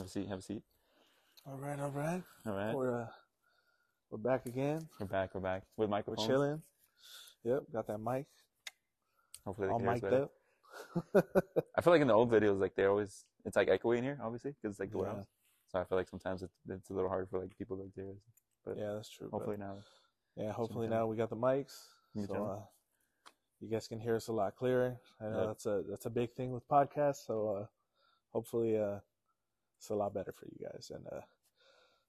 Have a seat. Have a seat. All right, all right. All right. We're uh, we're back again. We're back. We're back with We're chilling. Yep, got that mic Hopefully they all can hear us mic'd better. up. I feel like in the old videos, like they're always it's like echoey in here, obviously, because it's like the Yeah. warehouse. So I feel like sometimes it's, it's a little hard for like people to hear us. But yeah, that's true. hopefully now. yeah, hopefully now we got the mics, You so uh, you guys can hear us a lot clearer. I know Yep. that's a that's a big thing with podcasts. So uh, hopefully uh, it's a lot better for you guys. And uh,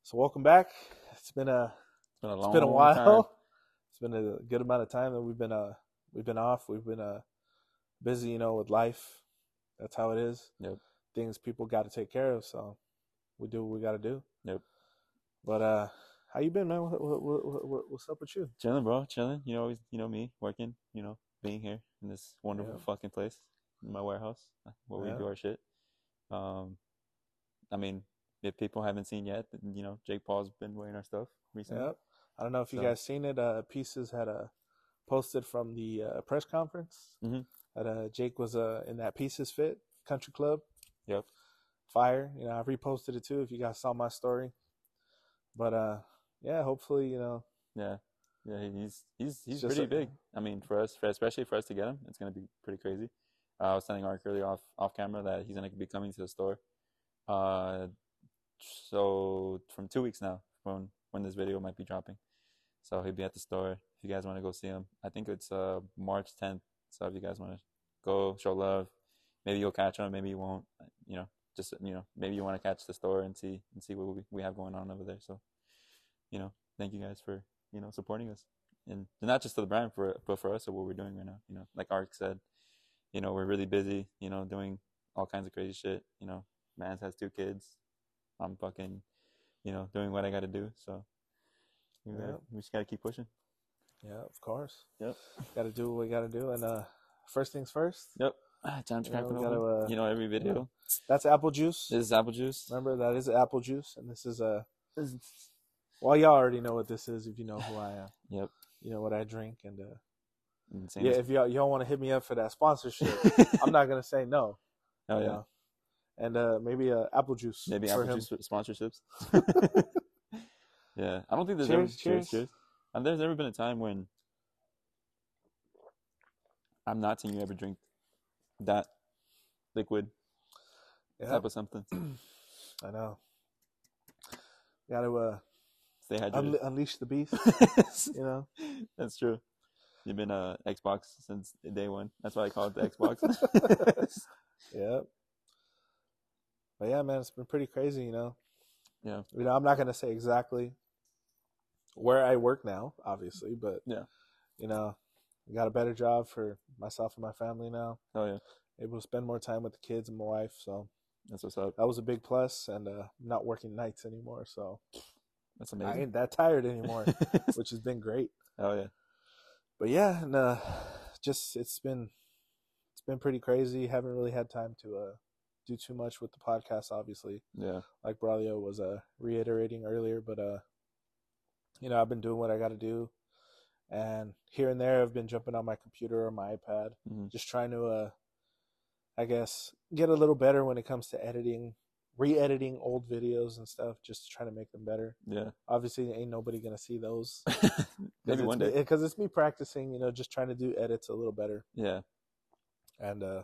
so welcome back. It's been a It's been a it's long been a while. time. It's been a good amount of time that we've been uh we've been off. We've been uh busy, you know, with life. That's how it is. Yep. Things people got to take care of, so we do what we got to do. Yep. But uh, how you been, man? What, what, what, what, what's up with you? Chilling, bro. Chilling. You know, always, you know me working. You know, being here in this wonderful Yeah. fucking place, in my warehouse, where Yeah. we do our shit. Um, I mean, if people haven't seen yet, you know, Jake Paul's been wearing our stuff recently. Yep. I don't know if you So- guys seen it. Uh, pieces had uh, posted from the uh, press conference Mhm. that uh, Jake was uh, in that Pieces Fit Country Club. Yep. Fire. You know, I've reposted it too if you guys saw my story. But uh, yeah, hopefully, you know, Yeah, yeah, he's he's he's pretty a- big. I mean, for us, for, especially for us to get him, it's gonna be pretty crazy. Uh, I was telling Ark earlier off off camera that he's gonna be coming to the store. Uh, so from two weeks now, from when this video might be dropping, so he'll be at the store. If you guys want to go see him, I think it's uh March 10th. So if you guys want to go show love, maybe you'll catch him, maybe you won't. You know, just you know, maybe you want to catch the store and see and see what we, we have going on over there. So, you know, thank you guys for you know supporting us and not just to the brand for but for us or what we're doing right now you know like ark said you know we're really busy you know doing all kinds of crazy shit you know mans has two kids i'm fucking you know doing what i gotta do so we, gotta, we just gotta keep pushing yeah, of course. Yep. Got to do what we got to do. And uh, first things first, yep ah, time's You know, gotta, uh, you know every video that's apple juice. this is apple juice Remember, that is apple juice. And this is Uh, well, y'all already know what this is if you know who I am. yep You know what I drink. And uh, Insane. yeah, if y'all, y'all want to hit me up for that sponsorship, I'm not going to say no. oh yeah know. And uh, maybe uh, apple juice. maybe apple him. juice sponsorships yeah i don't think there's Cheers, ever cheers cheers. cheers and there's never been a time when i'm not seeing you ever drink that liquid Yeah, type of something I know. Got to uh, stay hydrated unle- unleash the beast. You know. that's true you've been uh xbox since day one that's why i call it the xbox Yeah. But yeah, man, it's been pretty crazy, you know. Yeah. You know, I'm not gonna say exactly where I work now, obviously, but Yeah. you know, I got a better job for myself and my family now. oh yeah Able to spend more time with the kids and my wife, so that's what's up that was a big. And uh, I'm not working nights anymore, so that's amazing. I ain't that tired anymore, which has been great. oh yeah But yeah, and uh, just it's been it's been pretty crazy. Haven't really had time to uh, do too much with the podcast, obviously. yeah. Like Braulio was uh, reiterating earlier, but uh, you know, I've been doing what I got to do, and here and there, I've been jumping on my computer or my iPad, Mhm. just trying to, uh, I guess, get a little better when it comes to editing, re-editing old videos and stuff, just to try to make them better. yeah. Obviously, ain't nobody gonna see those. Maybe one day. because it's me practicing, you know, just trying to do edits a little better. Yeah. And uh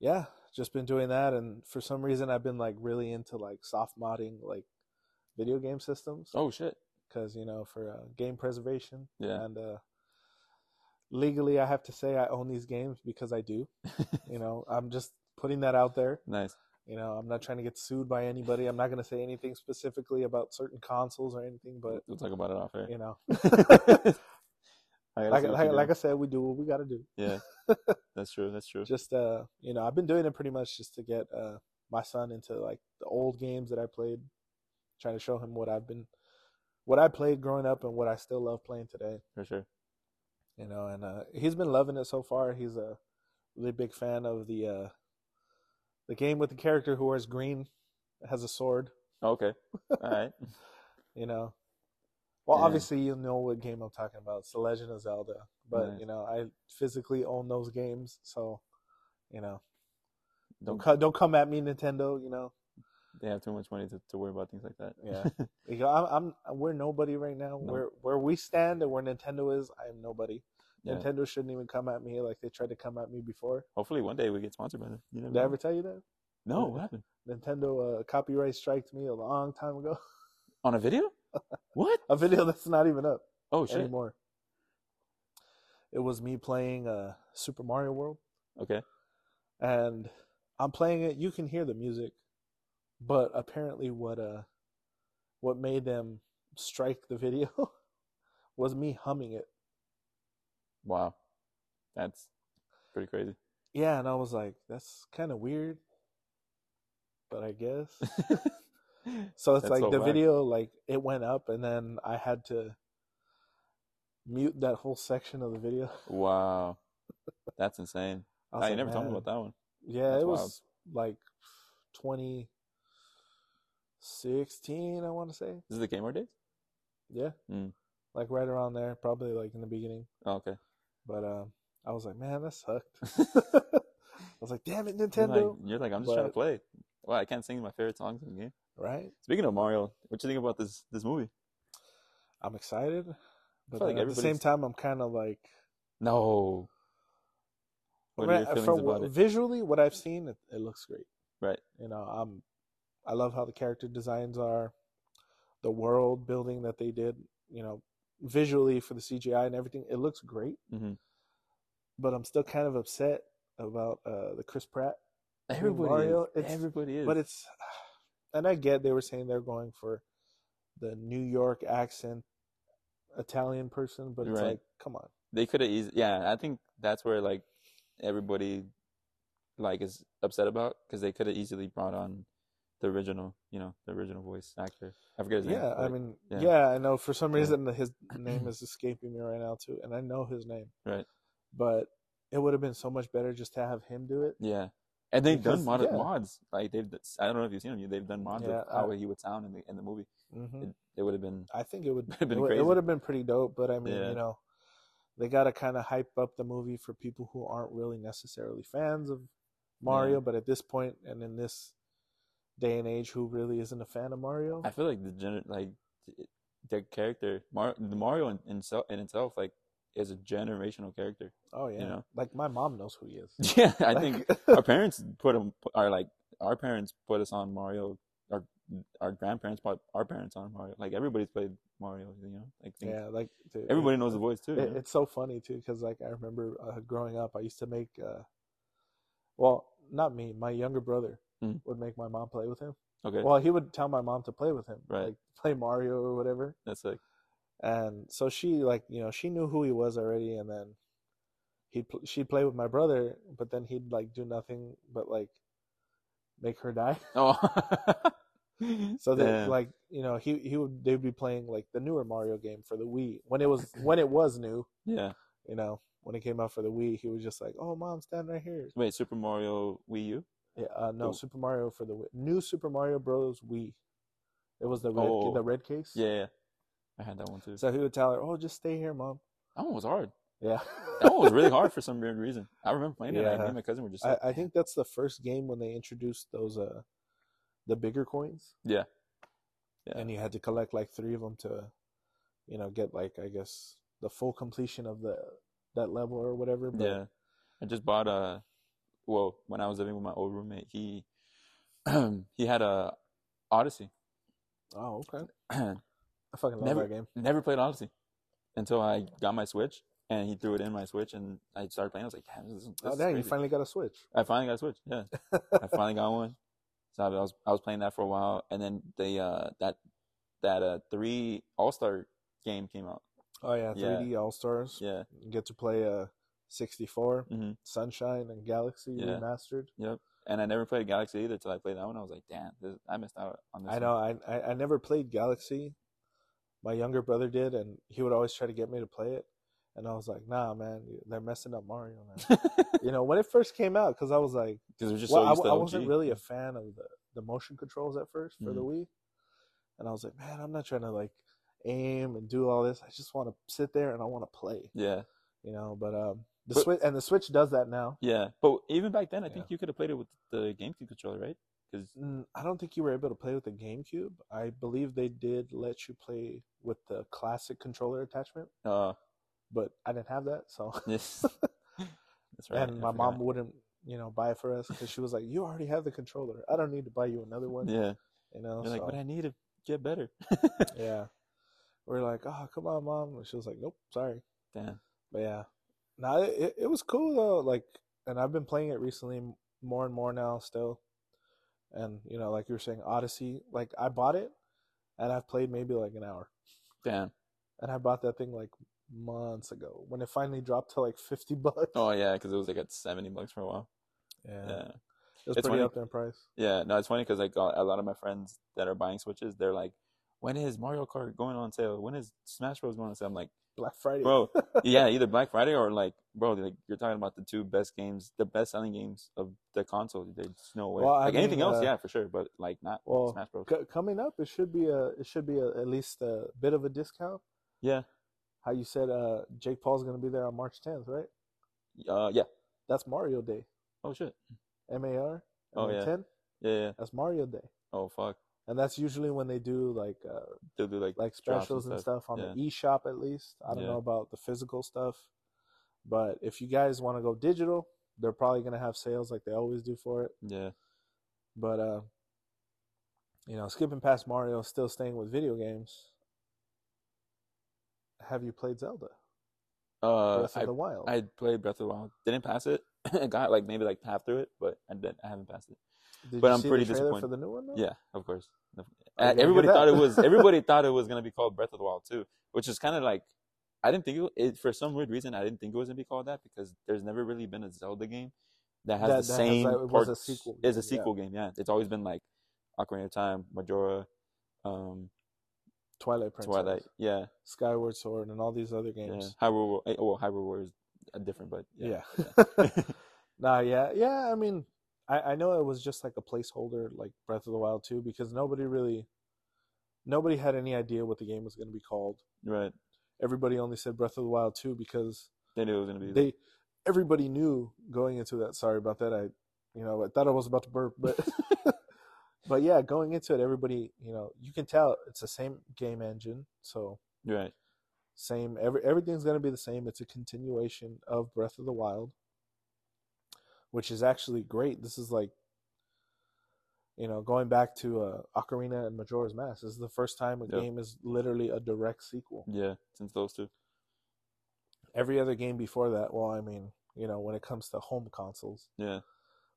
yeah just been doing that and for some reason i've been like really into like soft modding like video game systems. Oh shit. Because you know for uh, game preservation. Yeah. And uh legally i have to say i own these games because i do. You know i'm just putting that out there. Nice. You know i'm not trying to get sued by anybody. I'm not going to say anything specifically about certain consoles or anything but we'll talk about it off air. You know I like, like, like i said we do what we got to do. Yeah. That's true that's true. Just uh you know i've been doing it pretty much just to get uh my son into like the old games that i played trying to show him what i've been what i played growing up and what i still love playing today. For sure. You know and uh he's been loving it so far. He's a really big fan of the uh the game with the character who wears green has a sword. Okay. All right. You know well Yeah. obviously you know what game i'm talking about it's the legend of zelda but you know i physically own those games so you know don't Don't co- don't come at me, Nintendo. You know, they have too much money to, to worry about things like that. Yeah. You know, I'm, I'm we're nobody right now. No. Where where we stand and where Nintendo is, I am nobody. Yeah. Nintendo shouldn't even come at me like they tried to come at me before. Hopefully one day we get sponsored by them. You never Did I ever tell you that? No, what happened? Nintendo uh, copyright striked me a long time ago. On a video? What? a video that's not even up Oh shit. anymore. It was me playing uh, Super Mario World, Okay. and I'm playing it. You can hear the music, but apparently, what uh, what made them strike the video was me humming it. Wow. That's pretty crazy. Yeah, and I was like, that's kind of weird, but I guess. So it's That's like so the whack. video, like it went up, and then I had to mute that whole section of the video. wow. That's insane. I Ah, like, never told me about that one. Yeah, That's it was like 2016, I want to say. This is the Kmart days? Yeah, Mm. like right around there, probably like in the beginning. Oh, okay. But um, I was like, man, that sucked. I was like, damn it, You're Nintendo, like, you're like, I'm just trying to play. Well, I can't sing my favorite songs in the game. Right? Speaking of Mario, what you think about this this movie? I'm excited, but like at the same time, I'm kind of like, No. What are Right, your feelings from about it? visually, what I've seen, it, it looks great. Right. You know, I'm, I love how the character designs are, the world building that they did. You know, visually for the CGI and everything, it looks great. hmm But I'm still kind of upset about uh, the Chris Pratt. Everybody Mario, is. it's- Everybody is. But it's, and I get they were saying they're going for the New York accent, Italian person, but it's Right. like, come on. they could have easily. Yeah, I think that's where like everybody like is upset about because they could have easily brought on the original, you know, the original voice actor. I forget his name. Yeah, I mean, yeah. yeah. I know for some Yeah. reason his name is escaping me right now too, and I know his name. Right. But it would have been so much better just to have him do it. yeah. And they've Because, done mod- yeah. mods. Like they've, I don't know if you've seen them. They've done mods Yeah, of how I- he would sound in the in the movie. hmm It, it would have been. I think it would. Would've been it, crazy. it would have been pretty dope. But I mean, Yeah. you know, they got to kind of hype up the movie for people who aren't really necessarily fans of Mario. But at this point and in this day and age, who really isn't a fan of Mario? I feel like the gener- like the character Mar- the Mario in, in, itself, in itself like is a generational character. oh yeah, know. like my mom knows who he is. Yeah, I think our parents put him are like our parents put us on Mario. Our our grandparents put our parents on Mario. Like everybody's played Mario. You know, like yeah, like dude, everybody it- knows the voice too. you know? it's so funny too because like I remember uh, growing up, I used to make, uh, well, not me, my younger brother Mm. would make my mom play with him. Okay, Well, he would tell my mom to play with him, Right. like play Mario or whatever. that's like And so she like you know she knew who he was already, and then he would she'd play with my brother, but then he'd like do nothing but like make her die. oh. So Damn. like you know he he would they'd be playing like the newer Mario game for the Wii when it was when it was new. yeah. You know when it came out for the Wii, he was just like, "Oh, mom, stand right here." Wait, Super Mario Wii U. Yeah, uh, no, Oh. Super Mario for the Wii. new Super Mario Bros. Wii. It was the red Oh. the red case. Yeah, yeah, I had that one too. So he would tell her, "Oh, just stay here, mom." That one was hard. Yeah. That one was really hard for some weird reason. I remember playing it. Like, me Yeah. and my cousin were just I, like, I think that's the first game when they introduced those uh the bigger coins, yeah, yeah, and you had to collect like three of them to, you know, get like I guess the full completion of the that level or whatever. But yeah. I just bought a. Well, when I was living with my old roommate, he he had a Odyssey. Oh, okay. I fucking love Never- that game. Never played Odyssey until I got my Switch, and he threw it in my Switch, and I started playing. I was like, "Damn, this this Oh, damn! You finally got a Switch. I finally got a Switch. Yeah, I finally got one. So I was I was playing that for a while, and then the uh that that uh three All Star game came out. oh yeah, Yeah. 3D All Stars. Yeah, You get to play uh 64, Mhm. Sunshine, and Galaxy Yeah. remastered. yep. And I never played Galaxy either until I played that one. I was like, damn, this, I missed out on this. I one." know. I, I I never played Galaxy. My younger brother did, and he would always try to get me to play it. And I was like, Nah, man, they're messing up Mario, man. you know, when it first came out, because I was like, because we're just well, so I, used w- to I wasn't really a fan of the the motion controls at first for the Mhm. Wii, and I was like, man, I'm not trying to like aim and do all this. I just want to sit there and I want to play, Yeah, you know. But um, the But- switch and the Switch does that now. yeah. But even back then, I think you could have played it with the GameCube controller, right? Because I don't think you were able to play with the GameCube. I believe they did let you play with the classic controller attachment, uh, but I didn't have that, so yes, that's right. and my mom wouldn't, you know, buy it for us because she was like, "You already have the controller. I don't need to buy you another one." Yeah, You know, you're like, but I need to get better. yeah. We're like, "Oh, come on, mom." And she was like, "Nope, sorry." Damn. But yeah, no, it, it, it was cool though. Like, and I've been playing it recently more and more now still. And you know, like you were saying, Odyssey. Like I bought it, and I've played maybe like an hour. Damn. And I bought that thing like months ago when it finally dropped to like fifty bucks. Oh yeah, because it was like at seventy bucks for a while. yeah, Yeah. it was It's pretty funny. up there in price. Yeah, no, it's funny because like a a lot of my friends that are buying Switches, they're like, "When is Mario Kart going on sale? When is Smash Bros going on sale?" I'm like, Black Friday, bro, yeah, either Black Friday or like, bro, like you're talking about the two best games, the best selling games of the console. There's no way. Well, like anything mean, else, uh, yeah, for sure, but like not Well, Smash Bros. C- coming up, it should be a it should be a, at least a bit of a discount. Yeah, How you said uh Jake Paul's gonna be there on March 10th, right? uh, yeah. That's Mario Day. Oh shit. M A R. Oh, yeah. 10. Yeah, yeah. That's Mario Day. Oh fuck. And that's usually when they do like uh, They'll do like like specials and stuff. stuff on Yeah. the eShop at least. I don't Yeah. know about the physical stuff, but if you guys want to go digital, they're probably gonna have sales like they always do for it. Yeah. But uh, you know, skipping past Mario, still staying with video games. Have you played Zelda Uh, Breath of I the Wild? I played Breath of the Wild. Didn't pass it. I got like maybe like half through it, but I didn't. I haven't passed it. Did but I'm pretty disappointed. for the new one. Though? Yeah, of course. Uh, everybody thought it was. Everybody thought it was gonna be called Breath of the Wild too, which is kind of like. I didn't think it, it for some weird reason. I didn't think it was gonna be called that because there's never really been a Zelda game that has That- the that has, same like, it was a parts- sequel Is a game, yeah. sequel game. Yeah, it's always been like Ocarina of Time, Majora, um, Twilight Princess, Twilight. Yeah, Skyward Sword, and all these other yeah. games. Hyrule. eh, Well, Hyrule Warriors different, but Yeah. yeah. Nah, yeah, yeah. I mean, I, I know it was just like a placeholder, like Breath of the Wild 2, because nobody really, nobody had any idea what the game was going to be called. right. Everybody only said Breath of the Wild 2 because They knew it was gonna be. they, everybody knew going into that. Sorry about that. I, you know, I thought I was about to burp, but, but yeah, going into it, everybody, you know, you can tell it's the same game engine, so right. same every everything's going to be the same it's a continuation of breath of the wild which is actually great this is like you know going back to uh, ocarina and majora's mask this is the first time a Yep. game is literally a direct sequel Yeah, since those two. every other game before that well i mean you know when it comes to home consoles Yeah,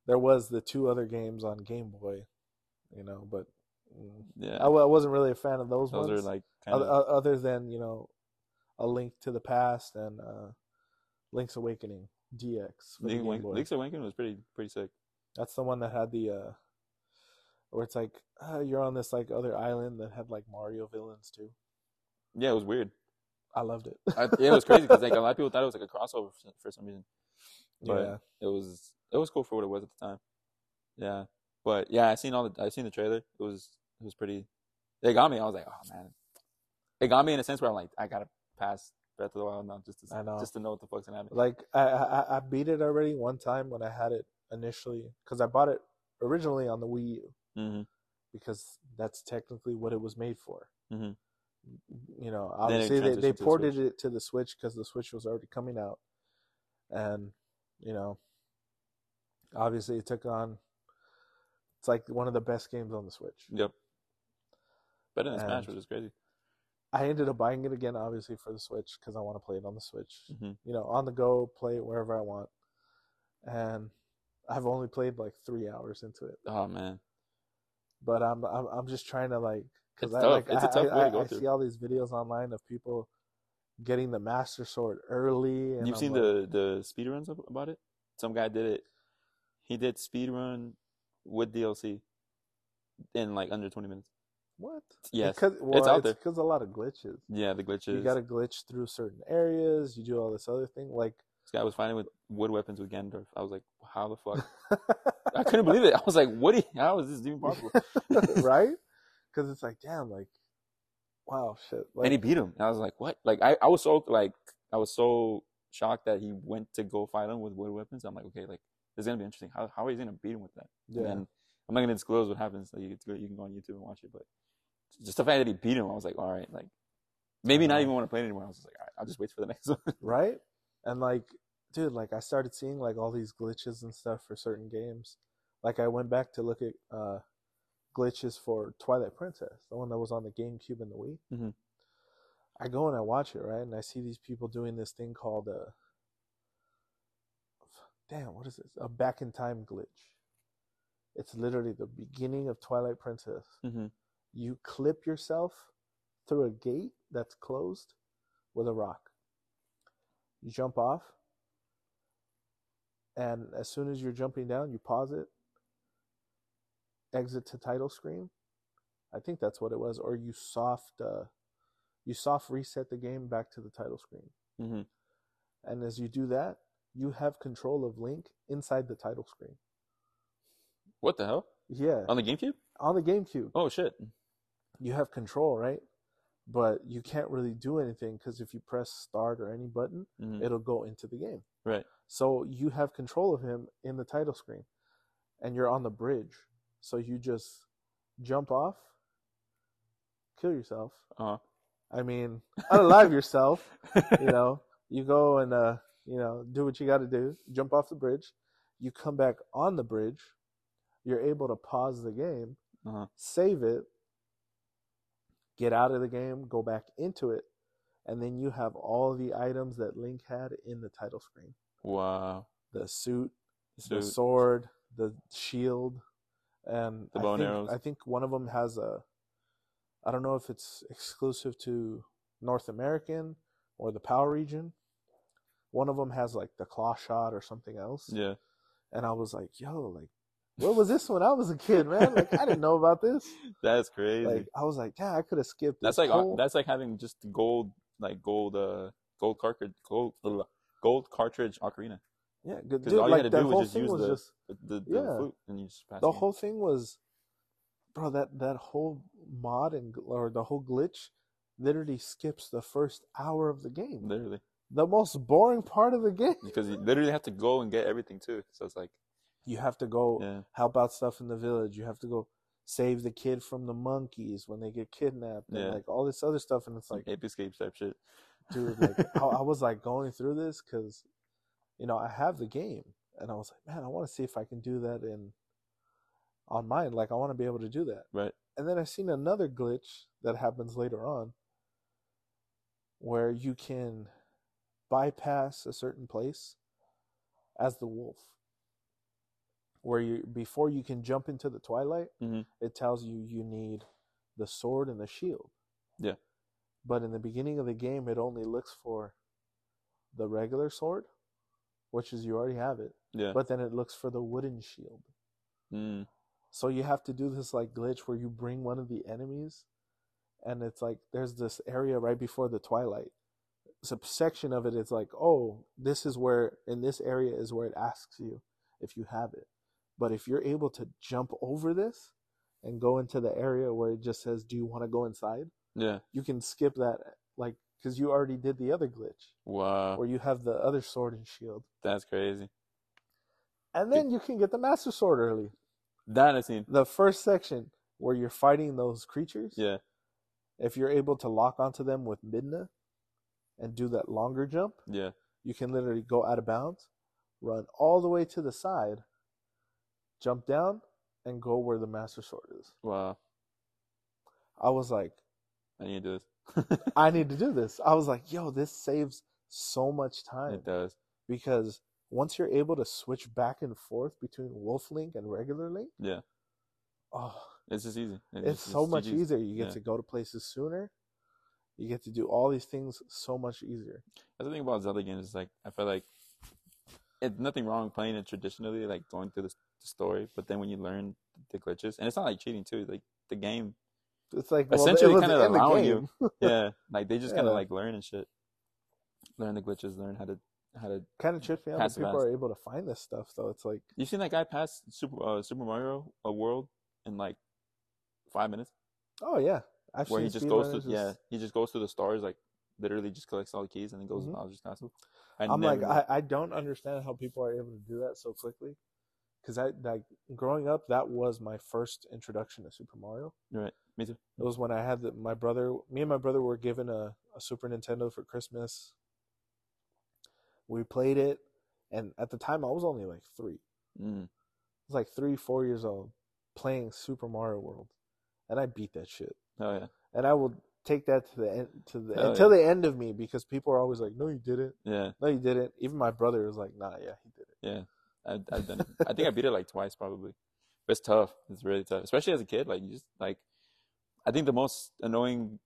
there was the two other games on game boy you know but mm, yeah. I, I wasn't really a fan of those, ones are like other, of. other than you know a link to the past and uh link's awakening dx for Link, Game Link, Link's Awakening was pretty pretty sick. that's the one that had the uh where it's like uh, you're on this like other island that had like mario villains too Yeah, it was weird. i loved it I, yeah, it was crazy because like a lot of people thought it was like a crossover for, for some reason, but yeah it was it was cool for what it was at the time. Yeah, but yeah, I seen all the I seen the trailer. It was it was pretty. It got me. I was like, oh man, it got me in a sense where I'm like, I gotta pass Breath of the Wild now just to I know. just to know what the fuck's gonna happen. like I, I i beat it already one time when i had it initially because i bought it originally on the wii u hmm because that's technically what it was made for Mhm. you know obviously they, they to the ported it to the switch because the switch was already coming out and you know obviously it took on it's like one of the best games on the switch Yep. Better than Smash, And- which is crazy. I ended up buying it again obviously for the switch because i want to play it on the switch hmm you know on the go play it wherever i want and i've only played like three hours into it Oh man, but i'm i'm, I'm just trying to like because I tough. like It's a I- tough I, way to I- go I through. see all these videos online of people getting the master sword early. And you've I'm seen like, the the speed runs about it. Some guy did it. He did speed run with DLC in like under 20 minutes. What? Yes, because, well, out it's there. because a lot of glitches. Yeah, the glitches. You got to glitch through certain areas. You do all this other thing, like This guy was fighting with wood weapons with Ganondorf. I was like, how the fuck? I couldn't believe it. I was like, what? you- How is this even possible? right? Because it's like, damn, like, wow, shit. Like, and he beat him. And I was like, what? Like, I, I was so like, I was so shocked that he went to go fight him with wood weapons. I'm like, okay, like this is gonna be interesting. How how is he gonna beat him with that? yeah. And I'm not gonna disclose what happens. Like you you can go on YouTube and watch it, but just the fact that he beat him, I was like, all right, like maybe not even want to play it anymore. I was just like, all right, I'll just wait for the next one. right? And like, dude, like I started seeing like all these glitches and stuff for certain games. Like I went back to look at uh glitches for Twilight Princess, the one that was on the GameCube and the Wii. Mhm. I go and I watch it, right? And I see these people doing this thing called a damn, what is this? A back in time glitch. It's literally the beginning of Twilight Princess. hmm You clip yourself through a gate that's closed with a rock. You jump off, and as soon as you're jumping down, you pause it, exit to title screen. I think that's what it was, or you soft, uh, you soft reset the game back to the title screen. hmm And as you do that, you have control of Link inside the title screen. What the hell? Yeah, On the GameCube? on the GameCube. Oh shit! You have control, right? But you can't really do anything because if you press start or any button, hmm it'll go into the game. Right. So you have control of him in the title screen, and you're on the bridge. So you just jump off, kill yourself. Uh I mean, unalive yourself. You know, you go and uh, you know, do what you got to do. Jump off the bridge. You come back on the bridge. You're able to pause the game uh save it, get out of the game, go back into it, and then you have all the items that Link had in the title screen. Wow. The suit, So the sword, the shield, and The I bow think, arrows. I think one of them has a I don't know if it's exclusive to North American or the PAL region. One of them has like the claw shot or something else. yeah, And I was like, yo, like, where was this when I was a kid, man? Like, I didn't know about this. that's crazy. Like, I was like, yeah, I could have skipped. that's like uh, whole- that's like having just gold, like gold, uh, gold cartridge, gold, gold cartridge ocarina. Yeah, good dude. all you Like had to do was just use was the- just The, the, the Yeah. flute, and you just pass the whole thing was, bro. That that whole mod and or the whole glitch literally skips the first hour of the game. literally The most boring part of the game. because you literally have to go and get everything too. So it's like, You have to go yeah, help out stuff in the village. You have to go save the kid from the monkeys when they get kidnapped and like all this other stuff. And it's like like, Ape Escape type shit. dude, like I, I was like going through this because, you know, I have the game and I was like, man, I want to see if I can do that in on mine. Like I want to be able to do that. Right. And then I seen another glitch that happens later on where you can bypass a certain place as the wolf. Where you before you can jump into the twilight, Mhm. it tells you you need the sword and the shield. Yeah. But in the beginning of the game it only looks for the regular sword, which is you already have it, Yeah. but then it looks for the wooden shield. mm, So you have to do this like glitch where you bring one of the enemies, and it's like there's this area right before the twilight. So section of it is like, oh, this is where in this area is where it asks you if you have it. But if you're able to jump over this and go into the area where it just says, "Do you want to go inside?" yeah. you can skip that, like, because you already did the other glitch Wow. where you have the other sword and shield, That's crazy. and then you can get the master sword early. That I seen. The first section where you're fighting those creatures. Yeah. if you're able to lock onto them with Midna and do that longer jump, Yeah. you can literally go out of bounds, run all the way to the side, jump down, and go where the Master Sword is. Wow. I was like, I need to do this. I need to do this. I was like, yo, this saves so much time it does. because once you're able to switch back and forth between Wolf Link and regular Link, Yeah. oh, It's just easy. It it's just- so much GG's. easier. You get yeah. to go to places sooner. You get to do all these things so much easier. That's the thing about Zelda games is like I feel like it's nothing wrong playing it traditionally, like going through the, the story. But then when you learn the glitches, and it's not like cheating too. Like the game, It's like well, Essentially it kinda allowing game. you- yeah, like they just kind of like learn and shit. Learn the glitches, learn how to how to. kind of trips me out that people are able to find this stuff. though. it's like, You seen that guy pass Super uh, Super Mario a world in like five minutes, oh yeah, I've where he just goes to speedrunners yeah, he just goes to the stars like literally just collects all the keys and then goes Mhm. to Bowser's castle. I I'm never like. I, I don't understand how people are able to do that so quickly, because I like growing up, that was my first introduction to Super Mario. Right. Me too. It was when I had the, my brother, me and my brother were given a, a Super Nintendo for Christmas. We played it, and at the time I was only like three. Mm. I was like three, four years old, playing Super Mario World, and I beat that shit. Oh yeah. And I will take that to the end, to the Hell until the end of me because people are always like, "No, you didn't. Yeah. No, you didn't." Even my brother was like, "Nah, yeah, he did it." Yeah. I, I've done. It. I think I beat it like twice probably. But it's tough. It's really tough, especially as a kid. Like you just like. I think the most annoying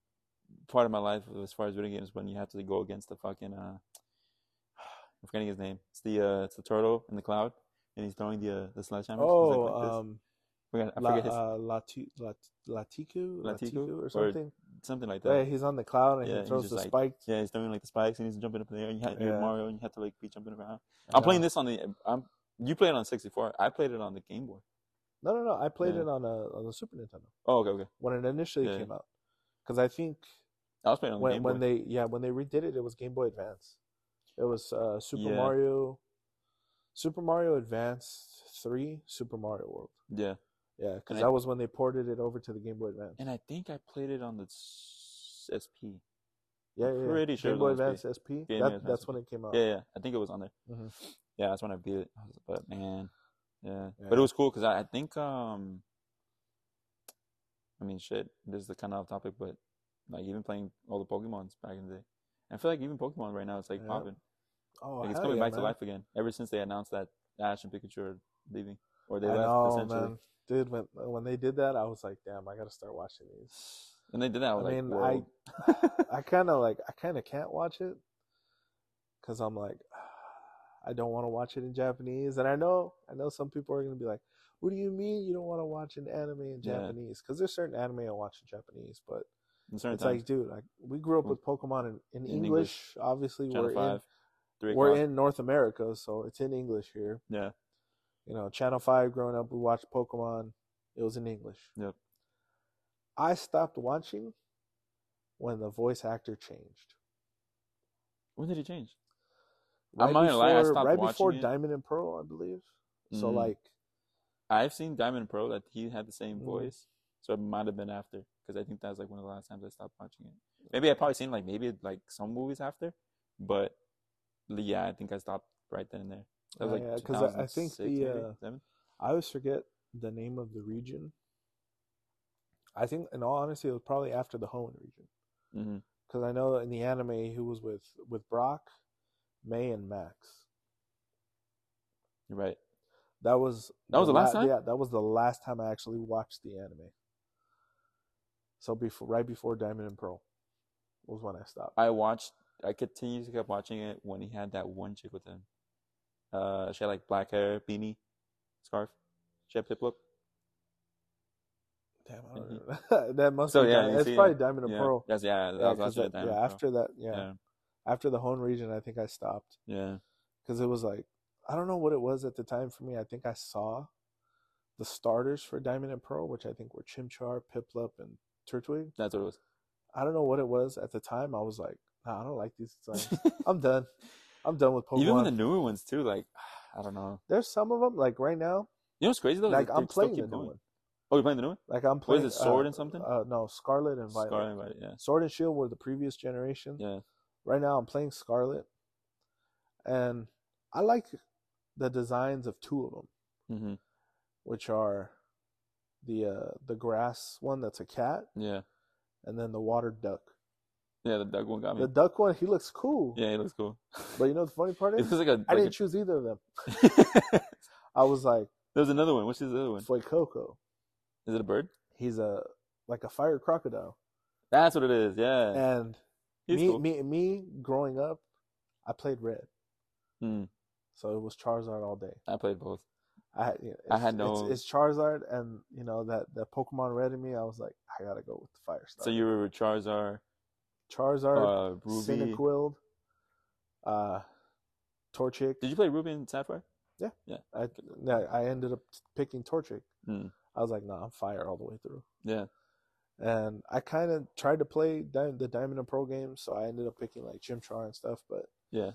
part of my life as far as video games when you have to go against the fucking uh I'm forgetting his name. It's the uh it's the turtle in the cloud and he's throwing the uh, the sledgehammer. Oh, like, like um, Forget- I La, forget his uh, Lat, Latiku, Latiku? Latiku, or Or- something. something like Yeah, that. he's on the cloud and Yeah, he throws the like- spikes. Yeah, he's throwing like the spikes and he's jumping up in the air. And you have, Yeah. Mario and you have to like be jumping around. I'm playing this on the. I'm you played it on 64. I played it on the Game Boy. No, no, no. I played Yeah. it on a on the Super Nintendo Oh, okay, okay. when it initially Yeah. came out. Because I think I was playing on when Game when they yeah when they redid it, it was Game Boy Advance. It was uh, Super Yeah. Mario, Super Mario Advance three, Super Mario World. yeah, Yeah, because And I- that was when they ported it over to the Game Boy Advance. and I think I played it on the SP. yeah, yeah, yeah. pretty sure Game Boy Advance SP. Game Boy that, Advance that's when it came out. Yeah, yeah, I think it was on there. Mhm. Yeah, that's when I beat it. I But man, yeah, Yeah. but it was cool because I, I think um, I mean, shit. This is the kind of topic, but like even playing all the Pokemons back in the day, I feel like even Pokemon right now it's like Yeah. popping. Oh, Like it's coming yeah, back to life again. Ever since they announced that Ash and Pikachu are leaving, or they I left know, essentially. man. Dude, when when they did that, I was like, damn, I gotta start watching these. And they did that. I I like, mean, whoa. I kind of like, I kind of can't watch it because I'm like, I don't want to watch it in Japanese, and I know, I know some people are gonna be like, what do you mean you don't want to watch an anime in Japanese? Because there's certain anime I watch in Japanese, but In it's times, like, dude, like we grew up with Pokemon in, in, In English. Obviously, Channel we're Five, in we're in North America, so it's in English here. Yeah, You know, Channel Five. Growing up, we watched Pokemon. It was in English. Yep. I stopped watching when the voice actor changed. when did it change? Right I'm not gonna lie, I before- stopped right before it. Diamond and Pearl, I believe. So Mhm. like, I've seen Diamond Pearl that he had the same Mhm. voice, so it might have been after because I think that was like one of the last times I stopped watching it. Maybe I probably seen like maybe like some movies after, but yeah, I think I stopped right then and there. That was Oh, like yeah, 'cause I- I think the, uh, I always forget the name of the region. I think, in all honesty, it was probably after the Hoenn region because I know in the anime he was with with Brock, May, and Max. You're right. That was That was the last time? Yeah, that was the last time I actually watched the anime. So before, right before Diamond and Pearl, was when I stopped. I watched. I continued to keep watching it when he had that one chick with him. Uh, she had like black hair, beanie, scarf. She had Piplup. Damn, I don't that must So, be. yeah, it's see, probably Diamond and Yeah, Pearl. that's yeah. That Yeah, that- yeah, after that, yeah, yeah, after the Hoenn region, I think I stopped yeah. because it was like I don't know what it was at the time for me. I think I saw the starters for Diamond and Pearl, which I think were Chimchar, Piplup, and Turtwig. That's what it was. I don't know what it was at the time. I was like, nah, I don't like these designs. I'm done. I'm done with Pokemon. Even the newer ones too, like I don't know. There's some of them like right now. You know what's crazy though? Like I'm playing the new going. one. Oh, you're playing the new one? Like I'm playing. is it, Sword uh, and something? Uh, no, Scarlet and Violet. Scarlet and Violet, yeah. Sword and Shield were the previous generation. Yeah. Right now, I'm playing Scarlet, and I like the designs of two of them, Mm-hmm. which are the uh, the grass one that's a cat, Yeah. and then the water duck. Yeah, the duck one got me. The duck one, he looks cool. yeah, he looks cool. But you know the funny part is, like a. I like didn't choose either of them. I was like, There's another one. What's the other one? Fuecoco. Is it a bird? He's a like a fire crocodile, That's what it is. Yeah. and He's me, cool. me, me, growing up, I played red, Mm, so it was Charizard all day. I played both. I had, you know, I had no- It's, it's Charizard, and you know that that Pokemon Red in me. I was like, I gotta go with the Fire Star. So you were Charizard, Charizard, uh, Ruby. Cyndaquil, uh, Torchic. Did you play Ruby and Sapphire? I yeah, I ended up picking Torchic. Mm. I was like, nah, I'm Fire all the way through. Yeah. And I kind of tried to play the Diamond and Pearl games, so I ended up picking like Chimchar and stuff. But Yeah.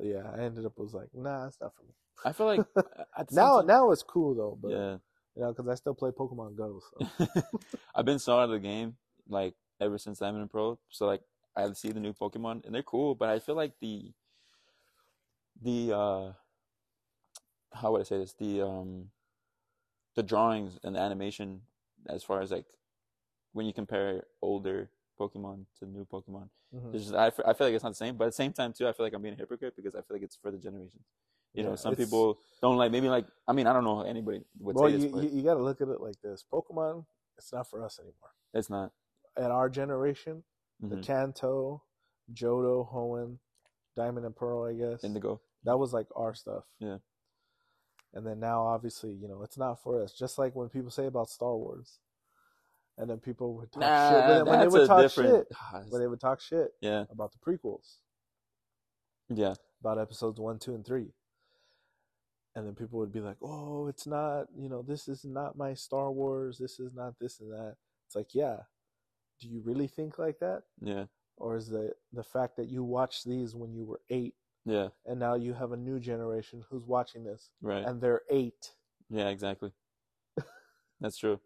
yeah, I ended up was like, nah, it's not for me. I feel like at the same Now, time- now it's cool though, but yeah. you know, because I still play Pokemon Go. So. I've been so out of the game like ever since Diamond and Pearl. So like I see the new Pokemon and they're cool, but I feel like the the uh how would I say this? The um the drawings and the animation as far as like when you compare older Pokemon to new Pokemon, Mhm. it's just, I, f- I feel like it's not the same. But at the same time too, I feel like I'm being a hypocrite because I feel like it's for the generations. You know, some people don't like maybe like I mean I don't know anybody would Well, say this, you, but you, you got to look at it like this: Pokemon, it's not for us anymore. it's not. At our generation, the Mhm. Kanto, Johto, Hoenn, Diamond and Pearl, I guess Indigo. that was like our stuff. Yeah. And then now, obviously, you know, it's not for us. Just like when people say about Star Wars, and then people would talk Nah, shit when, when they would talk different. shit when they would talk shit Yeah, about the prequels, yeah, about episodes one, two, and three. And then people would be like, "Oh, it's not. You know, this is not my Star Wars. This is not this and that." It's like, yeah. Do you really think like that, yeah, or is the the fact that you watched these when you were eight, yeah. and now you have a new generation who's watching this, Right. and they're eight? Yeah, exactly. That's true.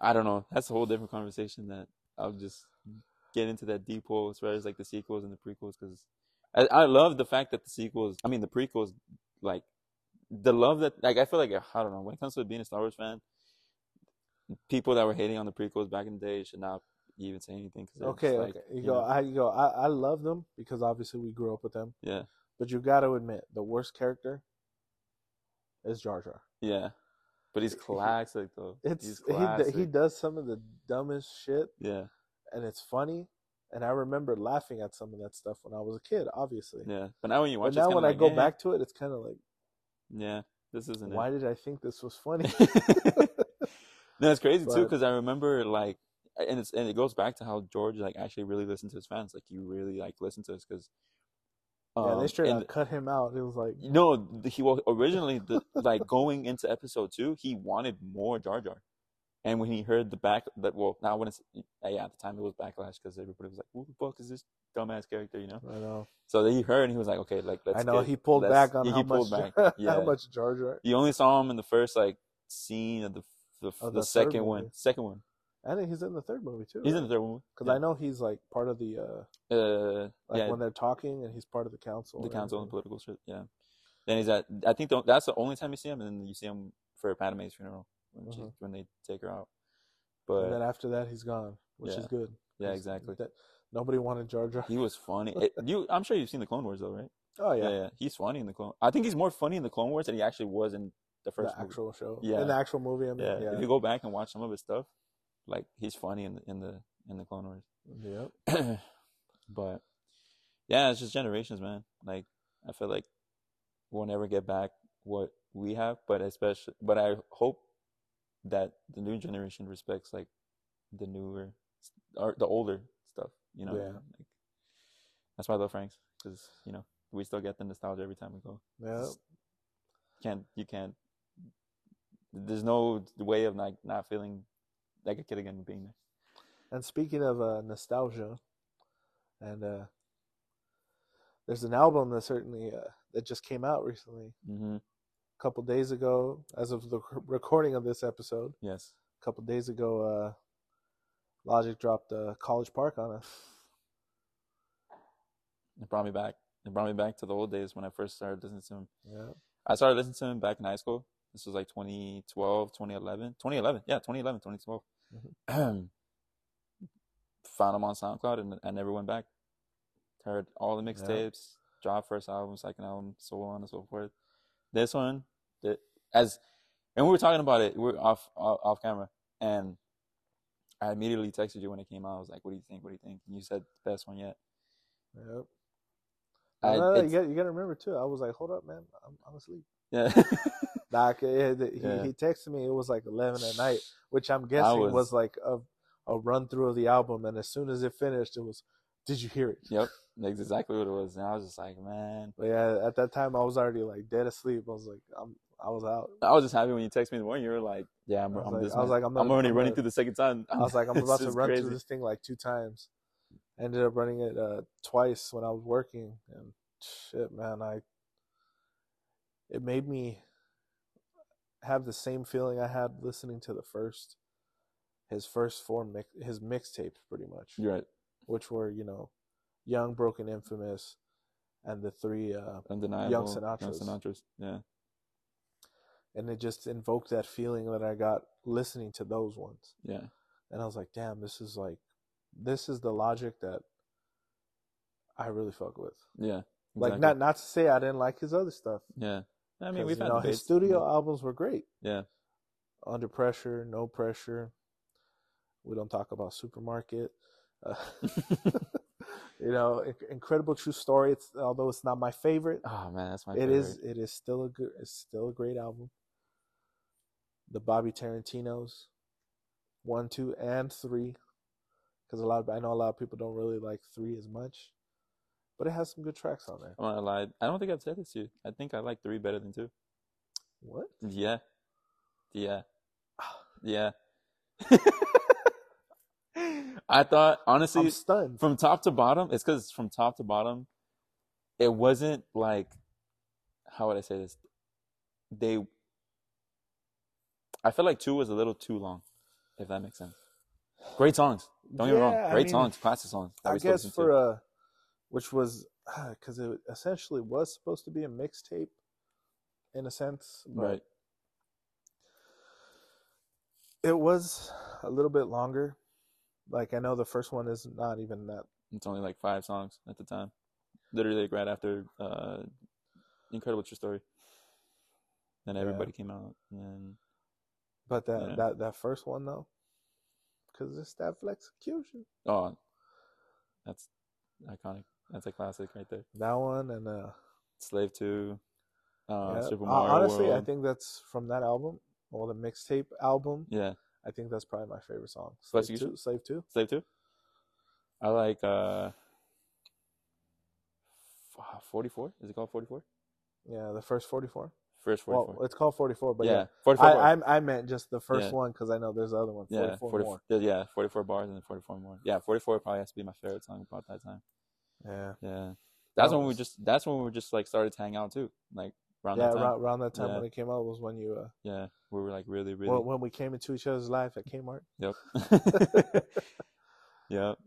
I don't know. That's a whole different conversation that I'll just get into that deep hole as far as like the sequels and the prequels because I, I love the fact that the sequels, I mean the prequels, like the love that like I feel like I don't know when it comes to being a Star Wars fan, people that were hating on the prequels back in the day should not even say anything. Cause Okay, like, okay. You, you go. know, I you go. I, I love them because obviously we grew up with them. yeah, But you got to admit, the worst character is Jar Jar. yeah. But he's classic though. It's he's he classic. he does some of the dumbest shit, yeah, and it's funny. And I remember laughing at some of that stuff when I was a kid, obviously. yeah. But now when you watch, but it, now when kinda I go eh, back to it, it's kind of like, yeah, this isn't it. why did I think this was funny? no, it's crazy too because I remember like, and it's and it goes back to how George like actually really listened to his fans. Like you really like listened to us because. Yeah, they um, straight and- cut him out. It was like, No, he was originally the, like going into episode two, he wanted more Jar Jar, and when he heard the back that well now when it's uh, yeah at the time it was backlash because everybody was like, "Who the fuck is this dumbass character?" You know. I know, So then he heard and he was like, "Okay, like let's." I know. get- He pulled back on yeah, how he pulled much, back. Yeah. how much Jar Jar. You only saw him in the first like scene of the the, Of the, the second one. Second one. I think he's in the third movie too. He's in the third one. because I know he's like part of the uh, Uh, like yeah, when they're talking, and he's part of the council. the council and everything. political shit. Yeah. Then he's at. I think the, that's the only time you see him, and then you see him for Padme's funeral when she, Mhm. when they take her out. But and then after that, he's gone, which Yeah. is good. yeah, exactly. That, nobody wanted Jar Jar. He was funny. It, you, I'm sure you've seen the Clone Wars though, right? Oh yeah. yeah, He's funny in the Clone. I think he's more funny in the Clone Wars than he actually was in the the first movie. actual show. Yeah. in the actual movie. I mean, Yeah. yeah, If you go back and watch some of his stuff, like he's funny in the in the in the Clone Wars. Yep. but yeah, it's just generations, man. Like I feel like we'll never get back what we have, but especially, but I hope that the new generation respects like the newer or the older stuff. You know, Yeah. like, that's why I love Franks because you know we still get the nostalgia every time we go. Yeah. Can't you can't? There's no way of like not feeling like a kid again being there. And speaking of uh, nostalgia, and uh, there's an album that certainly uh, that just came out recently, Mm-hmm. a couple days ago, as of the recording of this episode. Yes. A couple days ago, uh, Logic dropped uh, College Park on us. It brought me back. It brought me back to the old days when I first started listening to him. Yeah. I started listening to him back in high school. This was like 2012, 2011. 2011. Yeah, 2011, 2012. Mm-hmm. Found them on SoundCloud and I never went back. Heard all the mixtapes, dropped first album, second album, so on and so forth. This one, the, as, and we were talking about it, we are off, off off camera, and I immediately texted you when it came out. I was like, "What do you think? What do you think?" And you said best one yet. Yep. I- No, no, you got you got to remember too. I was like, hold up, man, I'm, I'm asleep. yeah. Yeah, he, texted me. It was like eleven at night, which I'm guessing was, was- like a a run through of the album. And as soon as it finished, it was, did you hear it? Yep, that's exactly what it was. And I was just like, man, But yeah, at that time I was already like dead asleep. I was like, I'm I was out. I was just happy when you texted me in the morning. You were like, yeah, I'm, I was I'm like- this. I was like, I'm I'm, already I'm running gonna- through the second time. I was like, I'm about to run crazy. through this thing like two times. Ended up running it uh, twice when I was working, and shit, man, I it made me have the same feeling I had listening to the first his first four mix his mixtapes pretty much. You're right. Which were, you know, Young, Broken, Infamous, and the three uh Undeniable. Young Sinatras. Young Sinatras. Yeah. and it just invoked that feeling that I got listening to those ones. Yeah. And I was like, damn, this is like this is the logic that I really fuck with. Yeah. Like not not to say I didn't like his other stuff. Yeah. I mean, we've you had know, his studio but- albums were great. Yeah. Under Pressure, No Pressure. We don't talk about Supermarket. Uh, you know, Incredible True Story. It's although it's not my favorite, Oh man, that's my. it favorite. is it is still a good it's still a great album. The Bobby Tarantino's one, two, and three, because a lot of I know a lot of people don't really like three as much, but it has some good tracks on there. I'm not lie. I don't think I've said this to you. I think I like three better than two. What? Yeah. Yeah. Yeah. I thought honestly I'm stunned. from top to bottom, it's because from top to bottom, it wasn't like how would I say this? They I feel like two was a little too long, if that makes sense. Great songs. Don't get me Yeah, wrong. I Great mean, songs, classic songs. that I guess for to. uh which was because it essentially was supposed to be a mixtape, in a sense, but right. it was a little bit longer. Like I know the first one is not even that. It's only like five songs at the time. Literally like right after uh Incredible True Story. Then Yeah. everybody came out and then But that Yeah. that that first one though, because it's that Flexicution. oh that's iconic. That's a classic right there. That one and uh, Slave Two, uh yeah. Super Uh, Mario honestly, I think that's from that album or the mixtape album. Yeah. I think that's probably my favorite song. Slave Execution? two, Slave two. Slave Two. I like uh forty four. Is it called forty four? Yeah, the first forty four. First forty Well, it's called forty four, but yeah, yeah, forty four. I, I I meant just the first Yeah. one because I know there's the other one. Forty yeah, four 40, more. yeah, forty four bars and then forty four more. Yeah, forty four probably has to be my favorite song about that time. Yeah, Yeah, that's when we just that's when we just like started to hang out too, like around yeah. that time. Around, around that time Yeah. when it came out was when you uh Yeah, we were like really, really. when, when we came into each other's life at Kmart. Yep. yep.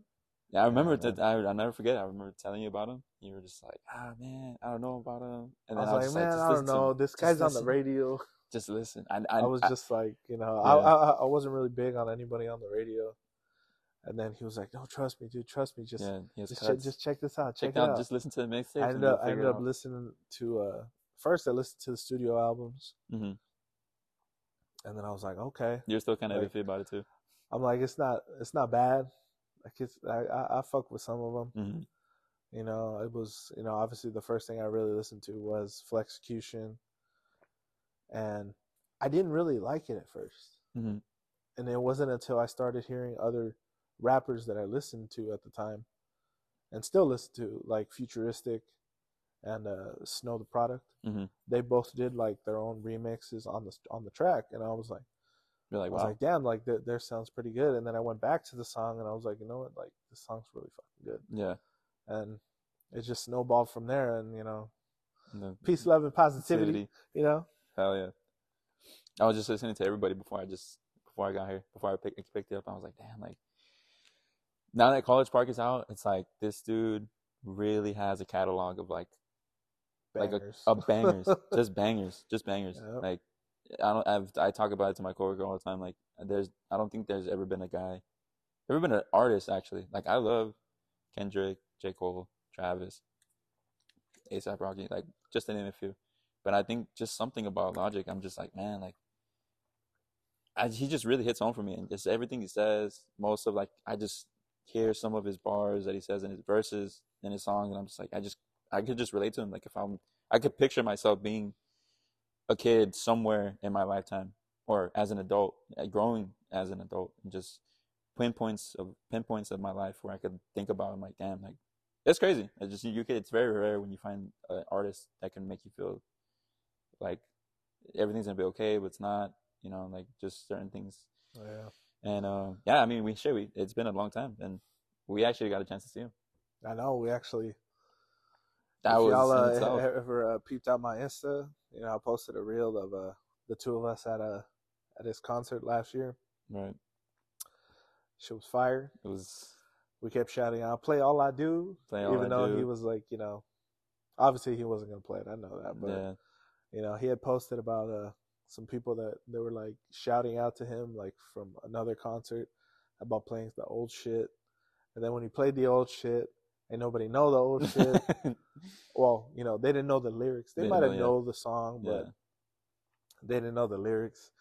Yeah, I remember man. that. I I'll never forget. I remember telling you about him. You were just like, ah man, I don't know about him. And I then was like, man, just I don't know. This guy's on the radio. Just listen. And I, I was I- just like, you know, Yeah. I, I I wasn't really big on anybody on the radio. And then he was like, "No, trust me, dude. Trust me. Just yeah, just, check, just check this out. Check, check it out, out." Just listen to the mixtape. I ended up I ended up listening to uh first I listened to the studio albums, hmm and then I was like, okay. You're still kind of Like- iffy about it too. I'm like, it's not it's not bad. Like it's I I, I fuck with some of them. hmm You know, it was you know obviously the first thing I really listened to was Flexicution, and I didn't really like it at first. hmm and it wasn't until I started hearing other rappers that I listened to at the time, and still listen to, like Futuristic and uh, Snow Tha Product. Mhm. They both did like their own remixes on the on the track, and I was like, You're I was like, damn, like th- their sounds pretty good. And then I went back to the song, and I was like, you know what, like this song's really fucking good, yeah. and it just snowballed from there. And you know, No, peace, love, and positivity. positivity. You know, Hell yeah. I was just listening to everybody before I just before I got here, before I picked picked it up. I was like, damn, like now that College Park is out, it's like this dude really has a catalog of like like a, bangers. a bangers, just bangers, just bangers. Yep. Like I don't, I've I talk about it to my coworker all the time. Like there's, I don't think there's ever been a guy, ever been an artist actually. Like I love Kendrick, J Cole, Travis, ASAP Rocky, like just to name a few. But I think just something about Logic, I'm just like, man, like I, he just really hits home for me, and just everything he says. Most of like, I just hear some of his bars that he says in his verses in his songs, and I'm just like, I just, I could just relate to him. Like if I'm, I could picture myself being a kid somewhere in my lifetime, or as an adult, uh, growing as an adult, and just pinpoints of pinpoints of my life where I could think about. I'm like, damn, like it's crazy. It's just you could. It's very rare when you find an artist that can make you feel like everything's gonna be okay, but it's not. You know, like just certain things. yeah. And uh, yeah, I mean, we sure We it's been a long time, and we actually got a chance to see him. I know we actually that if was y'all uh, ever uh, peeped out my Insta, you know, I posted a reel of uh, the two of us at a at his concert last year. right. Shit was fire. It was We kept shouting out, "Play all I do," Play All even I though Do. he was like, you know, obviously he wasn't gonna play it. I know that, but yeah, you know, he had posted about uh some people that they were like shouting out to him like from another concert about playing the old shit, and then when he played the old shit, and nobody know the old shit. well, you know, they didn't know the lyrics. They They might know, have yeah. know the song, but yeah. they didn't know the lyrics.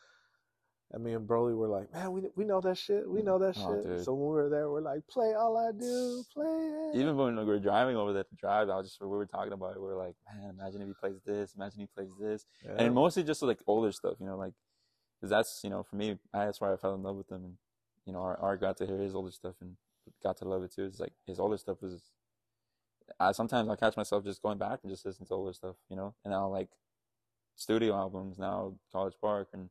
And me and Broly were like, man, we we know that shit. We know that Oh, shit. dude. So when we were there, we're like, play all I do, play it. Even when we were driving over there to drive, I was just we were talking about it. We were like, man, imagine if he plays this. Imagine he plays this. Yeah. and mostly just like older stuff, you know, like because that's you know for me, that's why I fell in love with him, and you know, Art, Art got to hear his older stuff and got to love it too. It's like his older stuff was. I sometimes I catch myself just going back and just listening to older stuff, you know, and now like studio albums now, College Park and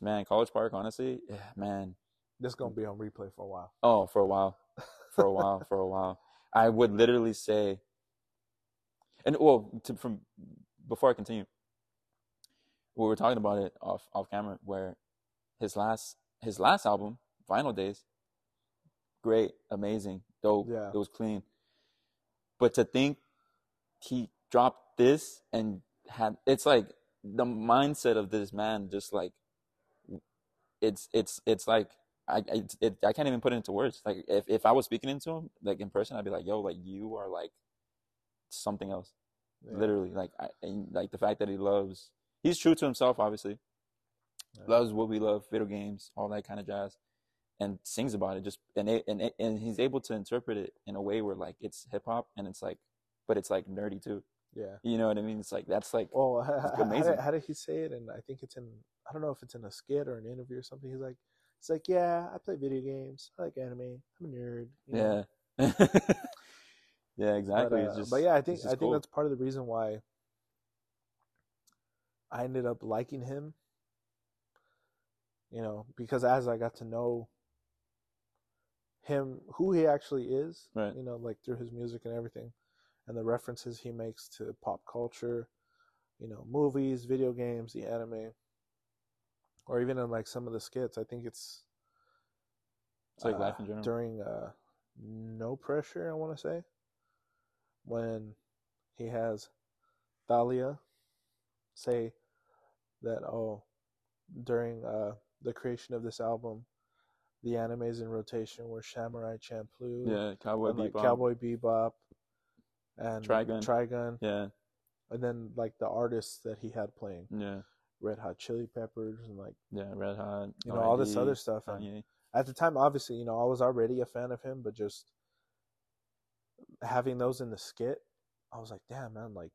man, College Park, honestly, yeah, man, this gonna be on replay for a while. Oh, for a while, for a while, for a while. I would literally say, and well, to, from before I continue, we were talking about it off off camera, where his last his last album, Vinyl Days, great, amazing, dope. Yeah. It was clean. But to think he dropped this and had it's like the mindset of this man just like it's it's it's like I I, it, I can't even put it into words. Like if, if I was speaking into him like in person, I'd be like, "Yo, like you are like something else." Yeah. Literally, like I and, like the fact that he loves. He's true to himself, obviously. Yeah. Loves what we love, video games, all that kind of jazz, and sings about it. Just and it, and it, and he's able to interpret it in a way where like it's hip hop and it's like, but it's like nerdy too. Yeah. You know what I mean? It's like that's like Oh, how, how, amazing. did, how did he say it? And I think it's in I don't know if it's in a skit or an interview or something. He's like, it's like, yeah, I play video games. I like anime. I'm a nerd. you know? yeah, yeah, But, exactly. uh, just, but yeah, I think I think cool. that's part of the reason why I ended up liking him. You know, because as I got to know him, who he actually is, Right. you know, like through his music and everything, and the references he makes to pop culture, you know, movies, video games, the anime, or even in like some of the skits. I think it's It's like uh, life in general. during uh, no pressure. I want to say when he has Thalia say that oh during uh, the creation of this album, the animes in rotation were Samurai Champloo, yeah, Cowboy and, like Bebop. Cowboy Bebop, and Trigun. Trigun, Yeah, and then like the artists that he had playing, yeah, Red Hot Chili Peppers, and like yeah. Red Hot. you know all this other stuff. And at the time, obviously, you know, I was already a fan of him, but just having those in the skit, I was like, damn, man, like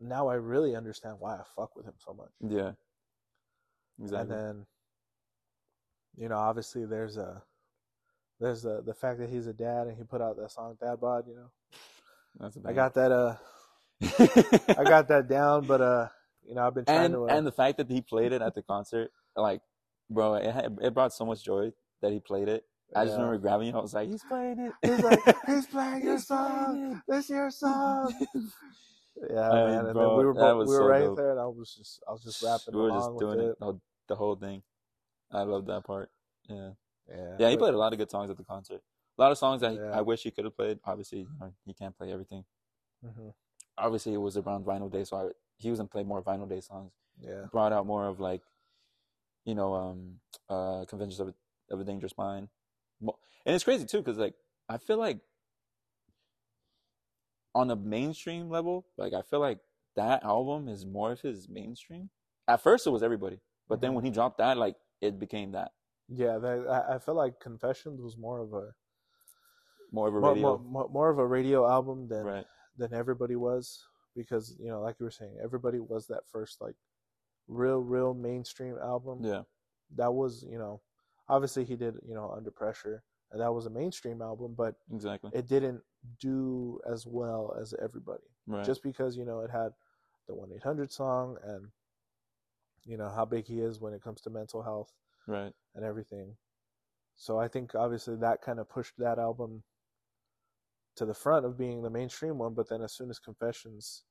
now I really understand why I fuck with him so much. Yeah. Exactly. And then, you know, obviously there's a there's the the fact that he's a dad and he put out that song Dad Bod. You know, That's a I got that uh I got that down, but uh, you know, I've been trying and to. Uh, and the fact that he played it at the concert, like, bro, it had, it brought so much joy that he played it. I just remember grabbing it. I was like, he's playing it. He's like, he's playing your song. This your song. Yeah, Hey, man. And bro, then we were both, we were so right dope. there, and I was just I was just rapping we were along just doing it. it, the, whole thing. I love that part. Yeah, Yeah, yeah. He played a lot of good songs at the concert. A lot of songs that Yeah. I wish he could have played. Obviously, you know, he can't play everything. Mhm. Obviously, it was around Vinyl Day, so I, he was gonna play more Vinyl Day songs. Yeah, Brought out more of like, you know, um, uh, Confessions of a, of a Dangerous Mind, and it's crazy too because like I feel like on a mainstream level, like I feel like that album is more of his mainstream. At first, it was everybody, but then Mhm. when he dropped that, like it became that yeah. That, I, I feel like Confessions was more of a more of a radio, more, more, more of a radio album than right? than everybody was because you know, like you were saying, everybody was that first like real, real mainstream album. Yeah, That was you know, obviously he did you know Under Pressure, and that was a mainstream album, but exactly. it didn't do as well as everybody. right. just because you know it had the 1-800 song and you know how big he is when it comes to mental health right. and everything so i think obviously that kind of pushed that album to the front of being the mainstream one. But then as soon as Confessions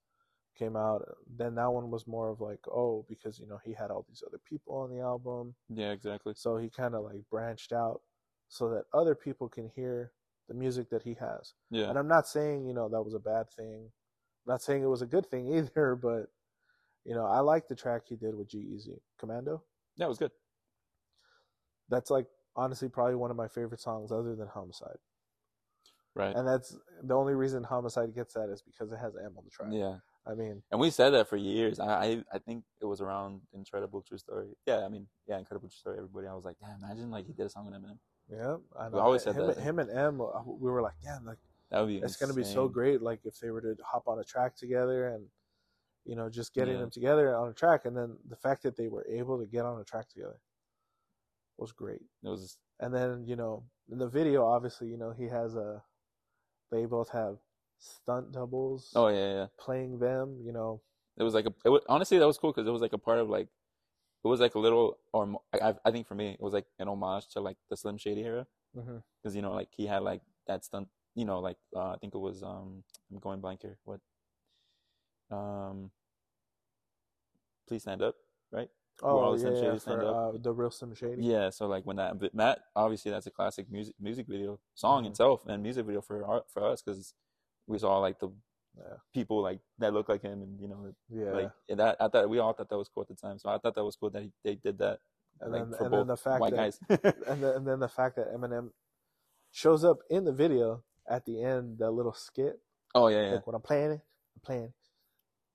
came out, then that one was more of like, oh, because you know he had all these other people on the album, Yeah, exactly. so he kind of like branched out so that other people can hear the music that he has. Yeah. And I'm not saying, you know, that was a bad thing. I'm not saying it was a good thing either, but you know, I like the track he did with G-Eazy. Commando. Yeah, it was good. That's like honestly probably one of my favorite songs other than Homicide. Right. And that's the only reason Homicide gets that is because it has M on the track. Yeah. I mean, And we said that for years. I, I I think it was around Incredible True Story. Yeah, I mean, yeah, Incredible True Story. Everybody, I was like, damn, imagine like he did a song with Eminem. yeah, I We always said him, that. him and M, uh, we were like, damn, like That would be. it's gonna be so great. Like if they were to hop on a track together and you know just getting Yeah. them together on a track, and then the fact that they were able to get on a track together was great. It was. And then you know in the video, obviously, you know he has a. They both have stunt doubles Oh yeah, yeah. playing them. You know, It was like a. It was, honestly, that was cool because it was like a part of like. It was like a little, or I, I think for me, it was like an homage to like the Slim Shady era. Because you know like he had like that stunt you know like uh, i think it was um i'm going blank here what um please stand up right oh yeah, for uh, the real Slim Shady. yeah so like when that but that obviously that's a classic music music video song Mhm. itself and music video for our, for us because we saw like the Yeah. people like that look like him and you know yeah. like and that i thought we all thought that was cool at the time so i thought that was cool that he, they did that and like then, for and both then the fact white that guys and then, and then the fact that Eminem shows up in the video at the end, that little skit, oh yeah yeah like when I'm playing it, I'm playing, it,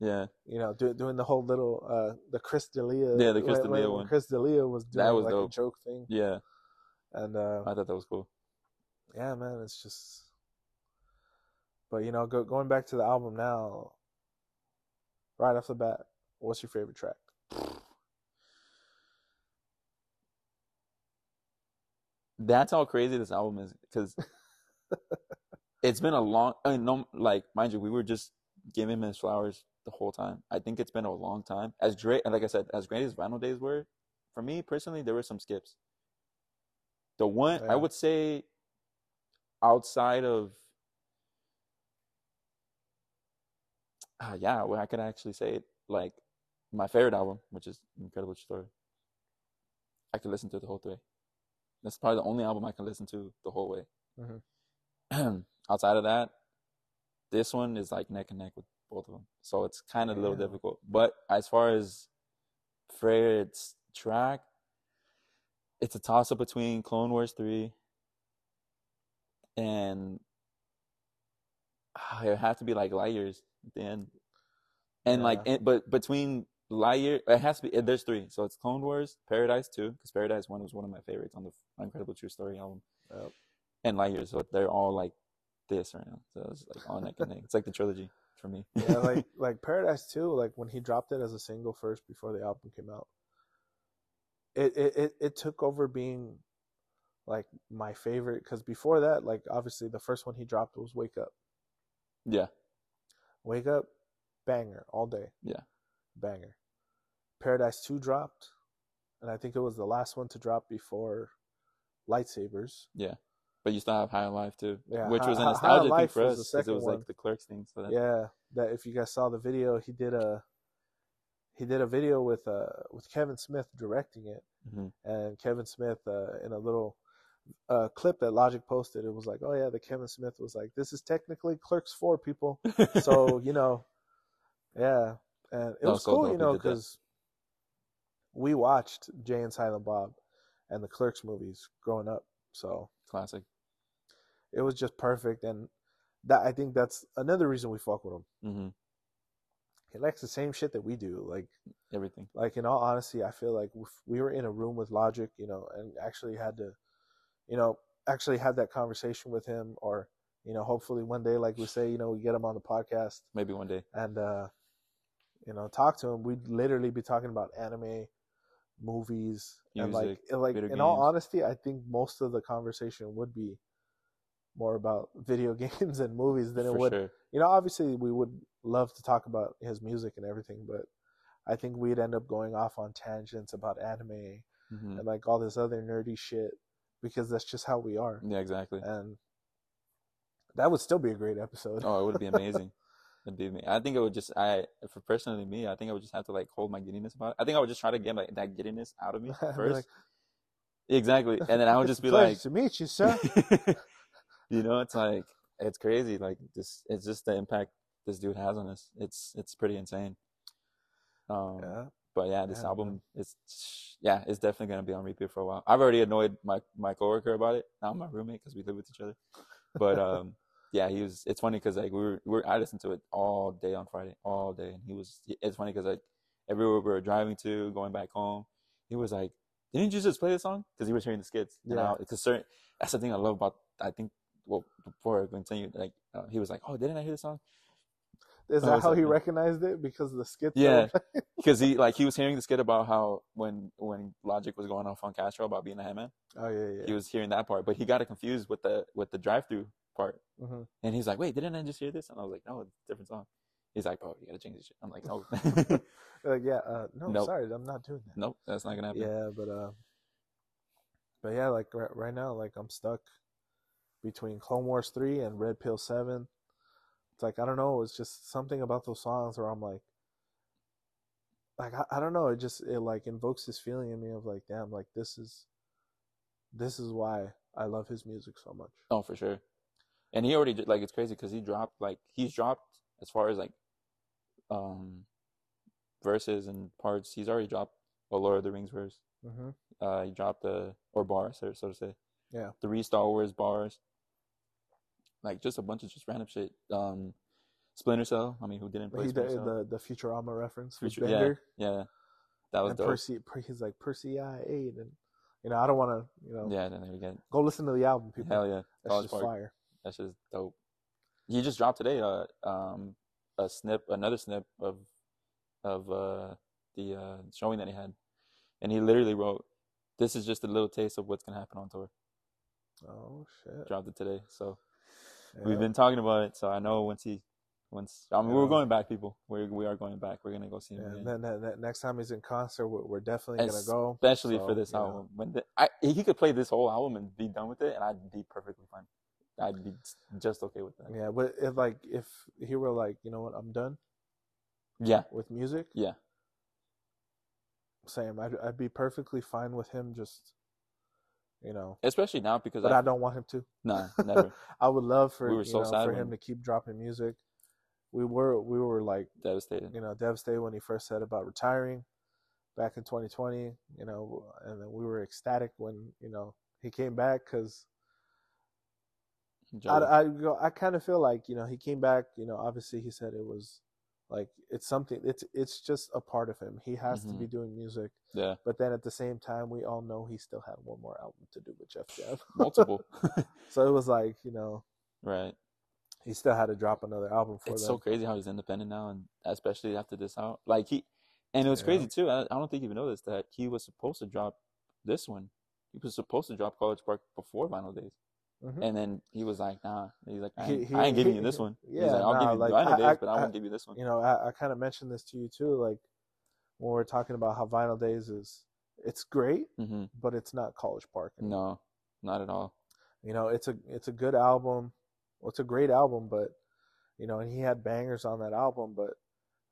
yeah you know, do, doing the whole little uh the Chris D'Elia, Yeah, the Chris when- D'Elia when one. Chris D'Elia was doing That was like dope. a joke thing, yeah and uh i thought that was cool yeah, man, it's just. But you know, go, going back to the album now, right off the bat, what's your favorite track? that's how crazy this album is because it's been a long I mean no like mind you we were just giving him his flowers the whole time I think it's been a long time as great and like I said as great as Vinyl Days were for me personally there were some skips the one Yeah. I would say outside of uh, yeah well I could actually say it like my favorite album which is Incredible Story I could listen to it the whole way that's probably the only album I can listen to the whole way. Mhm. Outside of that, this one is like neck and neck with both of them. So it's kind of a little difficult. But as far as Fred's track, it's a toss up between Clone Wars 3 and ah, it had to be like Light Years at the end. And like, Yeah. it, but between Light Year, it has to be, there's three. So it's Clone Wars, Paradise 2, because Paradise 1 was one of my favorites on the Incredible True Story album Yep. and Lightyear. So they're all like this right now. So it's like all neck and neck. It's like the trilogy for me. yeah, like like Paradise Two, like when he dropped it as a single first before the album came out, it it it, it took over being like my favorite because before that, like obviously the first one he dropped was Wake Up. yeah, Wake Up, banger all day. Yeah. banger. Paradise Two dropped, and I think it was the last one to drop before Lightsabers. yeah. But you still have High on Life too, Yeah, which was a Hi- nostalgia thing for us because it was one. like the Clerks thing. So that, Yeah, that if you guys saw the video, he did a he did a video with uh with Kevin Smith directing it, Mhm. and Kevin Smith uh, in a little uh, clip that Logic posted, it was like, oh yeah, the Kevin Smith was like, this is technically Clerks Four people, so you know, yeah, and it was was so cool, you know, because we watched Jay and Silent Bob and the Clerks movies growing up, so classic. it was just perfect, and that I think that's another reason we fuck with him. hmm He likes the same shit that we do, like. Everything. like in all honesty i feel like if we were in a room with logic you know and actually had to you know actually had that conversation with him or you know hopefully one day like we say you know we get him on the podcast Maybe one day. and uh you know talk to him we'd literally be talking about anime movies and like and, like in all honesty i think most of the conversation would be more about video games and movies than it would sure. you know, obviously we would love to talk about his music and everything, but I think we'd end up going off on tangents about anime hmm and like all this other nerdy shit because that's just how we are. Yeah, exactly. And That would still be a great episode. Oh, it would be amazing. It'd be me. I think it would just I for personally me, I think I would just have to like hold my giddiness about it. I think I would just try to get like that giddiness out of me first. like, exactly. And then I would just be like to meet you, sir. you know, it's like it's crazy. Like this it's just the impact this dude has on us. It's it's pretty insane. Um yeah. but yeah, this Yeah, album is yeah, it's definitely gonna be on repeat for a while. I've already annoyed my my coworker about it, not my roommate because we live with each other. But um, yeah, he was. It's funny because like we were, we were I listened to it all day on Friday, all day, and he was. It's funny because like everywhere we were driving to, going back home, he was like, "Didn't you just play the song?" Because he was hearing the skits. Yeah. Because certain that's the thing I love about. I think well before I continue, like uh, he was like, "Oh, didn't I hear the song?" Is that how like, he recognized it because of the skit? Yeah. Because he like he was hearing the skit about how when when Logic was going off on Castro about being a hitman. oh yeah, yeah. he was hearing that part, but he got it confused with the with the drive through part, Mhm. and he's like, "Wait, didn't I just hear this?" And I was like, "No, it's a different song." He's like, "Oh, you gotta change this shit." I'm like, "No, Like yeah, uh, no, Nope. sorry, I'm not doing that. nope, that's not gonna happen." Yeah, but uh, but yeah, like right, right now, like I'm stuck between Clone Wars three and Red Pill seven. It's like I don't know. It's just something about those songs where I'm like, like I, I don't know. It just it like invokes this feeling in me of like, damn, like this is, this is why I love his music so much. Oh, for sure. And he already did- like it's crazy because he dropped like he's dropped as far as like um verses and parts. He's already dropped a Lord of the Rings verse. Mm-hmm. Uh, he dropped the or bars, so, so to say. Yeah. Three Star Wars bars. Like just a bunch of just random shit. Um, Splinter Cell. I mean, who didn't play He Splinter did Cell? the the Futurama reference Future- yeah, Bender yeah, that was and dope. Percy. He's like Percy I eight, and you know I don't want to you know Yeah, then go. go listen to the album. People, Hell yeah, that's College just Park. fire. That's just dope. He just dropped today. Uh, um, a snip, another snip of, of uh the uh showing that he had, and he literally wrote, "This is just a little taste of what's gonna happen on tour." Oh shit! Dropped it today, so Yeah. we've been talking about it. So I know once he, once I mean Yeah. we're going back, people. We we are going back. We're gonna go see him Yeah, again. and then next time he's in concert, we're, we're definitely gonna go. especially for this know. album. When the, I he could play this whole album and be done with it, and I'd be perfectly fine. I'd be just okay with that. Yeah, but if like if he were like, you know what, I'm done Yeah, with music. Yeah. Same. I'd I'd be perfectly fine with him just, you know. especially now because But I, I don't want him to. nah, never I would love for We so know, for him to keep dropping music. We were we were like devastated. you know devastated when he first said about retiring back in 2020. You know, and then we were ecstatic when you know he came back because. I, I. I kind of feel like you know he came back. You know, obviously he said it was like it's something. It's it's just a part of him. He has to Mhm. be doing music, yeah, but then at the same time, we all know he still had one more album to do with Def Jam. multiple. so it was like you know right. he still had to drop another album for It's them. so crazy how he's independent now, and especially after this out, like he, and it was Yeah. crazy too. I, I don't think you even noticed that he was supposed to drop this one. He was supposed to drop College Park before Vinyl Days, Mhm. and then he was like, "Nah." He's like, "I ain't, he- I ain't giving he- you this one." He's yeah, like, "I'll nah, give you like, Vinyl I- Days, I- but I won't give you this one." you know, I, I kind of mentioned this to you too, like when we're talking about how Vinyl Days is, it's great, hmm but it's not College Park. anymore. No, not at all. You know, it's a it's a good album. Well, it's a great album, but you know, and he had bangers on that album, but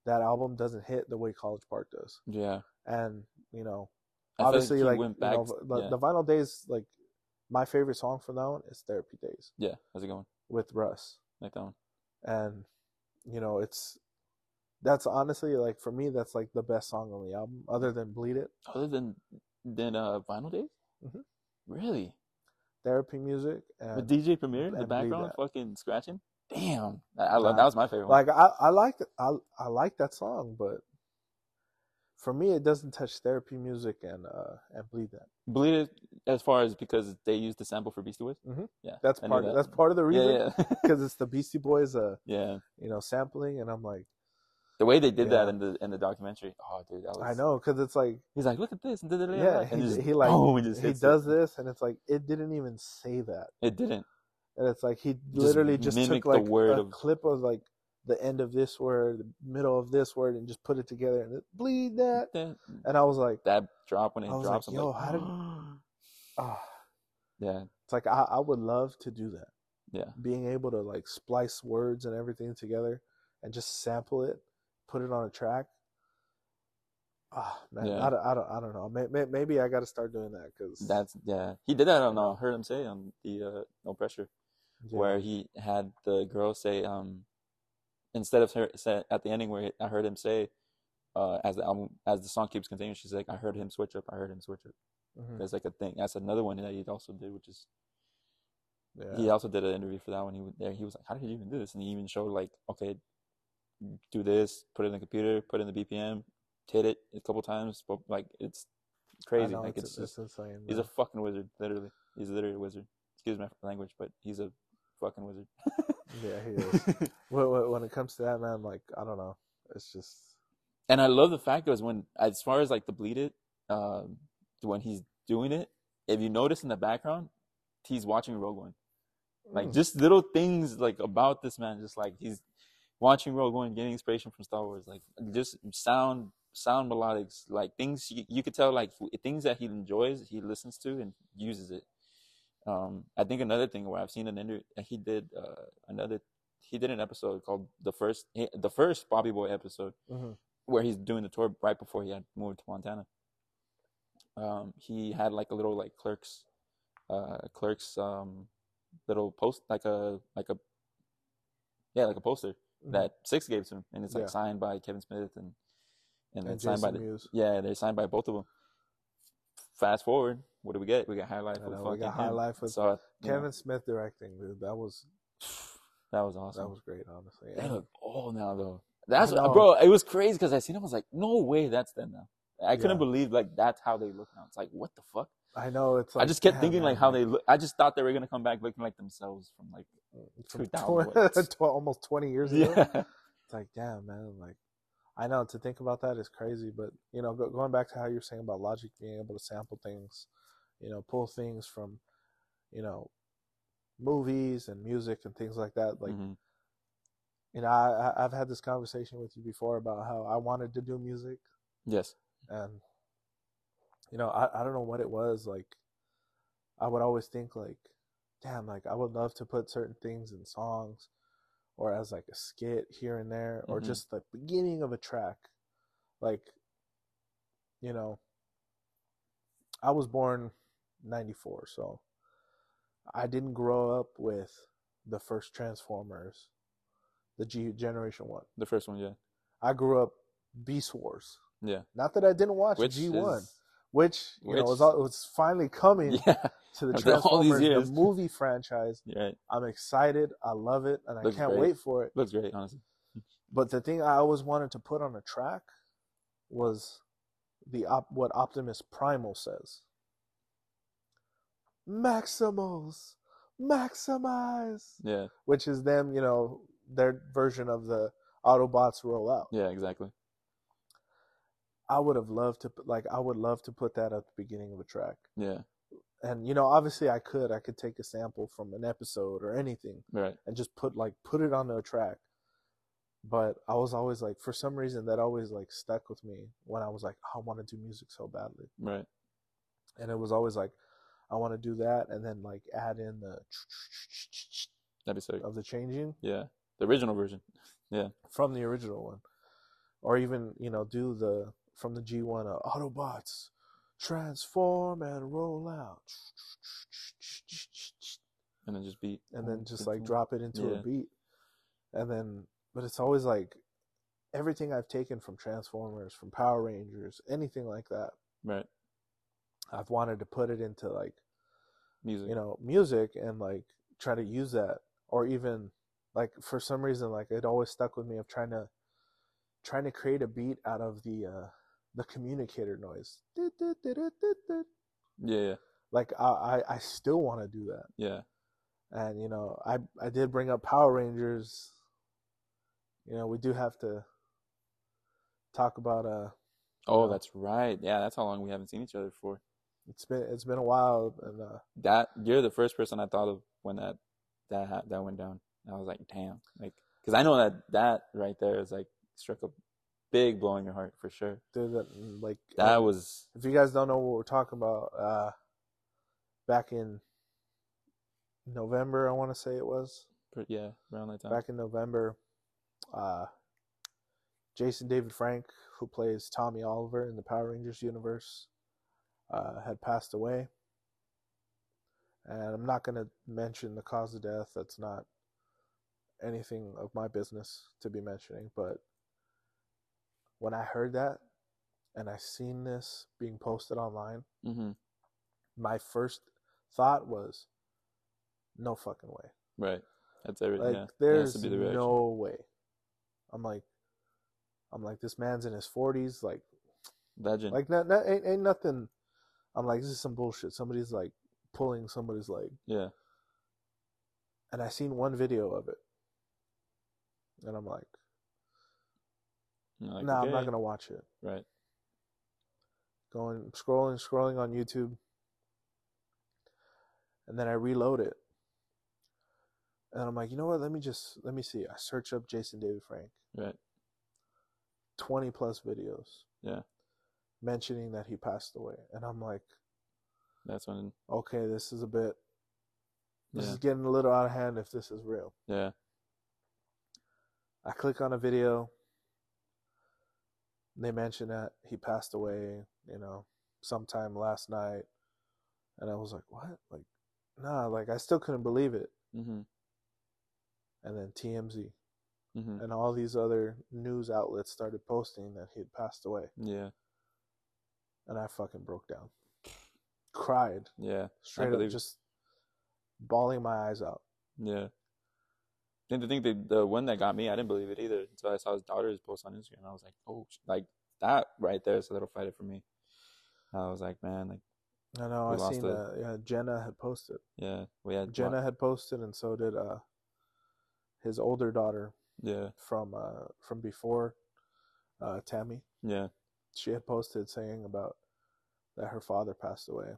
that album doesn't hit the way College Park does. Yeah, And you know, I obviously, he like, went you know, to- the, the Vinyl Days, like my favorite song from that one is Therapy Days yeah. How's it going? with Russ, Like that one. and you know, it's that's honestly like for me, that's like the best song on the album, other than Bleed It. Other than than uh, Vinyl Days. Mhm. Really? Therapy music With DJ Premier in the background, fucking scratching. Damn, I, I love that was my favorite one. like I I like I I like that song, but for me it doesn't touch therapy music and uh and bleed that. Bleed it as far as because they used the sample for Beastie Boys. Mhm. Yeah, That's I part that. of, that's part of the reason Yeah, yeah, because it's the Beastie Boys uh yeah. you know sampling and I'm like The way they did that in the in the documentary. Oh, dude, that was. I know because it's like He's like, look at this, and, yeah and he, just, he like just he does it. this and it's like it didn't even say that It didn't. and it's like he literally just took the like word a of- clip of like the end of this word, the middle of this word, and just put it together and it, bleed that. And I was like, that drop when it I was drops, like, yo, like, how did- ah, yeah, it's like I, I would love to do that. Yeah. being able to like splice words and everything together and just sample it, put it on a track. Ah, man, Yeah. I, don't, I don't, I don't know. May- may- Maybe I got to start doing that because That's yeah. He did that I don't uh, heard him say on the uh, No Pressure, where he had the girl say um instead of her at the ending where I heard him say uh as the album as the song keeps continuing she's like I heard him switch up I heard him switch up. Mhm. There's like a thing. That's another one that he also did, which is yeah. he also did an interview for that one. He was there. He was like, "How did you even do this?" And he even showed like, "Okay, do this, put it in the computer, put in the BPM, hit it a couple times, but like it's crazy. know, like it's, it's, it's, just insane. he's man. a fucking wizard, literally. He's literally a wizard. Excuse my language, but he's a fucking wizard. yeah, he is. when, when- it comes to that, man, like I don't know. It's just and I love the fact was when, as far as like the bleed it, um, when he's doing it, if you notice in the background, he's watching Rogue One. Like Mm. just little things like about this man, just like he's watching Rogue One, getting inspiration from Star Wars, like just sound, sound melodics, like things you, you could tell, like things that he enjoys, he listens to and uses it. Um, I think another thing where I've seen an interview, he did uh, another, he did an episode called the first, the first Bobby Boy episode Mhm. where he's doing the tour right before he had moved to Montana. Um, he had like a little like clerks, uh, clerks, um, little post like a like a yeah like a poster Mhm. that 6ix gave to him, and it's like Yeah. signed by Kevin Smith and and, and signed by the, yeah they're signed by both of them. Fast forward, what do we get? We got High Life with know, we got fucking High him. Life with so, know, Kevin Smith directing, dude. That was that was awesome. that was great, honestly. They look old now though. That's know. bro. It was crazy because I seen them. I was like, no way, that's them now. I couldn't Yeah. believe like that's how they look now. It's like what the fuck. I know it's. Like, I just kept damn, thinking man, like how they look. I just thought they were gonna come back looking like themselves from like mm, from 2000 tw- almost twenty years ago. yeah, It's like, damn, man. Like, I know to think about that is crazy, but you know, go, going back to how you're saying about Logic being able to sample things, you know, pull things from, you know, movies and music and things like that. Like, Mhm. you know, I, I've had this conversation with you before about how I wanted to do music, yes, and you know, I, I don't know what it was. Like, I would always think like, damn, like I would love to put certain things in songs, or as like a skit here and there, or Mhm. just the beginning of a track. Like, you know, I was born '94, so I didn't grow up with the first Transformers, the G Generation One. the first one, yeah, I grew up Beast Wars. yeah. Not that I didn't watch Which G One, is which you know was, all, was finally coming yeah, to the Transformers the movie franchise. right. I'm excited. I love it, and I can't great. wait for it. Looks great, honestly. But the thing I always wanted to put on a track was the op- what Optimus Primal says. Maximals, maximize, Yeah, which is them, you know, their version of the Autobots roll out. yeah, exactly. I would have loved to like I would love to put that at the beginning of a track. Yeah, And you know, obviously I could I could take a sample from an episode or anything right. and just put like put it on a track. But I was always like for some reason that always like stuck with me when I was like oh, I want to do music so badly. Right. And it was always like I want to do that and then like add in the That'd be sick. of the changing Yeah, the original version. Yeah, from the original one. Or even, you know, do the from the G1 uh, Autobots transform and roll out. And then just beat. and then just like drop it into a beat and then but it's always like everything i've taken from transformers from power rangers anything like that Right. I've wanted to put it into like Music. you know music and like try to use that or even like for some reason like it always stuck with me of trying to trying to create a beat out of the uh the communicator noise Yeah, yeah, like i i, I still want to do that yeah. and you know i i did bring up power rangers you know we do have to talk about uh Oh, know. that's right. Yeah, that's how long we haven't seen each other for. It's been it's been a while and uh That you're the first person I thought of when that that ha- that went down. I was like, damn, like, because I know that that right there is like struck a big blow in your heart for sure. dude, that, like That was if you guys don't know what we're talking about uh back in November, I want to say it was Yeah, around that time. back in November. Uh, Jason David Frank, who plays Tommy Oliver in the Power Rangers universe, uh, had passed away. And I'm not going to mention the cause of death. That's not anything of my business to be mentioning. But when I heard that and I seen this being posted online, hmm my first thought was, no fucking way. Right. That's everything. Like yeah. There's to be the no way. I'm like, I'm like this man's in his forties. Like, legend. like not, not ain't, ain't nothing. I'm like this is some bullshit. Somebody's like pulling somebody's leg, yeah. and I seen one video of it, and I'm like, like, nah, I'm not gonna watch it. Right. Going scrolling, scrolling on YouTube, and then I reload it, and I'm like, you know what? Let me just let me see. I search up Jason David Frank. Right. 20 plus videos. Yeah. Mentioning that he passed away. And I'm like, That's when. okay, this is a bit, this Yeah. is getting a little out of hand if this is real. Yeah. I click on a video. They mention that he passed away, you know, sometime last night. And I was like, what? Like, nah, like, I still couldn't believe it. hmm And then TMZ hmm and all these other news outlets started posting that he had passed away. Yeah. And I fucking broke down. Cried. Yeah. Straight up, just bawling my eyes out. Yeah. And the thing that the one that got me, I didn't believe it either until I saw his daughter's post on Instagram. I was like, oh, like that right there is a little fighter for me. I was like, man, like, I know. I seen that. Yeah, Jenna had posted. yeah, we had Jenna had posted, and so did uh his older daughter Yeah, from uh from before, uh Tammy. yeah. She had posted saying about that her father passed away.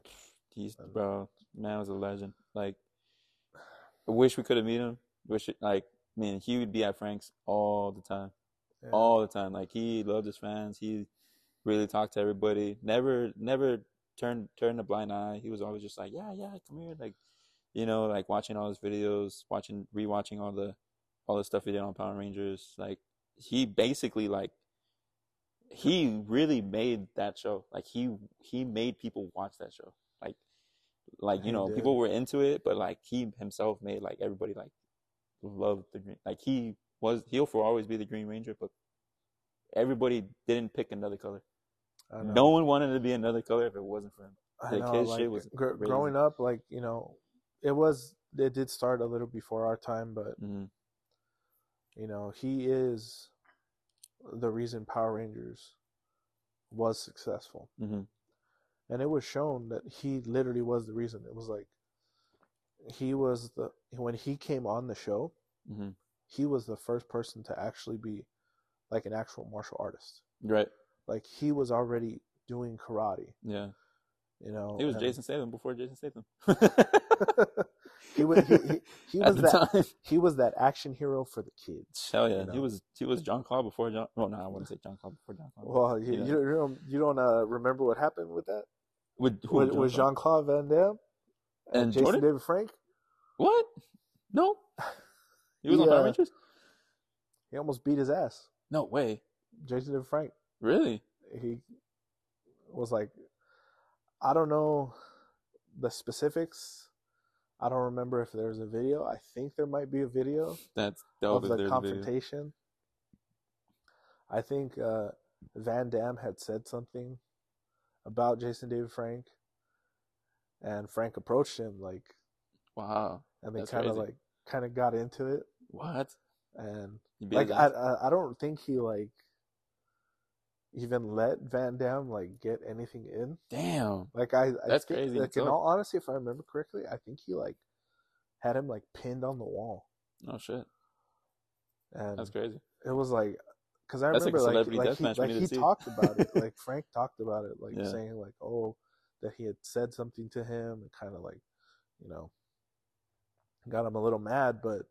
He's And- bro, man was a legend. Like, I wish we could have met him. Wish it, like, man, he would be at Frank's all the time, Yeah. all the time. Like he loved his fans. He really talked to everybody. Never, never turned turned a blind eye. He was always just like, yeah, yeah, come here, like, you know, like watching all his videos, watching, rewatching all the, all the stuff he did on Power Rangers. Like, he basically like, he really made that show. Like he he made people watch that show. Like, like you know, did. people were into it, but like he himself made like everybody like loved the green. Like he was he'll for always be the Green Ranger, but everybody didn't pick another color. I know. No one wanted to be another color if it wasn't for him. I know, his like, shit was gr- growing up. Like you know, it was it did start a little before our time, but hmm you know he is the reason Power Rangers was successful. hmm and it was shown that he literally was the reason. It was like he was the when he came on the show, hmm he was the first person to actually be like an actual martial artist. Right. Like he was already doing karate, Yeah. you know. He was Jason Statham before Jason Statham. he was he, he, he was that time. he was that action hero for the kids. Hell yeah, you know? he was he was John Claude before John. Well, no, I wouldn't say John Claude before John Claude. Well, you, Yeah. you, don't- you don't you don't uh, remember what happened with that? with who? With, with Jean Claude Van Damme And Jason Jordan? David Frank. What? No. He was He, on Power uh, Rangers. He almost beat his ass. No way. Jason David Frank. Really? he was like i don't know the specifics i don't remember if there's a video i think there might be a video That's of dope. if the confrontation i think uh, van damme had said something about jason david frank and frank approached him like Wow. and they kind of like kind of got into it What? and like I. I I don't think he like even let Van Damme like get anything in. Damn. Like I, I That's think, crazy Like in all honesty, if I remember correctly, I think he like had him like pinned on the wall, Oh shit. and That's crazy. it was like because I like remember like celebrity like he, like he talked about it. Like Frank talked about it, like Yeah. saying like oh that he had said something to him and kind of like you know got him a little mad, but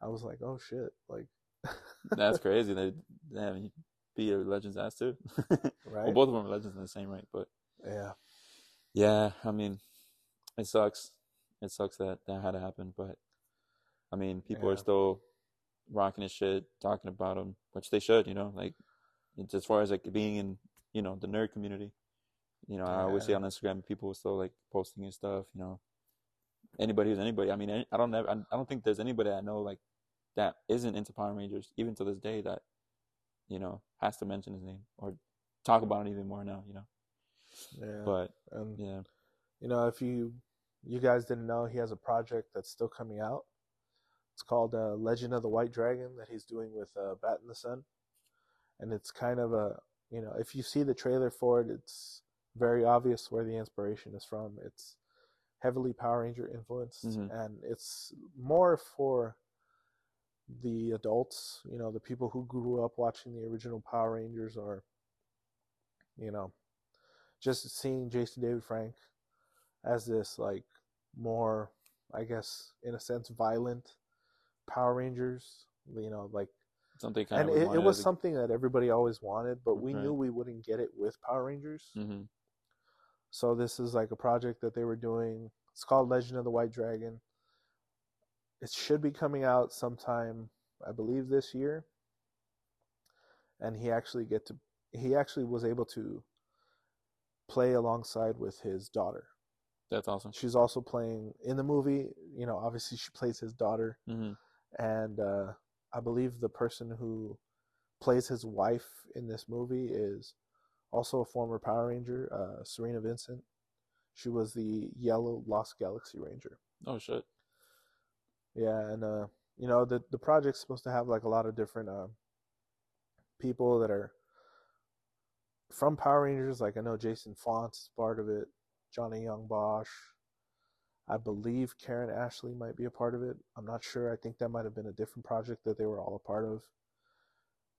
I was like oh shit, like That's crazy. They damn he beat a legend's ass too. right? Well, both of them are legends in the same right, but yeah, yeah, I mean, it sucks. it sucks that that had to happen, but I mean, people Yeah. are still rocking his shit, talking about him, which they should, you know, like as far as like being in, you know, the nerd community. You know, I always see on Instagram people are still like posting his stuff, you know. Anybody who's anybody. I mean, I don't never, I don't think there's anybody I know like that isn't into Power Rangers, even to this day, that you know has to mention his name or talk about it even more now, you know. Yeah. But and yeah, you know, if you you guys didn't know, he has a project that's still coming out. It's called uh, Legend of the White Dragon that he's doing with uh, Bat in the Sun, and it's kind of a you know, if you see the trailer for it, it's very obvious where the inspiration is from. It's heavily Power Ranger influenced, Mhm. and it's more for the adults, you know, the people who grew up watching the original Power Rangers, or you know, just seeing Jason David Frank as this like more, I guess, in a sense, violent Power Rangers. You know, like, something kind and of. it, it was something that everybody always wanted, but we Right. knew we wouldn't get it with Power Rangers. hmm So this is like a project that they were doing. It's called Legend of the White Dragon. It should be coming out sometime, I believe, this year. And he actually get to he actually was able to play alongside with his daughter. That's awesome. She's also playing in the movie. You know, obviously she plays his daughter, hmm and uh, I believe the person who plays his wife in this movie is also a former Power Ranger, uh, Cerina Vincent. She was the yellow Lost Galaxy Ranger. Oh shit. Yeah, and uh, you know the the project's supposed to have like a lot of different uh, people that are from Power Rangers. Like I know Jason Faunt is part of it, Johnny Yong Bosch. I believe Karan Ashley might be a part of it. I'm not sure. I think that might have been a different project that they were all a part of.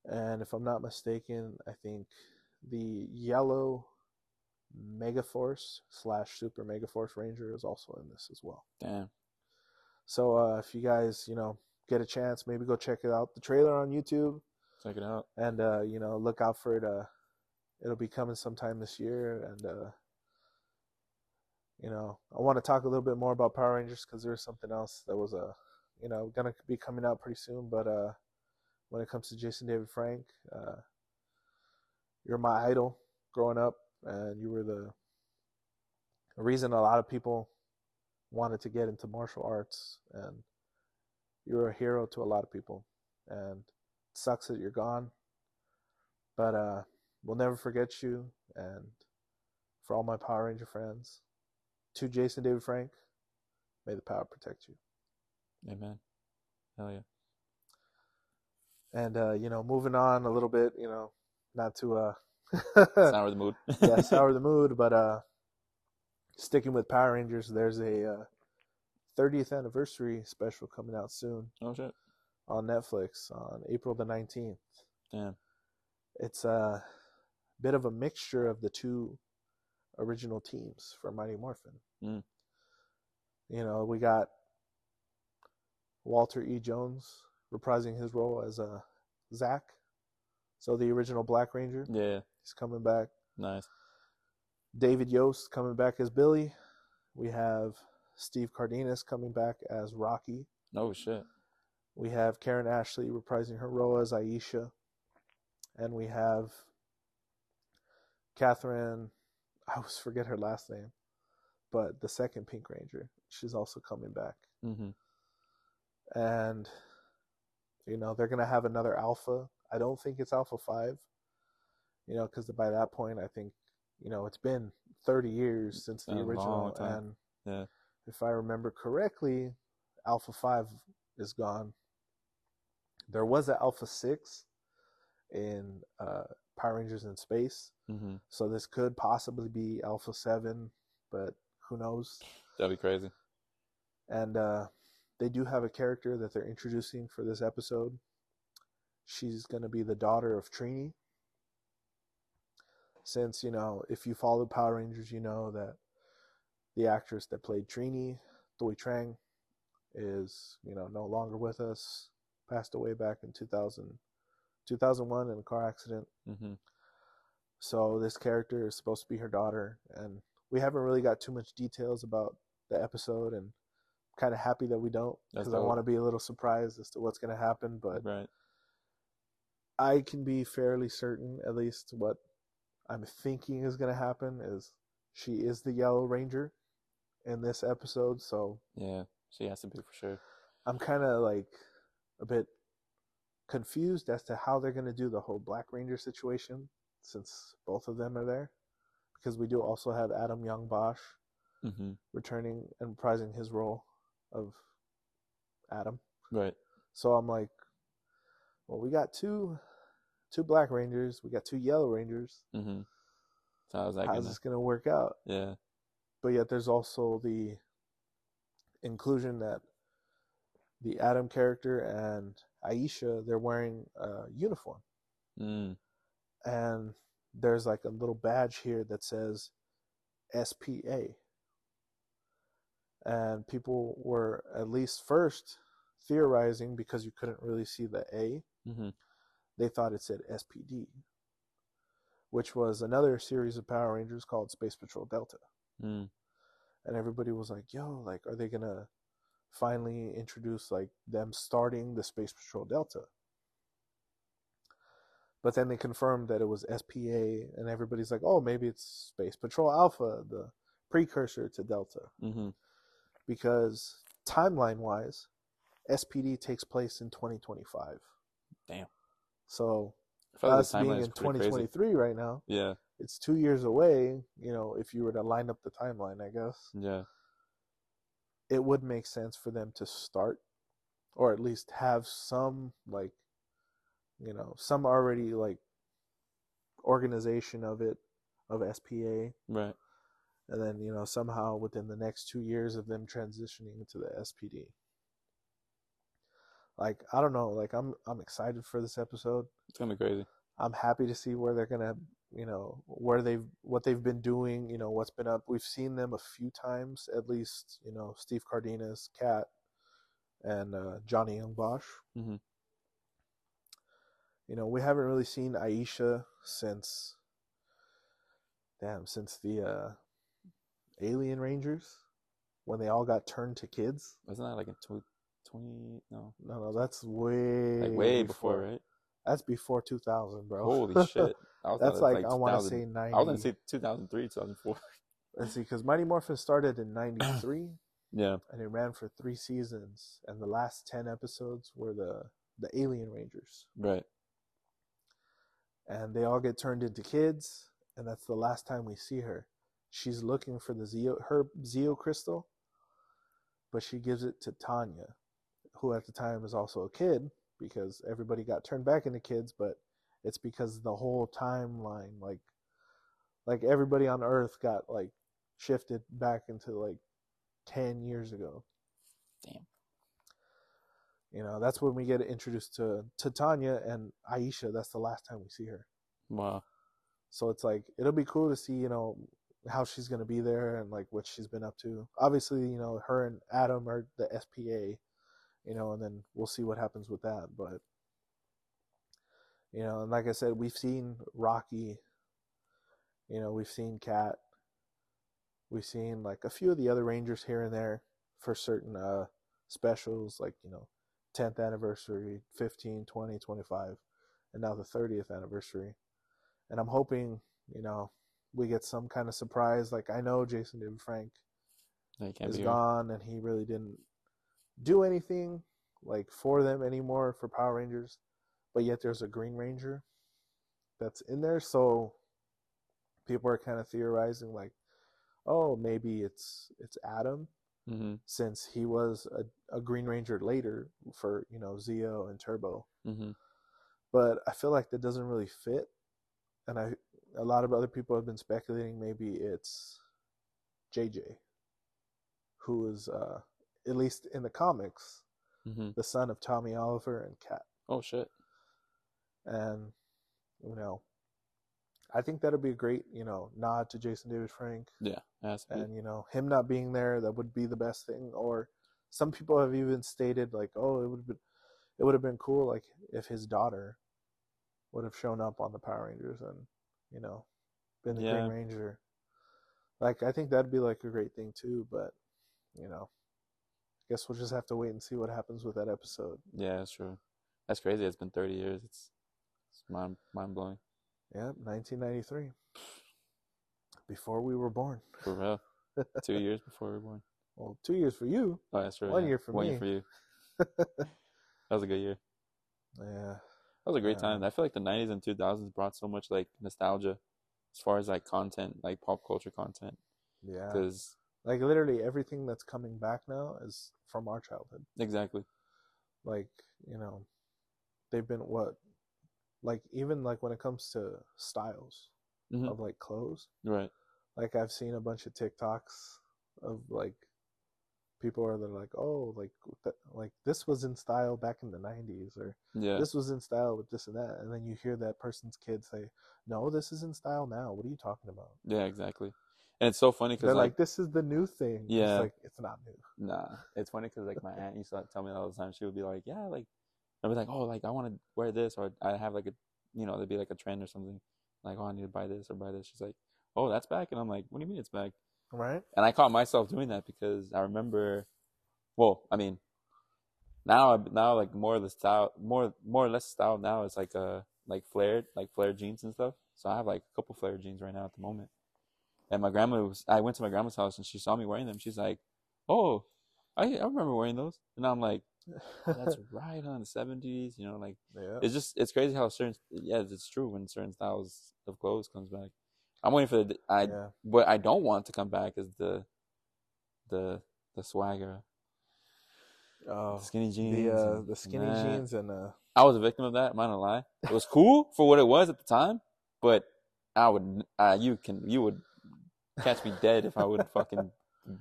And if I'm not mistaken, I think the yellow Megaforce slash Super Megaforce Ranger is also in this as well. Damn. So uh, if you guys, you know, get a chance, maybe go check it out. The trailer on YouTube, Check it out. and uh, you know, look out for it. Uh, it'll be coming sometime this year, and uh, you know, I want to talk a little bit more about Power Rangers because there's something else that was uh, you know, gonna be coming out pretty soon. But uh, when it comes to Jason David Frank, uh, you're my idol growing up, and you were the reason a lot of people wanted to get into martial arts, and you're a hero to a lot of people. And it sucks that you're gone, but uh, we'll never forget you. And for all my Power Ranger friends, to Jason David Frank, may the power protect you. Amen. Hell yeah. And uh, you know, moving on a little bit, you know, not to uh, Sour the mood. yeah, sour the mood, but uh, sticking with Power Rangers, there's a uh, 30th anniversary special coming out soon oh shit. on Netflix on April the 19th. Damn. It's a bit of a mixture of the two original teams for Mighty Morphin. Mm. You know, we got Walter E. Jones reprising his role as a uh, Zach. So the original Black Ranger, Yeah. he's coming back. Nice. David Yost coming back as Billy. We have Steve Cardenas coming back as Rocky. Oh shit. We have Karan Ashley reprising her role as Aisha. And we have Catherine, I always forget her last name, but the second Pink Ranger. She's also coming back. hmm And, you know, they're going to have another Alpha. I don't think it's Alpha 5, you know, because by that point, I think, you know, it's been 30 years since the A original. And Yeah. if I remember correctly, Alpha 5 is gone. There was an Alpha 6 in uh, Power Rangers in Space. hmm So this could possibly be Alpha 7, but who knows? That'd be crazy. And uh, they do have a character that they're introducing for this episode. She's going to be the daughter of Trini. Since, you know, if you follow Power Rangers, you know that the actress that played Trini, Doi Trang, is, you know, no longer with us. Passed away back in 2000, 2001 in a car accident. hmm So this character is supposed to be her daughter, and we haven't really got too much details about the episode and I'm kind of happy that we don't because I want to be a little surprised as to what's going to happen. But right. I can be fairly certain, at least what I'm thinking is going to happen is she is the Yellow Ranger in this episode. So Yeah, she has to be for sure. I'm kind of like a bit confused as to how they're going to do the whole Black Ranger situation since both of them are there. Because we do also have Adam Yong Bosch hmm returning and reprising his role of Adam. Right. So I'm like, well, we got two two Black Rangers, we got two Yellow Rangers. Mm-hmm. So how's that How's gonna? this to work out? Yeah. But yet there's also the inclusion that the Adam character and Aisha, they're wearing a uniform. Mm. And there's like a little badge here that says SPA. And people were at least first theorizing because you couldn't really see the A, hmm they thought it said SPD, which was another series of Power Rangers called Space Patrol Delta. Mm. and everybody was like, "Yo, like, are they gonna finally introduce like them starting the Space Patrol Delta?" But then they confirmed that it was SPA, and everybody's like, "Oh, maybe it's Space Patrol Alpha, the precursor to Delta," hmm because timeline-wise, SPD takes place in 2025. Damn. So like us being in pretty crazy. 2023 right now, Yeah. it's two years away. You know, if you were to line up the timeline, I guess. Yeah. it would make sense for them to start or at least have some like you know some already like organization of it of SPA Right. and then you know somehow within the next 2 years of them transitioning into the SPD like I don't know like I'm I'm excited for this episode It's gonna be crazy. I'm happy to see where they're gonna, you know, where they've what they've been doing. You know, what's been up. We've seen them a few times, at least. You know, Steve Cardenas, Cat, and uh, Johnny Yong Bosch. Mhm. You know, we haven't really seen Aisha since, damn, since the uh, Alien Rangers when they all got turned to kids. Wasn't that like in tw- 20? No. No, no, that's way Like way before, right? That's before 2000, bro. Holy shit. That's it like, I want to say 90. I was gonna say 2003, 2004. Let's see, because Mighty Morphin started in '93 yeah. and it ran for three seasons, and the last ten episodes were the the Alien Rangers, Right. and they all get turned into kids, and that's the last time we see her. She's looking for the Zeo her Zeo crystal, but she gives it to Tanya, who at the time is also a kid because everybody got turned back into kids, but it's because the whole timeline, like, like everybody on Earth got like shifted back into like ten years ago. Damn. You know, that's when we get introduced to to Tanya and Aisha. That's the last time we see her. Wow. So it's like it'll be cool to see, you know, how she's gonna be there and like what she's been up to. Obviously, you know, her and Adam are the SPA, you know, and then we'll see what happens with that. But you know, and like I said, we've seen Rocky, you know, we've seen Cat, we've seen like a few of the other Rangers here and there for certain uh specials, like, you know, 10th anniversary, 15, 20, 25, and now the 30th anniversary. And I'm hoping, you know, we get some kind of surprise. Like I know Jason David Frank is gone and he really didn't do anything like for them anymore for Power Rangers. But yet there's a Green Ranger that's in there, so people are kind of theorizing like, oh, maybe it's it's Adam hmm since he was a, a Green Ranger later for you know Zeo and Turbo. hmm But I feel like that doesn't really fit, and I a lot of other people have been speculating maybe it's JJ, who is uh, at least in the comics hmm the son of Tommy Oliver and Cat, Oh shit. and you know. I think that'd be a great, you know, nod to Jason David Frank. Yeah. It has to be. and you know him not being there that would be the best thing or some people have even stated like oh it would have been it would have been cool like if his daughter would have shown up on the power rangers and you know been the Yeah. green ranger like i think that'd be like a great thing too but you know guess we'll just have to wait and see what happens with that episode. Yeah, that's true. That's crazy. It's been 30 years. It's, it's mind mind blowing. Yep, 1993. Before we were born. For real. Two years before we were born. Well, two years for you. Oh, that's true. One yeah. year for One me. year for you. That was a good year. Yeah. That was a great Yeah. time. I feel like the 90s and 2000s brought so much like nostalgia as far as like content, like pop culture content. Yeah. Because Like literally everything that's coming back now is from our childhood. exactly. Like, you know, they've been what? Like even like when it comes to styles Mhm. of like clothes, Right. like I've seen a bunch of TikToks of like people are they're like, "Oh, like th- like this was in style back in the 90s or Yeah. this was in style with this and that." And then you hear that person's kid say, "No, this is in style now. What are you talking about?" Yeah, exactly. And it's so funny because They're like, like, "This is the new thing." Yeah. It's like it's not new. nah, it's funny because like my aunt used to tell me that all the time. She would be like, yeah, like I'd be like, oh, like I want to wear this, or I have like a, you know, there'd be like a trend or something. Like, oh, I need to buy this or buy this. She's like, oh, that's back, and I'm like, what do you mean it's back? Right? and I caught myself doing that because I remember, well, I mean, now now like more of the style, more more or less style now is like uh like flared like flared jeans and stuff. So I have like a couple flared jeans right now at the moment. And my grandma was, I went to my grandma's house and she saw me wearing them. She's like, "Oh, I I remember wearing those." And I'm like, "That's right, on the '70s." You know, like yeah. it's just it's crazy how certain yeah it's true when certain styles of clothes comes back. I'm waiting for the I yeah. what I don't want to come back is the the the swagger, Oh, skinny jeans. the uh, the skinny and jeans and uh I was a victim of that. I'm not gonna lie. It was cool for what it was at the time, but I would uh, you can you would catch me dead if I would fucking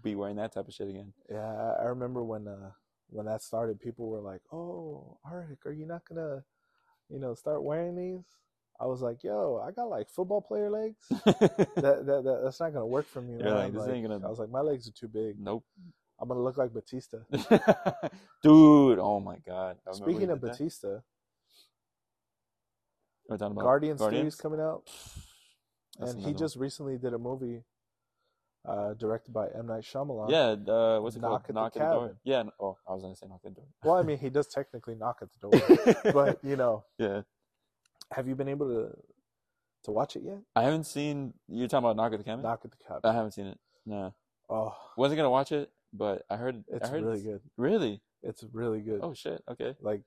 be wearing that type of shit again. yeah. I- remember when uh when that started, people were like, "Oh, Arik, are you not gonna, you know, start wearing these?" I was like, "Yo, I got like football player legs. that, that, that that's not gonna work for me." Man." like, "This ain't gonna- I was like, "My legs are too big. nope, I'm gonna look like Batista." dude. Oh my god. Speaking of. Batista, Guardians, Guardians? series coming out, That's and he another just recently did a movie uh, directed by M Night Shyamalan. Yeah, uh, what's it Knock called? at the Knock at the door. Yeah. Oh, I was gonna say knock at the door. Well, I mean, he does technically knock at the door, but you know, yeah, have you been able to to watch it yet? I haven't seen. You're talking about Knock at the Cabin. Knock at the cabin. I haven't seen it. No, Oh, wasn't gonna watch it, but I heard. it's I heard really good. Really? It's really good. Oh shit. Okay. Like,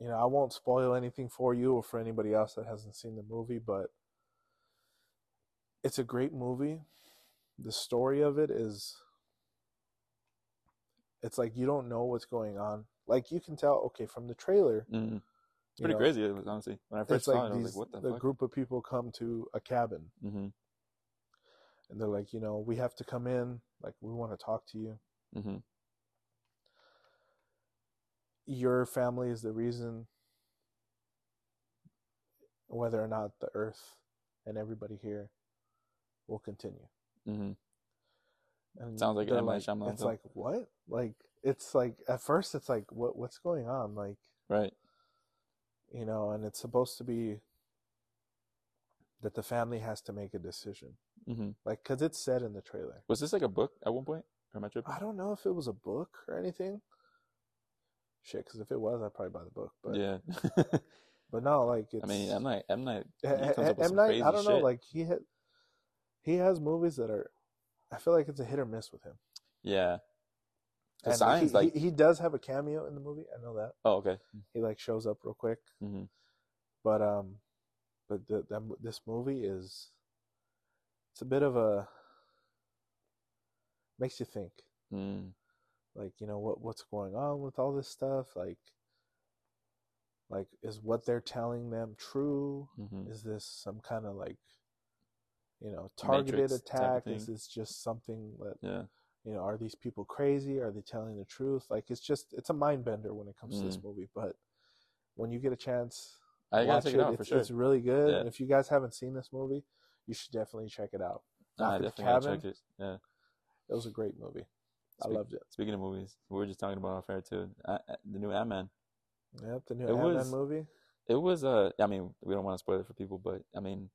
you know, I won't spoil anything for you or for anybody else that hasn't seen the movie, but it's a great movie. The story of it is it's like you don't know what's going on. Like you can tell, okay, from the trailer. Mm. It's pretty know, crazy, honestly. When I first saw like it, I was these, like, "What the, the fuck?" group of people come to a cabin Mm-hmm. and they're like, you know, we have to come in. Like, we want to talk to you. Mm-hmm. Your family is the reason whether or not the earth and everybody here will continue. Mm-hmm. Sounds like M. Night Shyamalan It's film. like what? Like it's like at first it's like what what's going on? Like Right. you know, and it's supposed to be that the family has to make a decision, Mm-hmm. like because it's said in the trailer. Was this like a book at one point? Or am I tripping? I don't know if it was a book or anything. Shit, because if it was, I'd probably buy the book. But yeah. but no, like it's. I mean, M Night. M Night. He M. comes up with Night. I don't know. Like he hit, he has movies that are. I feel like it's a hit or miss with him. yeah. And signs, he, like, he, he does have a cameo in the movie. I know that oh, okay. he like shows up real quick. Mm-hmm. But um, but the, the this movie is. It's a bit of a. Makes you think. Mm. like you know what what's going on with all this stuff like like is what they're telling them true Mm-hmm. is this some kind of like you know targeted Matrix attack is this just something that Yeah. you know are these people crazy are they telling the truth like it's just it's a mind bender when it comes to this Mm. movie but when you get a chance I watch check it, it out it's, for sure. it's really good Yeah. and if you guys haven't seen this movie you should definitely check it out Knock definitely Cabin. check it. Yeah. it was a great movie i loved it Speaking of movies, we were just talking about off air too. The new Ant Man. yep the new It ant-man was- movie It was uh, I mean, we don't want to spoil it for people, but I mean,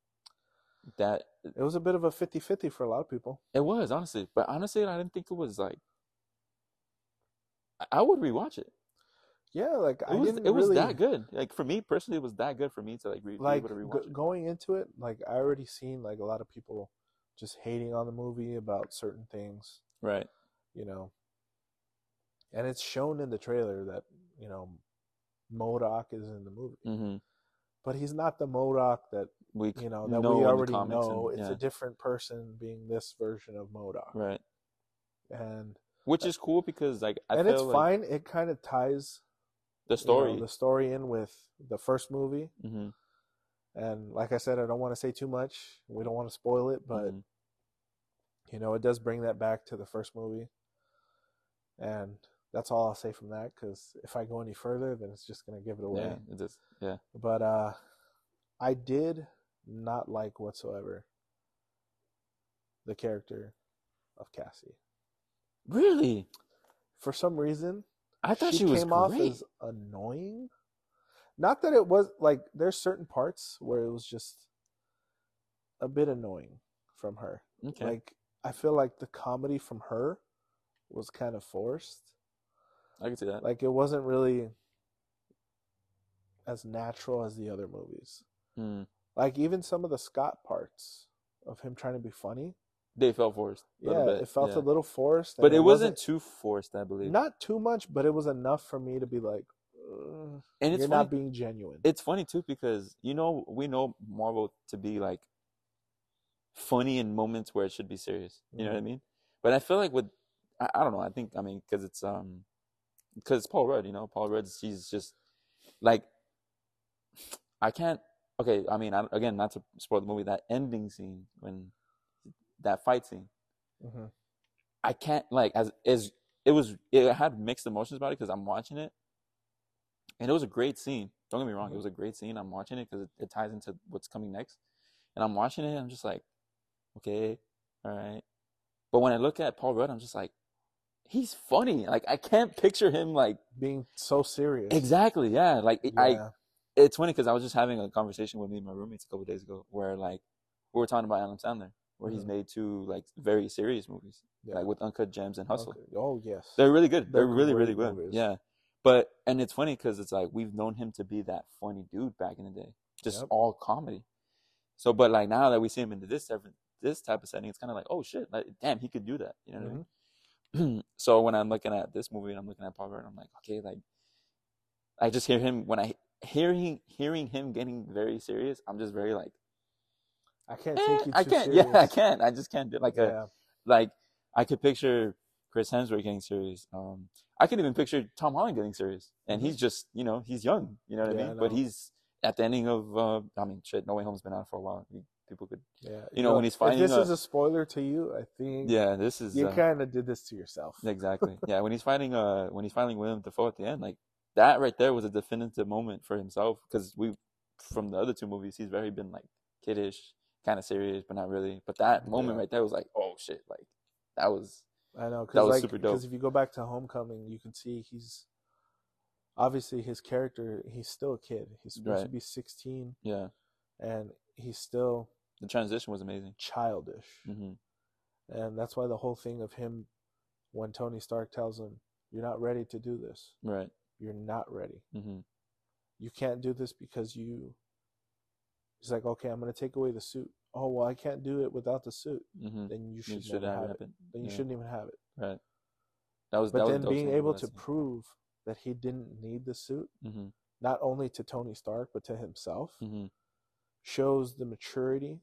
that It was a bit of a 50-50 for a lot of people. it was honestly, but honestly, I didn't think it was like I- would rewatch it. Yeah, like It I was didn't it was that good. Like for me personally, it was that good for me to like re- like be able to rewatch it. going into it. Like I already seen like a lot of people just hating on the movie about certain things, Right. you know. And it's shown in the trailer that you know MODOK is in the movie, Mm-hmm. but he's not the MODOK that We you know that know we already know. and- it's yeah. a different person being this version of MODOK, right, and which is cool because like I and feel it's like fine. It kind of ties the you know, story. the story in with the first movie. mm-hmm. And like I said, I don't want to say too much. We don't want to spoil it, but Mhm. you know, it does bring that back to the first movie. And that's all I'll say from that because if I go any further, then it's just going to give it away. yeah, it just yeah. But uh, I did not like whatsoever the character of Cassie. Really, For some reason, I thought she, was came great. off as annoying. Not that it was like there's certain parts where it was just a bit annoying from her. okay. Like I feel like the comedy from her was kind of forced. I can see that. Like it wasn't really as natural as the other movies. Mm. Like even some of the Scott parts of him trying to be funny, They felt forced. yeah, bit, it felt yeah. a little forced. but and it wasn't too forced, I believe. not too much, but it was enough for me to be like, "Ugh, and it's you're funny. not being genuine. it's funny too because you know we know Marvel to be like funny in moments where it should be serious. You know what I mean? But I feel like with I, I don't know. I think I mean because it's um because it's Paul Rudd. You know, Paul Rudd. He's just like I can't. Okay, I mean, I, again, not to spoil the movie. That ending scene when that fight scene, hmm I can't like as as it was. It had mixed emotions about it because I'm watching it, and it was a great scene. Don't get me wrong, Mhm. it was a great scene. I'm watching it because it, it ties into what's coming next, and I'm watching it. I'm just like, okay, all right. But when I look at Paul Rudd, I'm just like, he's funny. Like I can't picture him like Being so serious. exactly. Yeah, like it- I. It's funny because I was just having a conversation with me and my roommates a couple days ago, where like we were talking about Adam Sandler, where he's Mhm. made two like very serious movies, Yeah. like with Uncut Gems and Hustle. Okay. Oh yes. They're really good. They're, They're really, really good. movies. Yeah. But and it's funny because it's like we've known him to be that funny dude back in the day, just Yep. all comedy. So, but like now that we see him into this type of, this type of setting, it's kind of like, oh shit, like damn, he could do that. You know what I mean? Mm-hmm. so when I'm looking at this movie and I'm looking at Paul Rudd, I'm like, okay, like I just hear him when I hearing hearing him getting very serious. I'm just very like, I can't eh, take you too I can't. serious. Yeah, I can't. I just can't do like a like I could picture Chris Hemsworth getting serious. Um, I could even picture Tom Holland getting serious, and he's just you know he's young, you know what Mm-hmm. Yeah, I I mean. But he's at the ending of uh, I mean shit. No Way Home's been out for a while. People could Yeah. You know, when he's fighting, If this uh, is a spoiler to you, I think yeah. This is you uh, kind of did this to yourself. exactly yeah. When he's fighting uh when he's fighting William Dafoe at the end, like that right there was a definitive moment for himself because we from the other two movies he's very been like kiddish, kind of serious, but not really. But that moment Yeah. right there was like oh shit, like that was I know because like super dope. because if you go back to Homecoming, you can see he's obviously his character. He's still a kid. He's supposed to be sixteen, yeah. and he's still The transition was amazing. childish. hmm And that's why the whole thing of him, when Tony Stark tells him, "You're not ready to do this. Right. You're not ready. hmm You can't do this because you." He's like, "Okay, I'm going to take away the suit." Oh well, I can't do it without the suit. hmm Then you should, should have have it. it. Then you Yeah. shouldn't even have it. Right. That was. But that then dope being able to prove that he didn't need the suit, Mhm. not only to Tony Stark but to himself, Mhm. shows the maturity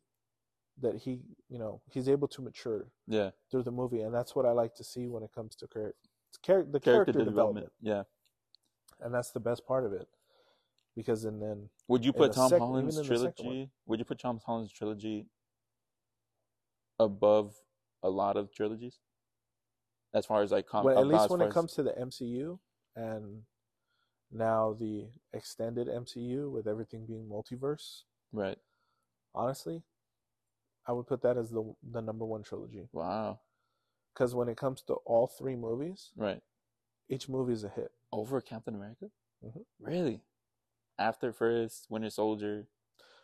that he, you know, he's able to mature Yeah. through the movie, and that's what I like to see when it comes to char- char- the Character, character, development. development. Yeah. And that's the best part of it. Because and then Would you put Tom sec- Holland's even in the second trilogy? Would you put Tom Holland's trilogy above a lot of trilogies? As far as like, com- well, at uh, least when it as- comes to the MCU and now the extended MCU with everything being multiverse, right. honestly, I would put that as the the number one trilogy. Wow. Because when it comes to all three movies, Right. each movie is a hit. Over Captain America. Mhm. Really. After first Winter Soldier,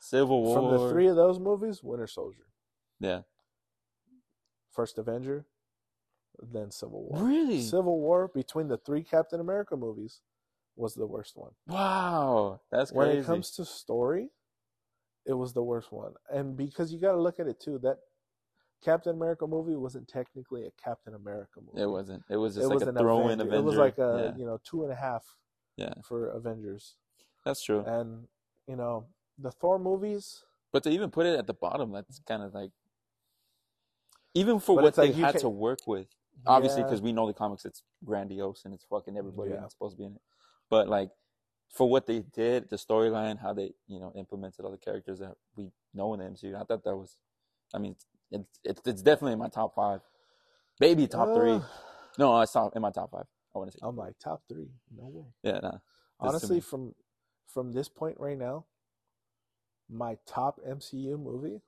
Civil War. From the three of those movies, Winter Soldier, Yeah. First Avenger, then Civil War. Really? Civil War between the three Captain America movies was the worst one. Wow, that's When it comes to story, it was the worst one. And because you got to look at it too, that Captain America movie wasn't technically a Captain America movie. it wasn't. It was just It like was a throw-in Avenger. Avenger. It was like a yeah, you know two and a half yeah, for Avengers. that's true. And you know the Thor movies. But to even put it at the bottom, that's kind of like, even for But what like they had can- to work with. Obviously, yeah, because we know the comics, it's grandiose and it's fucking everybody Yeah. that's supposed to be in it. But like, for what they did, the storyline, how they you know implemented all the characters that we know in the MCU, I thought that was, I mean, it's it's, it's definitely in my top five, maybe top three. uh, No, it's top in my top five. I want to say. I'm like top three. No way. yeah, nah. Honestly, from from this point right now, my top MCU movie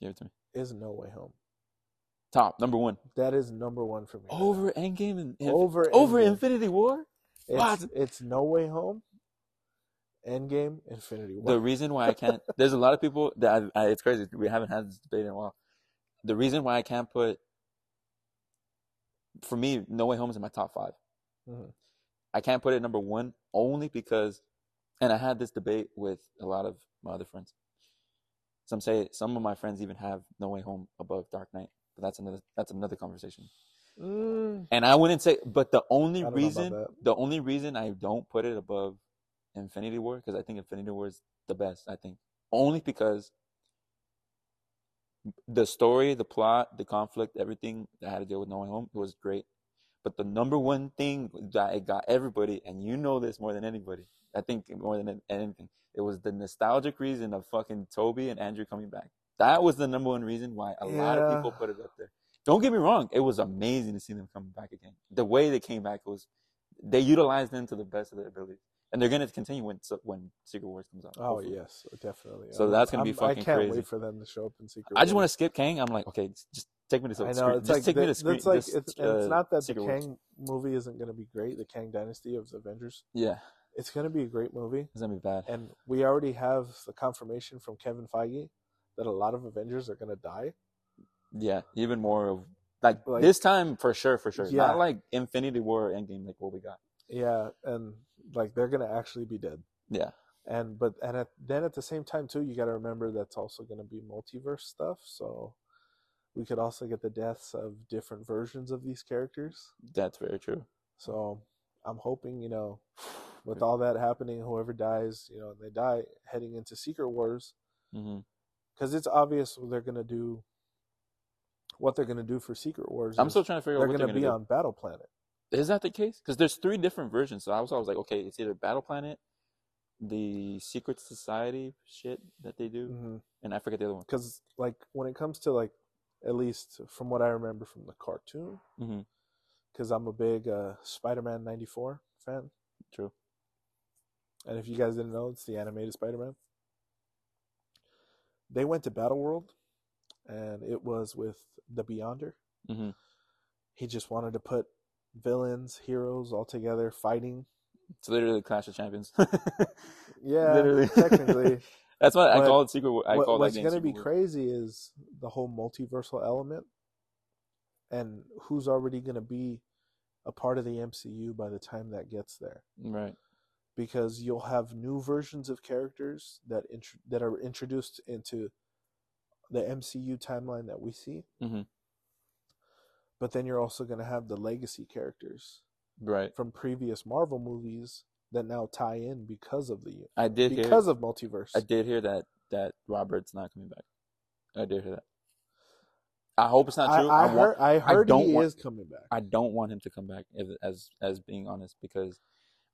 Give it to me. is No Way Home. Top number one That is number one for me. over Endgame and now. over over Endgame. Infinity War. It's, What? it's No Way Home, Endgame, Infinity War. The reason why I can't, there's a lot of people that I, I, it's crazy. We haven't had this debate in a while. The reason why I can't put, for me, No Way Home is in my top 5 Mhm. I can't put it number one only because, and I had this debate with a lot of my other friends. Some say some of my friends even have No Way Home above Dark Knight, but that's another that's another conversation. Mm, And I wouldn't say, but the only I don't know about reason, the only reason I don't put it above Infinity War, because I think Infinity War is the best. I think only because the story, the plot, the conflict, everything that had to deal with No Way Home, it was great. But the number one thing that it got everybody, and you know this more than anybody, I think more than anything, it was the nostalgic reason of fucking Toby and Andrew coming back. That was the number one reason why a lot of people put it up there. Don't get me wrong, it was amazing to see them coming back again. The way they came back was they utilized them to the best of their abilities, and they're gonna continue when when Secret Wars comes out. oh hopefully. yes, definitely. So that's gonna be I'm- fucking I can't crazy. wait for them to show up in Secret. I just want to skip Kang. I'm like, okay, just take me to the I know screen. it's just like take me the- to screen. it's like this, it's, and it's uh, not that the Secret Wars. Kang movie isn't going to be great. The Kang Dynasty of the Avengers. Yeah, It's going to be a great movie, it's gonna be bad. and we already have the confirmation from Kevin Feige that a lot of Avengers are going to die. Yeah, even more of like, Like- this time for sure, for sure. Yeah. Not like Infinity War Endgame, like what we got. Yeah, and like they're going to actually be dead. Yeah, and but and at, then at the same time too you got to remember that's also going to be multiverse stuff so we could also get the deaths of different versions of these characters that's very true. so i'm hoping you know with all that happening whoever dies you know and they die heading into secret wars hmm because it's obvious they're going to do what they're going to do for secret wars I'm still trying to figure they're out what going they're gonna be do. on battle planet Is that the case? Because there's three different versions. So I was always like, okay, it's either Battle Planet, the Secret Society shit that they do, Mm-hmm. and I forget the other one. because like when it comes to like at least from what i remember from the cartoon because I'm a big uh, Spider-Man '94 fan. True. And if you guys didn't know, it's the animated Spider-Man. They went to Battle World, and it was with the Beyonder. hmm He just wanted to put villains, heroes all together fighting. It's literally Clash of Champions. Yeah, Literally. technically. That's why I call it Secret. War- I what, call what's going to be War. crazy is the whole multiversal element, and who's already going to be a part of the MCU by the time that gets there. Right. because you'll have new versions of characters that int- that are introduced into the MCU timeline that we see. hmm But then you're also going to have the legacy characters Right. from previous Marvel movies that now tie in because of the I did hear. because of multiverse. I did hear that that Robert's not coming back. I did hear that. I hope it's not true. I I, heard want, I heard don't he want- is coming back. I don't want him to come back. If, as as being honest, because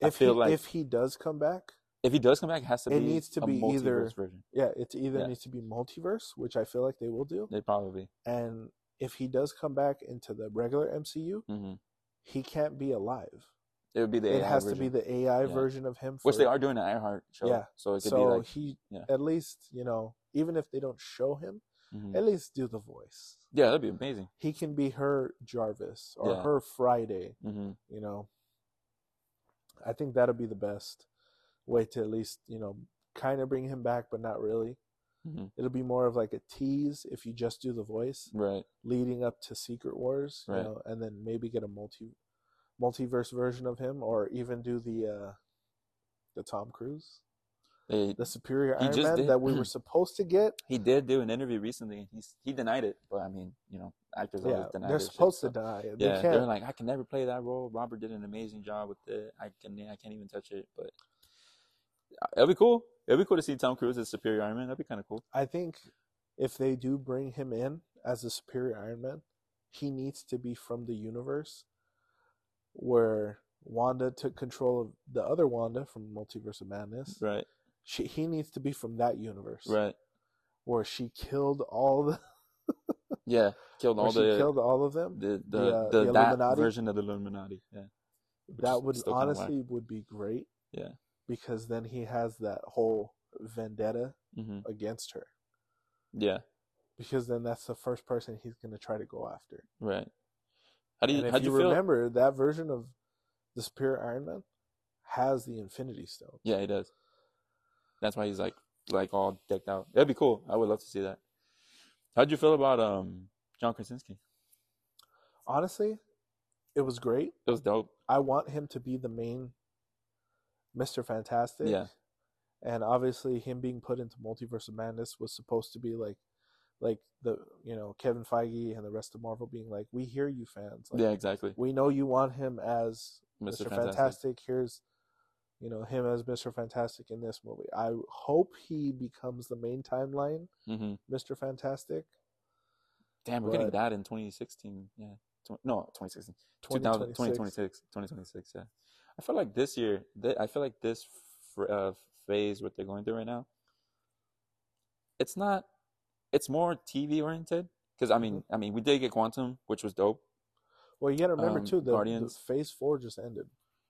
I If feel he, like if he does come back, if he does come back, it has to it be needs to a be either- version. yeah, it either Yeah. needs to be multiverse, which I feel like they will do, They probably. and if he does come back into the regular MCU, hmm he can't be alive. It would be the it AI has to be the AI Yeah. version of him. which they are doing an iHeart show. Yeah. So it could so be like, he yeah. at least you know even if they don't show him, mhm. at least do the voice. yeah, that'd be amazing. He can be her Jarvis or Yeah. her Friday. hmm You know, I think that'll be the best way to at least you know kind of bring him back, but not really. Mhm. It'll be more of like a tease if you just do the voice, Right. leading up to Secret Wars, you Right. know, and then maybe get a multi multiverse version of him, or even do the uh the Tom Cruise, They, the Superior Iron Man did. that we were supposed to get. he did do an interview recently. And he's he denied it, but I mean, you know, actors Yeah, always deny. they're their shit, supposed so- to die. They Yeah, can't. they're like, I can never play that role. Robert did an amazing job with it. I can, I can't even touch it. But it'll be cool. It'll be cool to see Tom Cruise as Superior Iron Man. That'd be kind of cool. I think if they do bring him in as a superior Iron Man, he needs to be from the universe where Wanda took control of the other Wanda from Multiverse of Madness. Right, She, he needs to be from that universe right. where she killed all the Yeah, killed all she the killed all of them. the the, the, uh, the, the that Illuminati. version of the Illuminati. Yeah, Which that would honestly would be great. Yeah. Because then he has that whole vendetta hmm against her. Yeah, Because then that's the first person he's going to try to go after. right. How do you and if how do you, you remember, that version of the Superior Iron Man has the Infinity Stone. Yeah, he does. That's why he's like like all decked out. That'd be cool. I would love to see that. How'd you feel about um John Krasinski? Honestly, it was great. It was dope. I want him to be the main Mister Fantastic. Yeah. And obviously, him being put into Multiverse of Madness was supposed to be like, like the you know Kevin Feige and the rest of Marvel being like, we hear you fans. Like, yeah, exactly. We know you want him as Mr. Mr. Fantastic. Fantastic. Here's, you know, him as Mr. Fantastic in this movie. I hope he becomes the main timeline hmm Mr. Fantastic. Damn, we're getting that in 2016. Yeah. No, 2016. 2026. 2026. 2026, yeah. I feel like this year, th- I feel like this fr- uh, phase, what they're going through right now, it's not, it's more TV oriented. Because, I mean, I mean, we did get Quantum, which was dope. Well, you got to remember Um, too. The, the Phase Four just ended.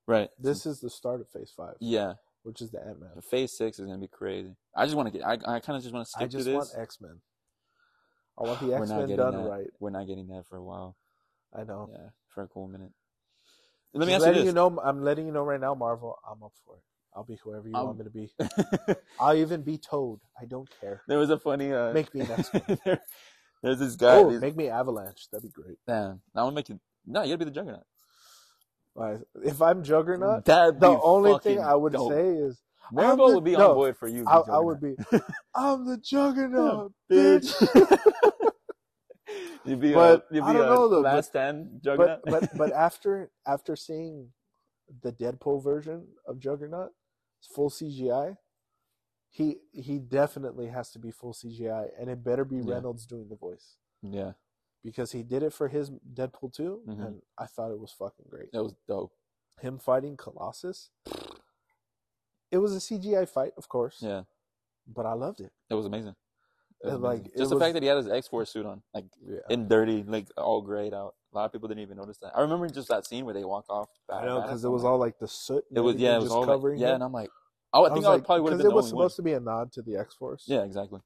Right. This is the start of Phase Five, yeah. which is the Ant Man. Phase six is going to be crazy. I just want to get, I, I kind of just want to skip I just want this. X Men. I want the X Men done that. right. We're not getting that for a while. I know. Yeah, for a cool minute. Let me ask letting you you know, I'm letting you know right now, Marvel. I'm up for it. I'll be whoever you Um, want me to be. I'll even be Toad. I don't care. there was a funny. Uh, Make me an X-Men. there, there's this guy. oh, make me Avalanche. That'd be great. Damn, I want to make you. No, you gotta be the Juggernaut. Alright, If I'm Juggernaut, That'd the only thing I would dope. say is Marvel the- would be no, on board for you. I, I would be. I'm the Juggernaut, bitch. You'd be But a, you'd I don't know, though, last but- stand Juggernaut. but but but after after seeing the Deadpool version of Juggernaut, it's full CGI. He he definitely has to be full CGI, and it better be Yeah. Reynolds doing the voice yeah, because he did it for his Deadpool 2 Mhm. and I thought it was fucking great. that was dope. Him fighting Colossus. It was a CGI fight, of course, Yeah, but I loved it. it was amazing. It was And, like, just the was- fact that he had his X Force suit on, like Yeah. in dirty, like all grayed out. A lot of people didn't even notice that. I remember just that scene where they walk off. I know because it was all like the soot. It was yeah, it was just all like, covering yeah, and I'm like, oh, I think I, like, probably would have because it was only one. supposed to be a nod to the X Force. Yeah, exactly.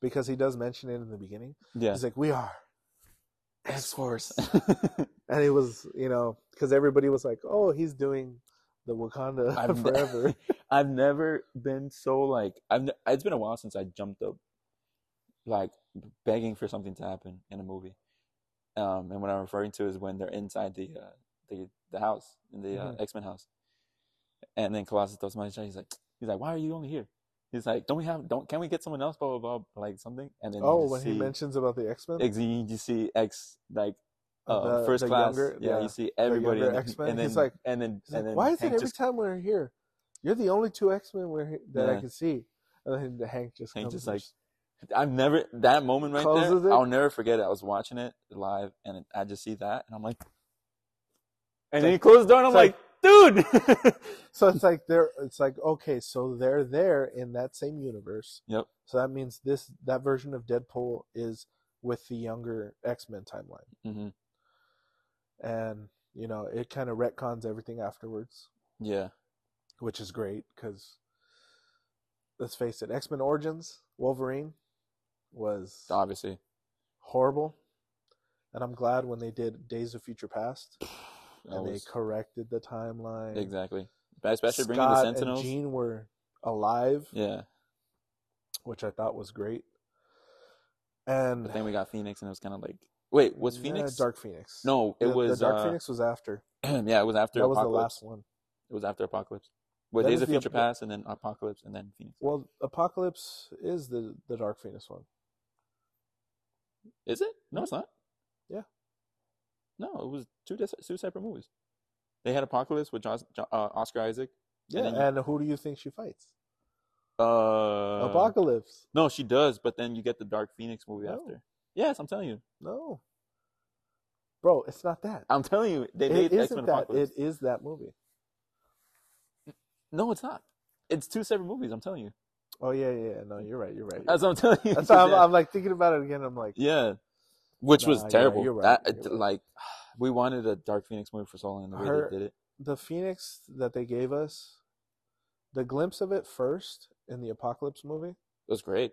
because he does mention it in the beginning. Yeah, He's like, "We are," X Force. and it was you know because everybody was like, "Oh, he's doing the Wakanda I've ne- forever." I've never been so like I've. Ne- it's been a while since I jumped up, like begging for something to happen in a movie. Um, and what I'm referring to is when they're inside the uh, the the house in the uh, Mhm. X Men house, and then Colossus throws money. He's like, he's like, why are you only here? He's like, don't we have don't can we get someone else? Blah blah blah, like something. And then oh, when see, he mentions about the X Men, Ex- you see X like uh, the, first the class. younger, yeah, you see everybody. and, then- X-Men. and then He's like- and then and like, then "Why is it every just, time we're here, you're the only two X Men that I can see?" And then the Hank just Hank just like I've never that moment right Closes there. it. I'll never forget it. I was watching it live, and I just see that, and I'm like, and then he like- closed the door, and I'm it's like, dude. So it's like they're it's like okay, so they're there in that same universe. Yep. So that means this that version of Deadpool is with the younger X Men timeline, mm-hmm. and you know it kind of retcons everything afterwards, Yeah, which is great because let's face it, X Men Origins Wolverine was obviously. horrible, and I'm glad when they did Days of Future Past That and they corrected the timeline. exactly, especially bringing Scott the and Sentinels. Jean were alive. Yeah, which I thought was great. And But then we got Phoenix, and it was kind of like, wait, was Yeah, Phoenix? Dark Phoenix? No, it The- was the Dark uh, Phoenix was after. yeah, it was after that was the last one. It was after Apocalypse. With Days of Future ep- Past, and then Apocalypse, and then Phoenix. Well, Apocalypse is the the Dark Phoenix one. Is it? No, it's not. Yeah. No, it was two dis- two separate movies. They had Apocalypse with uh, Oscar Isaac. Yeah, then and who do you think she fights? Uh, Apocalypse. No, she does, but then you get the Dark Phoenix movie No. after. Yes, I'm telling you. No, bro, it's not that. I'm telling you. They It made X isn't Men that. Apocalypse. It is that movie. No, it's not. It's two separate movies. I'm telling you. Oh yeah, yeah. yeah. No, you're right. You're right. That's what I'm telling you. That's why I'm, I'm like thinking about it again. I'm like, Yeah, which was Nah, right, terrible. you're right, That- you're right. Like, we wanted a Dark Phoenix movie for so long, and the way Her- they did it. the Phoenix that they gave us, the glimpse of it first in the Apocalypse movie. It was great.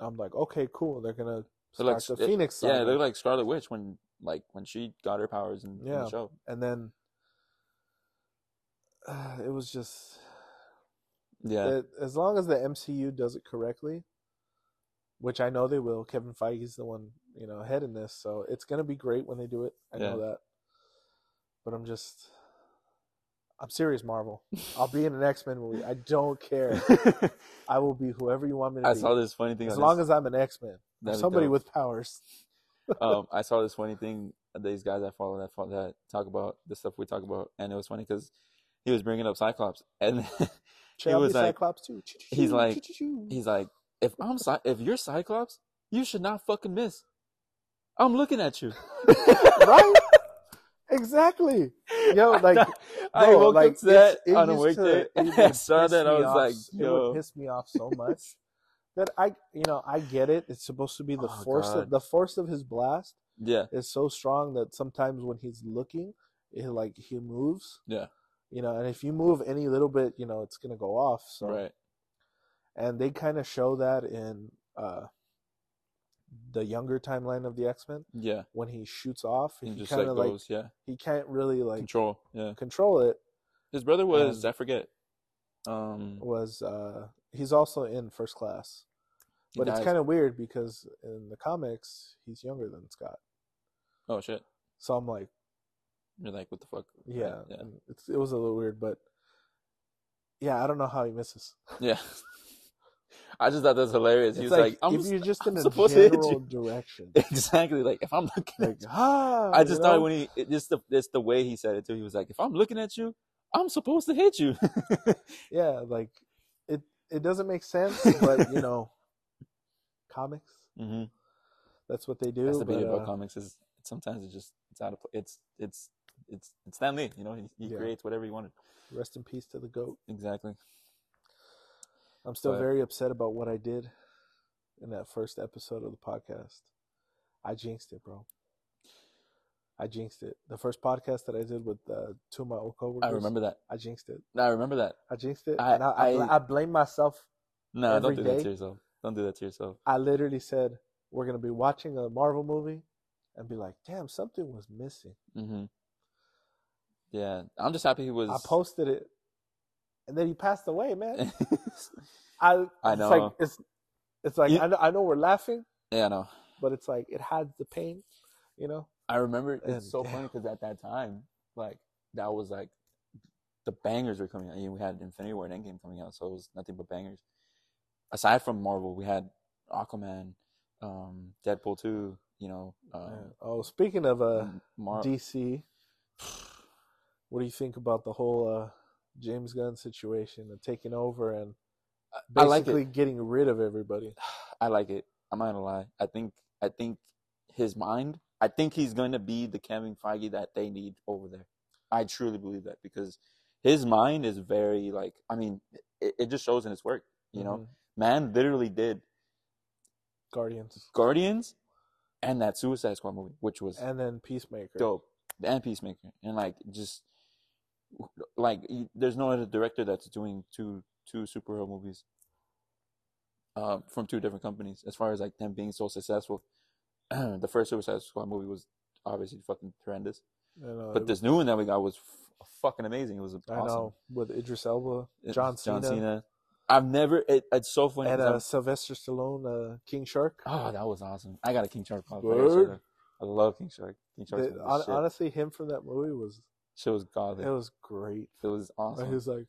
I'm like, okay, cool. They're gonna So start like, the it- Phoenix. Yeah, they're like Scarlet Witch when like when she got her powers in, in the show. and then it was just Yeah, it, as long as the MCU does it correctly, which I know they will. Kevin Feige's the one you know heading this, so it's gonna be great when they do it. I know that, but I'm just. I'm serious, Marvel. I'll be in an X Men movie. I don't care. I will be whoever you want me to I be. I saw this funny thing. as long this, as I'm an X Men, somebody dope. with powers. um, I saw this funny thing. These guys I follow that follow, that talk about the stuff we talk about, and it was funny because he was bringing up Cyclops, and I was like- Cyclops too? he's like- he's like, "If I'm Cy- if you're Cyclops, you should not fucking miss. I'm looking at you." right? Exactly. Yo, like, I bro, woke like, up to that it on a weekday, it I saw that. I was off like, it "Yo." would piss me off so much that I, you know, I get it. It's supposed to be the Oh, force. Of, the force of his blast Yeah, is so strong that sometimes when he's looking, it, like he moves. yeah, You know, and if you move any little bit, you know, it's gonna go off. So right. and they kind of show that in uh the younger timeline of the X-Men Yeah, when he shoots off he he kind of like goes. yeah, he can't really like control. Yeah, control it his brother was And- I forget. Um, was uh he's also in first class but it's kind of weird because in the comics he's younger than Scott Oh shit! so I'm like You're like, what the fuck? yeah, yeah, it's, it was a little weird but yeah I don't know how he misses yeah. I just thought that was hilarious. He it's was like, like, "I'm if you're just I'm in a general direction exactly like if I'm looking like at you. ah I just thought know? when he it just the it's the way he said it too. He was like, if I'm looking at you, I'm supposed to hit you. yeah like it it doesn't make sense but you know comics hmm that's what they do That's the but, beauty about uh, comics is sometimes it just it's out of it's it's it's it's Stan Lee. You know, he, he Yeah. creates whatever he wanted. rest in peace to the goat Exactly. i'm still But- very upset about what i did in that first episode of the podcast i jinxed it bro i jinxed it the first podcast that i did with uh, two of my old coworkers I remember that. i jinxed it No, I remember that. i jinxed it I- and I, I, I- I blame myself No, don't do that to yourself. Don't do that to yourself. i literally said we're gonna be watching a marvel movie and be like damn something was missing hmm Yeah, I'm just happy he was. I posted it, and then he passed away, man. I I it's know. like it's it's like You- I know I know we're laughing, yeah, I know. but it's like it has the pain, you know. I remember And it's so damn. funny because at that time, like that was like the bangers were coming out. You know, we had Infinity War and Endgame coming out, so it was nothing but bangers. Aside from Marvel, we had Aquaman, um, Deadpool two. You know, Yeah. Oh, speaking of uh Mar- DC, what do you think about the whole uh James Gunn situation and taking over and like basically it. getting rid of everybody? I like it. I'm not gonna lie. I think I think his mind. I think he's going to be the Kevin Feige that they need over there. I truly believe that because his mind is very like. I mean, it, it just shows in his work. You know, Mhm. man literally did Guardians, Guardians and that Suicide Squad movie, which was and then Peacemaker. dope, and Peacemaker, and like just like there's no other director that's doing two two superhero movies uh, from two different companies. As far as like them being so successful, the first Suicide Squad movie was obviously fucking horrendous, uh, but this new one that we got was f- fucking amazing. It was I awesome. know with Idris Elba, John Cena. John Cena. I've never. It, it's so funny. and uh, Sylvester Stallone, uh, King Shark. oh, that was awesome. I got a King Shark. I love King Shark. King Shark. Honestly, him from that movie was shit was godly. it was great. It was awesome. He was like,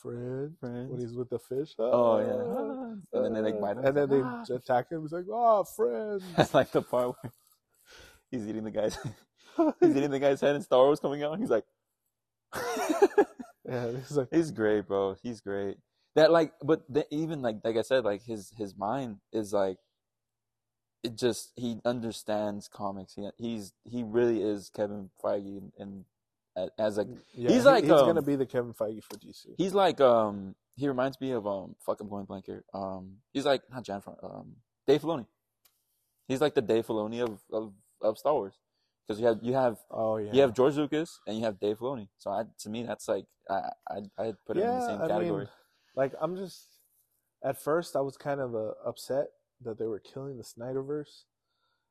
friend, Friends. when he's with the fish. oh "Ah, yeah. And then they like bite him. and then they Ah. attack him. He's like, "Oh, friend." That's like the part where he's eating the guy's he's eating the guy's head and Star Wars coming out. He's like, yeah, he's like, he's great, bro. He's great. That like, but the, even like like I said, like his his mind is like, it just he understands comics. He he's he really is Kevin Feige and, and as like yeah, He's he- like, he's um, gonna be the Kevin Feige for DC. he's like um he reminds me of um fuck I'm going blank here um he's like not John um Dave Filoni. He's like the Dave Filoni of of, of Star Wars because you have you have oh yeah, you have George Lucas and you have Dave Filoni. So I, to me, that's like I I I put it in the same I category. mean, like I'm just at first I was kind of uh, upset that they were killing the Snyderverse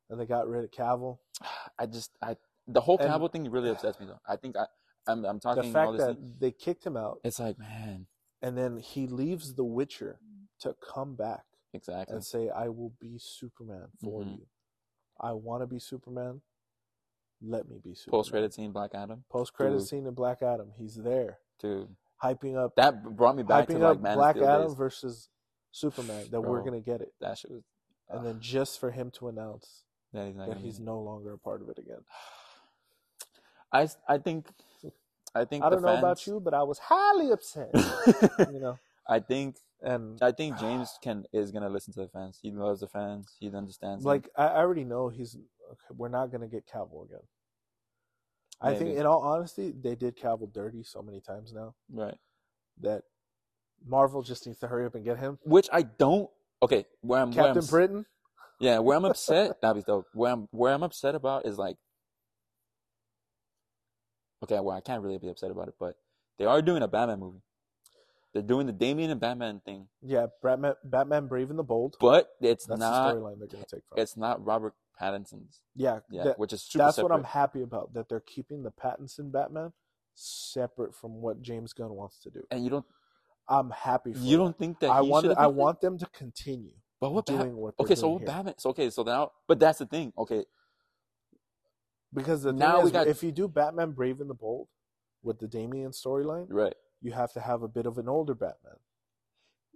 and they got rid of Cavill. I just I the whole And- Cavill thing really upsets me though. I think I I'm I'm The talking all fact this. that thing- they kicked him out it's like man, and then he leaves The Witcher to come back exactly. and say, "I will be Superman for Mhm. you. I want to be Superman. Let me be Superman." Post credit scene, Black Adam, Post credit scene in Black Adam. He's there, dude. hyping up, That brought me back to like Man Black Adam days. versus Superman. That we're gonna get it, That shit was. and uh, then just for him to announce that he's that he's no longer a part of it again. I I think I think I don't know about you, but I was highly upset. you know, I think and I think James Gunn is gonna listen to the fans. He loves the fans. He understands. like I I already know he's. Okay, we're not gonna get Cavill again. I think, in all honesty, they did Cavill dirty so many times now right. that Marvel just needs to hurry up and get him. Which I don't. Okay, where I'm where I'm Captain Britain. Yeah, where I'm upset, that'd be dope. Where I'm where I'm upset about is like, okay, well I can't really be upset about it, but they are doing a Batman movie. They're doing the Damian and Batman thing, Yeah, Batman, Batman Brave and the Bold. but it's That's not. the storyline they're gonna take from. It's not Robert Pattinson's. yeah, Yeah, that- which is super that's what I'm happy about. That they're keeping the Pattinson Batman separate from what James Gunn wants to do. And you don't I'm happy. For you that. don't think that I want. I want them to continue But what? Doing what. They're okay, so doing what. Batman? So okay, so now, but that's the thing. Okay, Because the Now we got- if you do Batman Brave and the Bold with the Damian storyline, right, you have to have a bit of an older Batman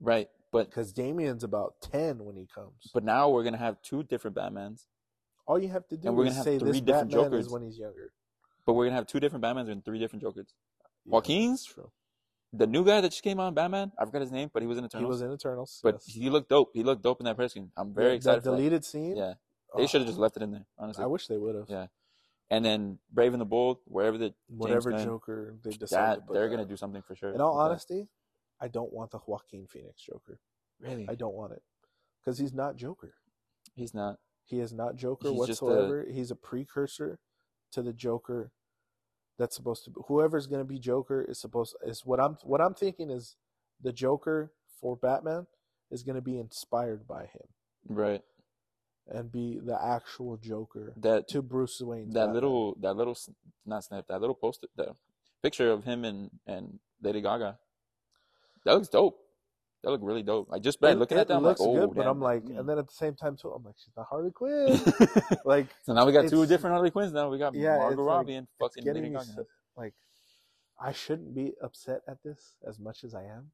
right. But because Damian's about ten when he comes. but now we're gonna have two different Batmans. all you have to do and we're gonna have say three different Batman Jokers. is when he's younger. But we're gonna have two different Batmans and three different Jokers. Yeah, Joaquin's? true. The new guy that just came on Batman, I forgot his name, but he was in Eternals. He was in Eternals, but yes. he looked dope. He looked dope in that press scene. I'm very The- excited that. deleted scene. Yeah, they oh, should have just left it in there, honestly. I wish they would have. Yeah. And then Brave and the Bold, wherever the Whatever Joker they decide to that put they're gonna do something for sure. In all honesty, I don't want the Joaquin Phoenix Joker. really, I don't want it because he's not Joker. he's not. He is not Joker He's just a- whatsoever. He's a precursor to the Joker that's supposed to be whoever's going to be Joker is supposed is what I'm what I'm thinking is the Joker for Batman is going to be inspired by him Right. And be the actual Joker That to Bruce Wayne. that little that little not snap that little poster the picture of him and and Lady Gaga. That looks dope. That looked really dope. I just by looking at that, I'm like, looks oh, good, but damn, I'm like, and then at the same time too, I'm like, she's not Harley Quinn. like, so now we got two different Harley Quinns. Now we got yeah, Margot it's like- Robbie and fucking Lady Gaga. so- like, I shouldn't be upset at this as much as I am.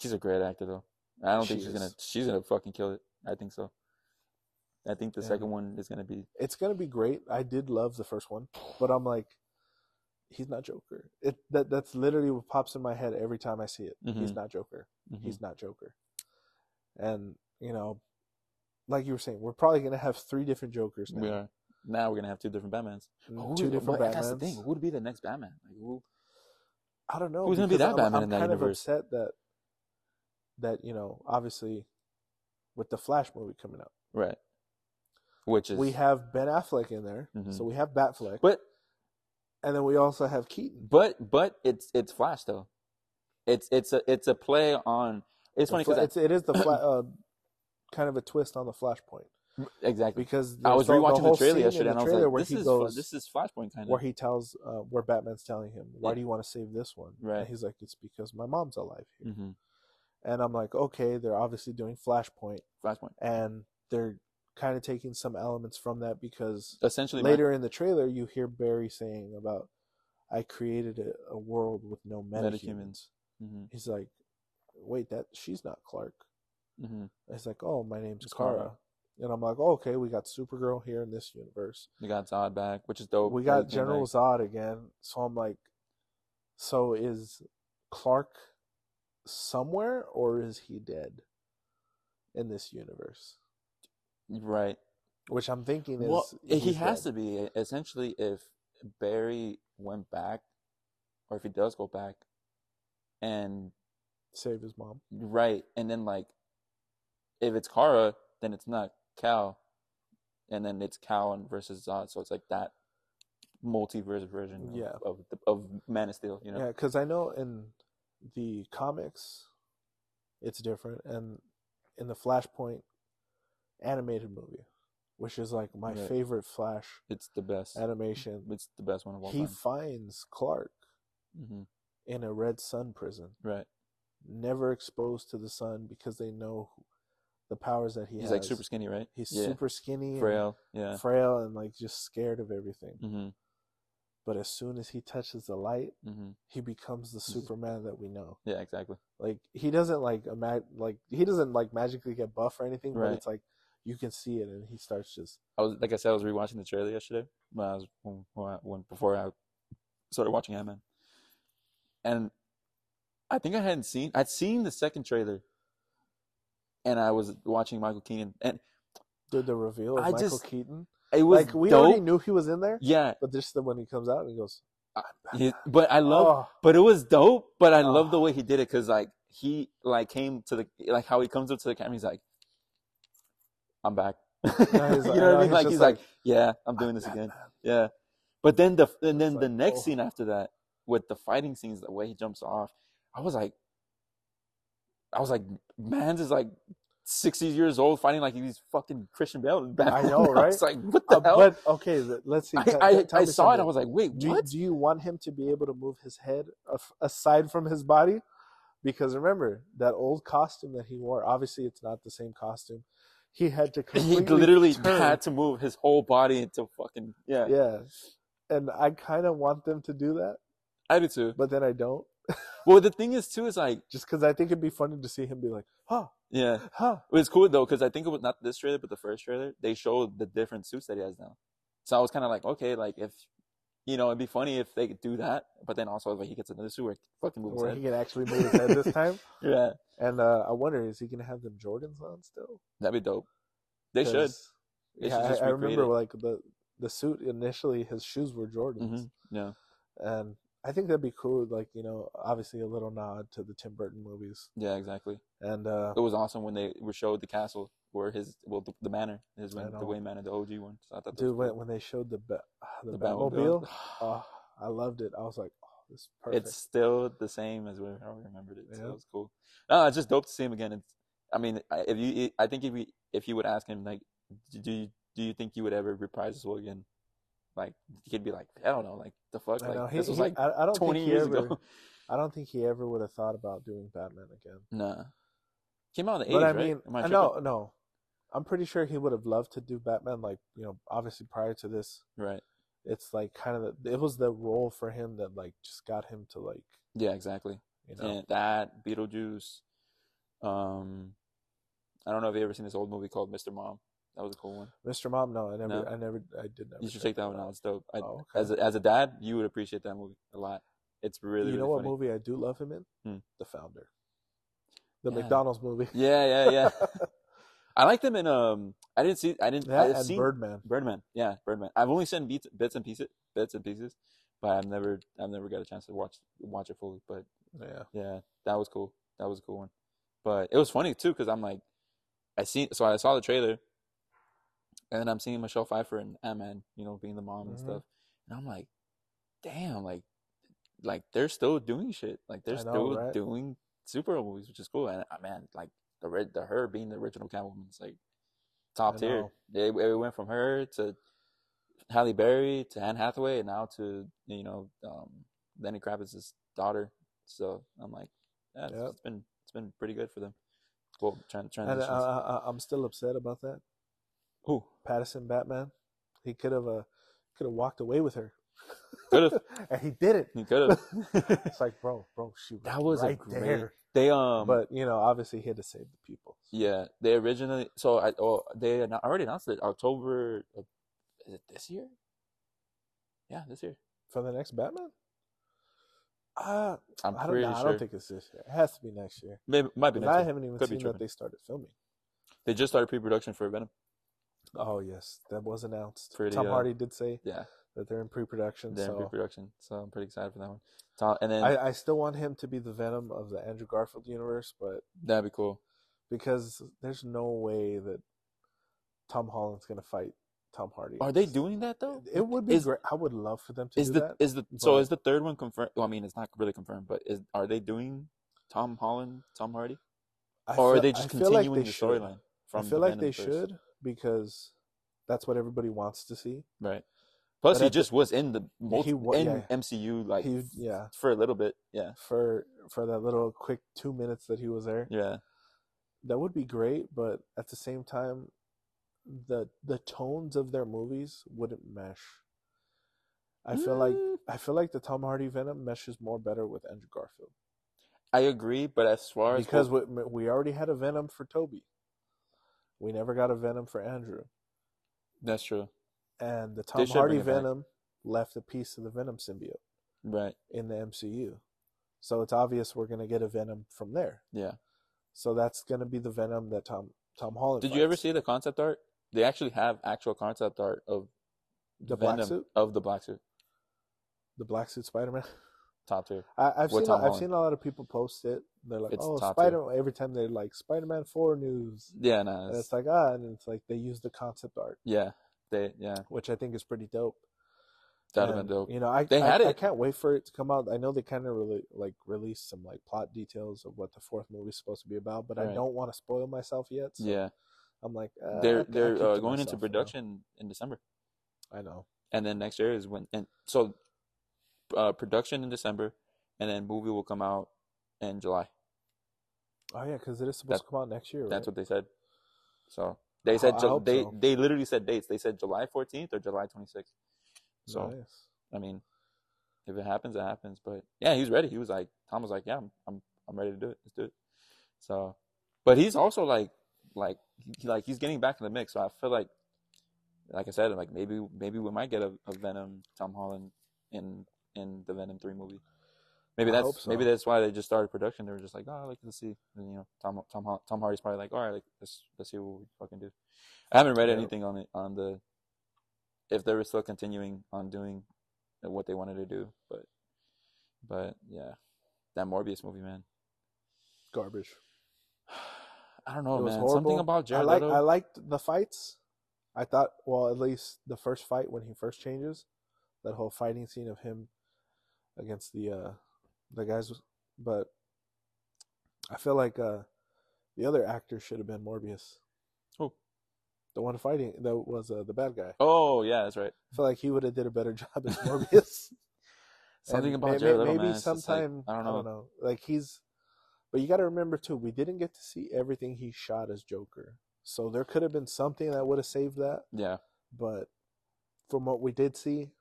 She's a great actor though. I don't think She she's gonna she's gonna fucking kill it. I think so. I think the Yeah. second one is gonna be it's gonna be great. I did love the first one, but I'm like, he's not Joker. It that that's literally what pops in my head every time I see it. He's Mhm. not Joker. mhm. He's not Joker. And you know, like you were saying, we're probably gonna have three different Jokers now. we are now we're gonna have two different Batmans. Who- two different Batmans. That's the thing. Who would be the next Batman? Like who? I don't know. Who's gonna be that I'm, Batman I'm in that kind universe? of upset that that you know, obviously, with the Flash movie coming out, Right. Which is we have Ben Affleck in there, Mhm. so we have Batfleck, but and then we also have Keaton. but but it's it's Flash though. It's it's a it's a play on. It's The funny because it's it is the fla- uh, kind of a twist on the Flashpoint exactly. because I was rewatching the, whole trailer yesterday, and I was like, "This is goes, this is Flashpoint kind of." where he tells uh, where Batman's telling him, "Why Yeah. do you want to save this one?" Right. And he's like, "It's because my mom's alive here." hmm and I'm like, okay, they're obviously doing Flashpoint, Flashpoint. and they're kind of taking some elements from that because Essentially, my- later in the trailer you hear Barry saying about, "I created a, a world with no metahumans." Mhm, He's like, "Wait, that she's not Clark." mhm. It's like, "Oh, my name's Kara." Kara. And I'm like, oh, okay, we got Supergirl here in this universe. We got Zod back, which is dope. we got General back. Zod again. So I'm like, so is Clark somewhere or is he dead in this universe? Right. Which I'm thinking is Well, he has dead. to be essentially if Barry went back, or if he does go back, and save his mom. right, and then like, if it's Kara, then it's not Cal, and then it's Cal and versus Zod, so it's like that multiverse version of, Yeah. of, the, of Man of Steel, you know? Yeah, because I know in the comics it's different, and in the Flashpoint animated movie, which is like my Right. favorite Flash It's the best. animation, It's the best one of all he time. finds Clark hmm in a red sun prison, Right. never exposed to the sun because they know the powers that he has. He's has. like super skinny, right? He's yeah. super skinny, and frail. Yeah. frail, and like just scared of everything. hmm But as soon as he touches the light, hmm he becomes the Superman that we know. Yeah, exactly. Like he doesn't like ima- like he doesn't like magically get buff or anything, Right. but it's like you can see it, and he starts just I was like I said, I was rewatching the trailer yesterday when I was when, when, I, when before I started watching Ant Man, and I think I hadn't seen I'd seen the second trailer, and I was watching Michael Keaton, and did the reveal of I Michael just- Keaton. it was Like we dope. already knew he was in there, yeah, but just the when he comes out and he goes, he- but I love, "Oh, but it was dope. But I love the Oh. way he did it because like he like came to the like how he comes up to the camera, he's like, "I'm back." you know what no, I mean? he's Like he's like, like, "Yeah, I'm doing this again." Yeah, but then the and then It's the next oh. scene after that with the fighting scenes, the way he jumps off, I was like, I was like, man's is like sixty years old fighting like he's fucking Christian Bale. I know, right? was like, what the Uh, hell? but okay, let's see. I, T- I, t- tell I me saw it. I was like, wait, do you, do you want him to be able to move his head aside from his body? Because remember that old costume that he wore. Obviously, it's not the same costume. He had to he literally turn. had to move his whole body into fucking yeah. Yeah, and I kind of want them to do that, I do too. but then I don't, Well, the thing is too is like just because I think it'd be funny to see him be like, "Huh, yeah. huh." It was cool though because I think it was not this trailer, but the first trailer. They showed the different suits that he has now. So I was kind of like, okay, like if you know, it'd be funny if they could do that. But then also, like he gets another suit where he can fucking move his Where he can actually move his head this time. Yeah, And uh, I wonder, is he gonna have them Jordans on still? that'd be dope. They should. They yeah, should I, I remember like the the suit initially, his shoes were Jordans. hmm Yeah, and I think that'd be cool. Like you know, obviously a little nod to the Tim Burton movies, yeah, exactly. and uh, It was awesome when they were showed the castle where his well the, the manor his I the way Manor, the OG one. So I thought dude, when cool. when they showed the ba- the, the Batmobile, oh, I loved it. I was like, oh, this is perfect. It's still the same as where we remembered it. So Yeah. it was cool. No, it's just dope to see him again. It's, I mean, I- if you, I think if we, if you would ask him like, do you, do you think you would ever reprise this role again? Like he'd be like, I don't know, like the fuck, I like know. He, this was like I, I don't twenty think years ever. ago. I don't think he ever would have thought about doing Batman again. nah, came out in the eighties, I right? mean, I I no, no. I'm pretty sure he would have loved to do Batman. Like you know, obviously prior to this, Right. it's like kind of the, it was the role for him that like just got him to like Yeah, exactly. you know. And that Beetlejuice. Um, I don't know if you ever seen this old movie called Mr. Mom. That was a cool one. Mr. Mom, no, I never, No? I never, I did never. You should check that one out. It's dope. I, Oh, okay. As a, as a dad, you would appreciate that movie a lot. It's really you know really what funny. movie I do love him in? Hmm. The Founder, the Yeah. McDonald's movie. Yeah, yeah, yeah. I like them in um. I didn't see. I didn't. that I've and seen Birdman. Birdman. Yeah, Birdman. I've only seen bits, bits and pieces, bits and pieces, but I've never, I've never got a chance to watch watch it fully. But Yeah, yeah, that was cool. That was a cool one. But it was funny too because I'm like, I seen. So I saw the trailer, and then I'm seeing Michelle Pfeiffer and Ant Man, you know, being the mom and Mhm. stuff, and I'm like, damn, like, like they're still doing shit. Like they're know, still right? doing superhero movies, which is cool. And uh, man, like the the her being the original Catwoman is like top tier. It, it went from her to Halle Berry to Anne Hathaway, and now to you know um, Lenny Kravitz's daughter. So I'm like, yeah, it's, Yep. it's been it's been pretty good for them. Well, tran- And transitions. uh, I, I'm still upset about that. Who? Pattinson Batman. He could have uh, could have walked away with her. Could've. and he did it. He could have. It's like, bro, bro, shoot, That was a great- there. They um. But you know, obviously, he had to save the people. Yeah, they originally. So I. Oh, they already announced it October. Of, is it this year? Yeah, this year. For the next Batman, uh, I'm I don't pretty know. I don't think it's this year. It has to be next year. Maybe might be I year. haven't even Could seen that they started filming. They just started pre-production for Venom. Oh yes, that was announced. Pretty, Tom uh, Hardy did say Yeah, that they're in pre-production. they're in so pre-production, so I'm pretty excited for that one. Tom, and then I, I still want him to be the Venom of the Andrew Garfield universe, but that'd be cool. because there's no way that Tom Holland's gonna fight Tom Hardy. Are they doing that though? It would be Is- great. I would love for them to Is do the that. is the so is the third one confirmed? Well, I mean, it's not really confirmed, but is are they doing Tom Holland, Tom Hardy, I or are they just I feel like continuing they the storyline? I feel the like they first? should because that's what everybody wants to see. Right. Plus, But he at the- just was in the multi- He in yeah. MCU like he, yeah, for a little bit. Yeah, for for that little quick two minutes that he was there, yeah, that would be great. But at the same time, the the tones of their movies wouldn't mesh. I feel like Mm, I feel like the Tom Hardy Venom meshes more better with Andrew Garfield I agree. But as far as because we, we already had a Venom for Toby. We never got a Venom for Andrew, that's true, and the Tom Hardy back. Venom left a piece of the Venom symbiote right? in the MCU. So it's obvious we're gonna get a Venom from there. Yeah. So that's gonna be the Venom that Tom Tom Holland. Did you ever see the concept art? They actually have actual concept art of The black suit? of the black suit the black suit Spider Man? top tier. I've With seen Tom I've Holland. seen a lot of people post it. They're like, It's "Oh, top tier. Every time they're like Spider Man Four news, Yeah, no, and it's, it's like ah, and it's like they use the concept art, yeah, they yeah, which I think is pretty dope. that'd have And, been dope. You know, I They I, had I it. can't wait for it to come out. I know they kind of really like released some like plot details of what the fourth movie is supposed to be about, but I don't want to spoil myself yet. So Yeah, I'm like, uh, they're I- I they're uh, going into myself, you know? production in December, I know. and then next year is when and so uh, production in December, and then movie will come out in July. Oh yeah, because it is supposed to come out next year. That's what they said. So they said Ju- they so. they literally said dates. They said July 14th or July 26th. So Nice. I mean, if it happens, it happens. But yeah, he's ready. He was like, Tom was like, yeah, I'm, I'm, I'm ready to do it. Let's do it. So, but he's also like, like, he, like he's getting back in the mix. So I feel like, like I said, like maybe, maybe we might get a, a Venom Tom Holland in in the Venom three movie. Maybe I that's so. maybe that's why they just started production. They were just like, oh, like let's see. And, you know, Tom Tom Tom Hardy's probably like, all right, like let's let's see what we fucking do. I haven't read Yeah. anything on it on the if they were still continuing on doing what they wanted to do, but but yeah, that Morbius movie, man. Garbage. I don't know, it man. horrible. Something about I like. I liked the fights. I thought, well, at least the first fight when he first changes, that whole fighting scene of him against the uh the guys, but I feel like uh the other actor should have been Morbius. Oh, The one fighting that was uh, the bad guy. oh yeah, that's right. I feel like he would have did a better job as Morbius. Something And about may- Jared maybe man. It's just like, sometime I don't know. Like he's, but you got to remember too, we didn't get to see everything he shot as Joker, so there could have been something that would have saved that. Yeah, But from what we did see,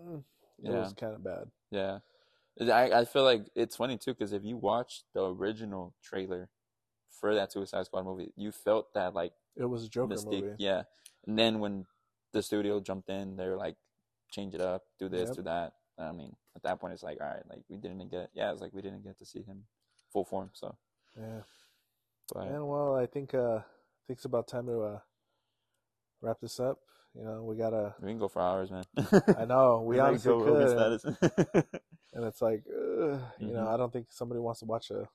mm, it Yeah. was kind of bad. Yeah. I I feel like it's funny too because if you watch the original trailer for that Suicide Squad movie, you felt that like It was a Joker mistake. movie. Yeah. And then when the studio jumped in, they were like, change it up, do this, Yep. do that. I mean, at that point, it's like, all right, like we didn't get, yeah, it's like we didn't get to see him full form. So, Yeah. but And well, I think uh, I think it's about time to uh, wrap this up. You know, we gotta. we can go for hours, man. I know we Like honestly Joe Rogan could, status. and it's like, ugh, you know, Mhm. I don't think somebody wants to watch a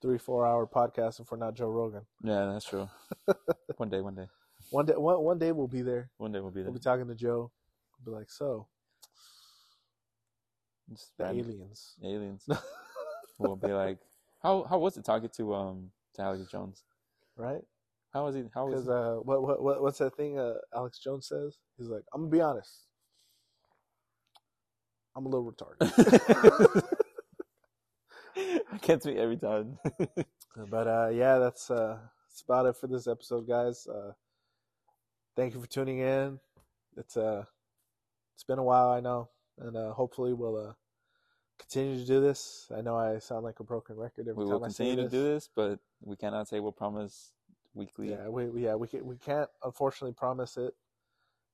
three, four hour podcast if we're not Joe Rogan. yeah, that's true. one day, one day, One day, one, one day we'll be there. one day we'll be there. We'll be talking to Joe. We'll be like, so Just the random aliens. aliens. we'll be like, how how was it talking to um to Alex Jones? right? How was he? How was? Because uh, what, what what what's that thing? Uh, Alex Jones says he's like, I'm gonna be honest. I'm a little retarded. I gets me every time. But uh, yeah, that's uh, that's about it for this episode, guys. Uh, thank you for tuning in. It's uh, it's been a while, I know, and uh, hopefully we'll uh, continue to do this. I know I sound like a broken record every we time will I say continue to do this, but we cannot say we'll promise weekly. Yeah, we yeah we can, we can't unfortunately promise it.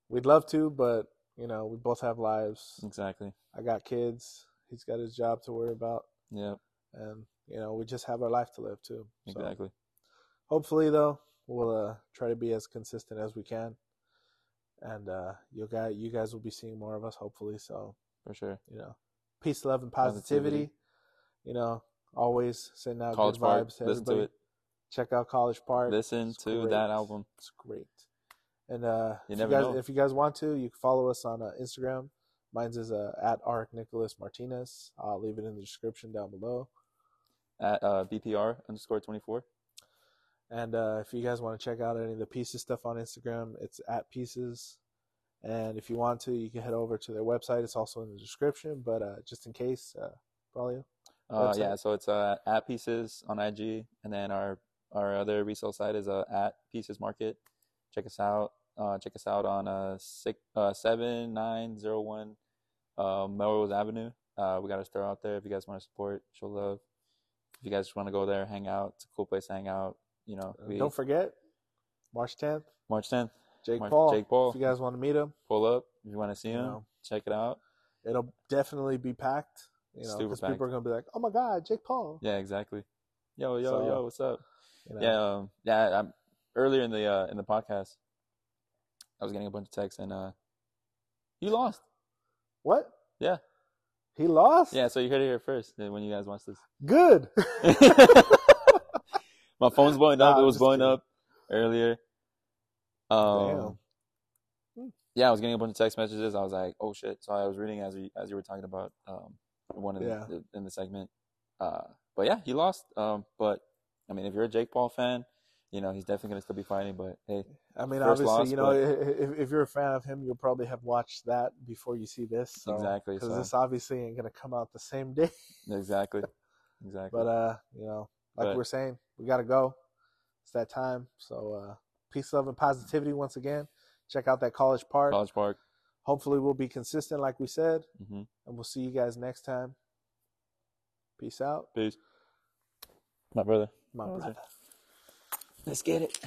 We'd love to, but you know we both have lives. Exactly. I got kids. He's got his job to worry about, Yeah. and you know we just have our life to live too. So Exactly. hopefully, though, we'll uh, try to be as consistent as we can, and uh, you guys you guys will be seeing more of us hopefully. So For sure. you know, peace, love, and positivity. Positivity. You know, always sending out College good Park. vibes to Listen to everybody. it. Check out College Park. Listen It's to great. that album. It's great. And uh, You if, you guys, know. if you guys want to, you can follow us on uh, Instagram. Mine's is uh, at Arc Nicholas Martinez. I'll leave it in the description down below. At uh, BPR underscore 24. And uh, if you guys want to check out any of the Pieces stuff on Instagram, it's at Pieces. And if you want to, you can head over to their website. It's also in the description. But uh, just in case, uh, Braulio. Uh, yeah, so it's uh, at Pieces on IG, and then our our other resale site is uh, at Pieces Market. Check us out. Uh, check us out on uh, six, uh seven nine zero one uh, Melrose Avenue. Uh, we got a store out there. If you guys want to support, show love. If you guys just want to go there, hang out. It's a cool place to hang out. You know, we, Don't forget, March 10th, March tenth. Jake March- Paul. Jake Paul. If you guys want to meet him, Pull up if you want to see You him. know. Check it out. it'll definitely be packed. You know, because people are going to be like, oh my God, Jake Paul. Yeah, exactly. Yo, yo, So, yo, what's up? You know? Yeah, um, yeah. I'm, earlier in the uh, in the podcast, I was getting a bunch of texts, and uh, you lost. What? Yeah. He lost? Yeah, so you heard it here first. When you guys watch this, Good. my phone's blowing Nah, up. It was blowing kidding. up earlier. Um, Damn. yeah, I was getting a bunch of text messages. I was like, "Oh shit!" So I was reading as you as you were talking about um one in Yeah. the, in the segment. Uh, but yeah, he lost. Um, but I mean, if you're a Jake Paul fan, you know he's definitely gonna still be fighting. But hey, I mean, obviously, loss, you know, but- if, if you're a fan of him, you'll probably have watched that before you see this. So, Exactly, Because so- this obviously ain't going to come out the same day. exactly, exactly. But, uh, you know, like But- we're saying, we got to go. It's that time. So, uh, peace, love, and positivity once again. Check out that College Park. College Park. Hopefully, we'll be consistent, like we said. hmm And we'll see you guys next time. Peace out. Peace. My brother. My brother. Let's get it.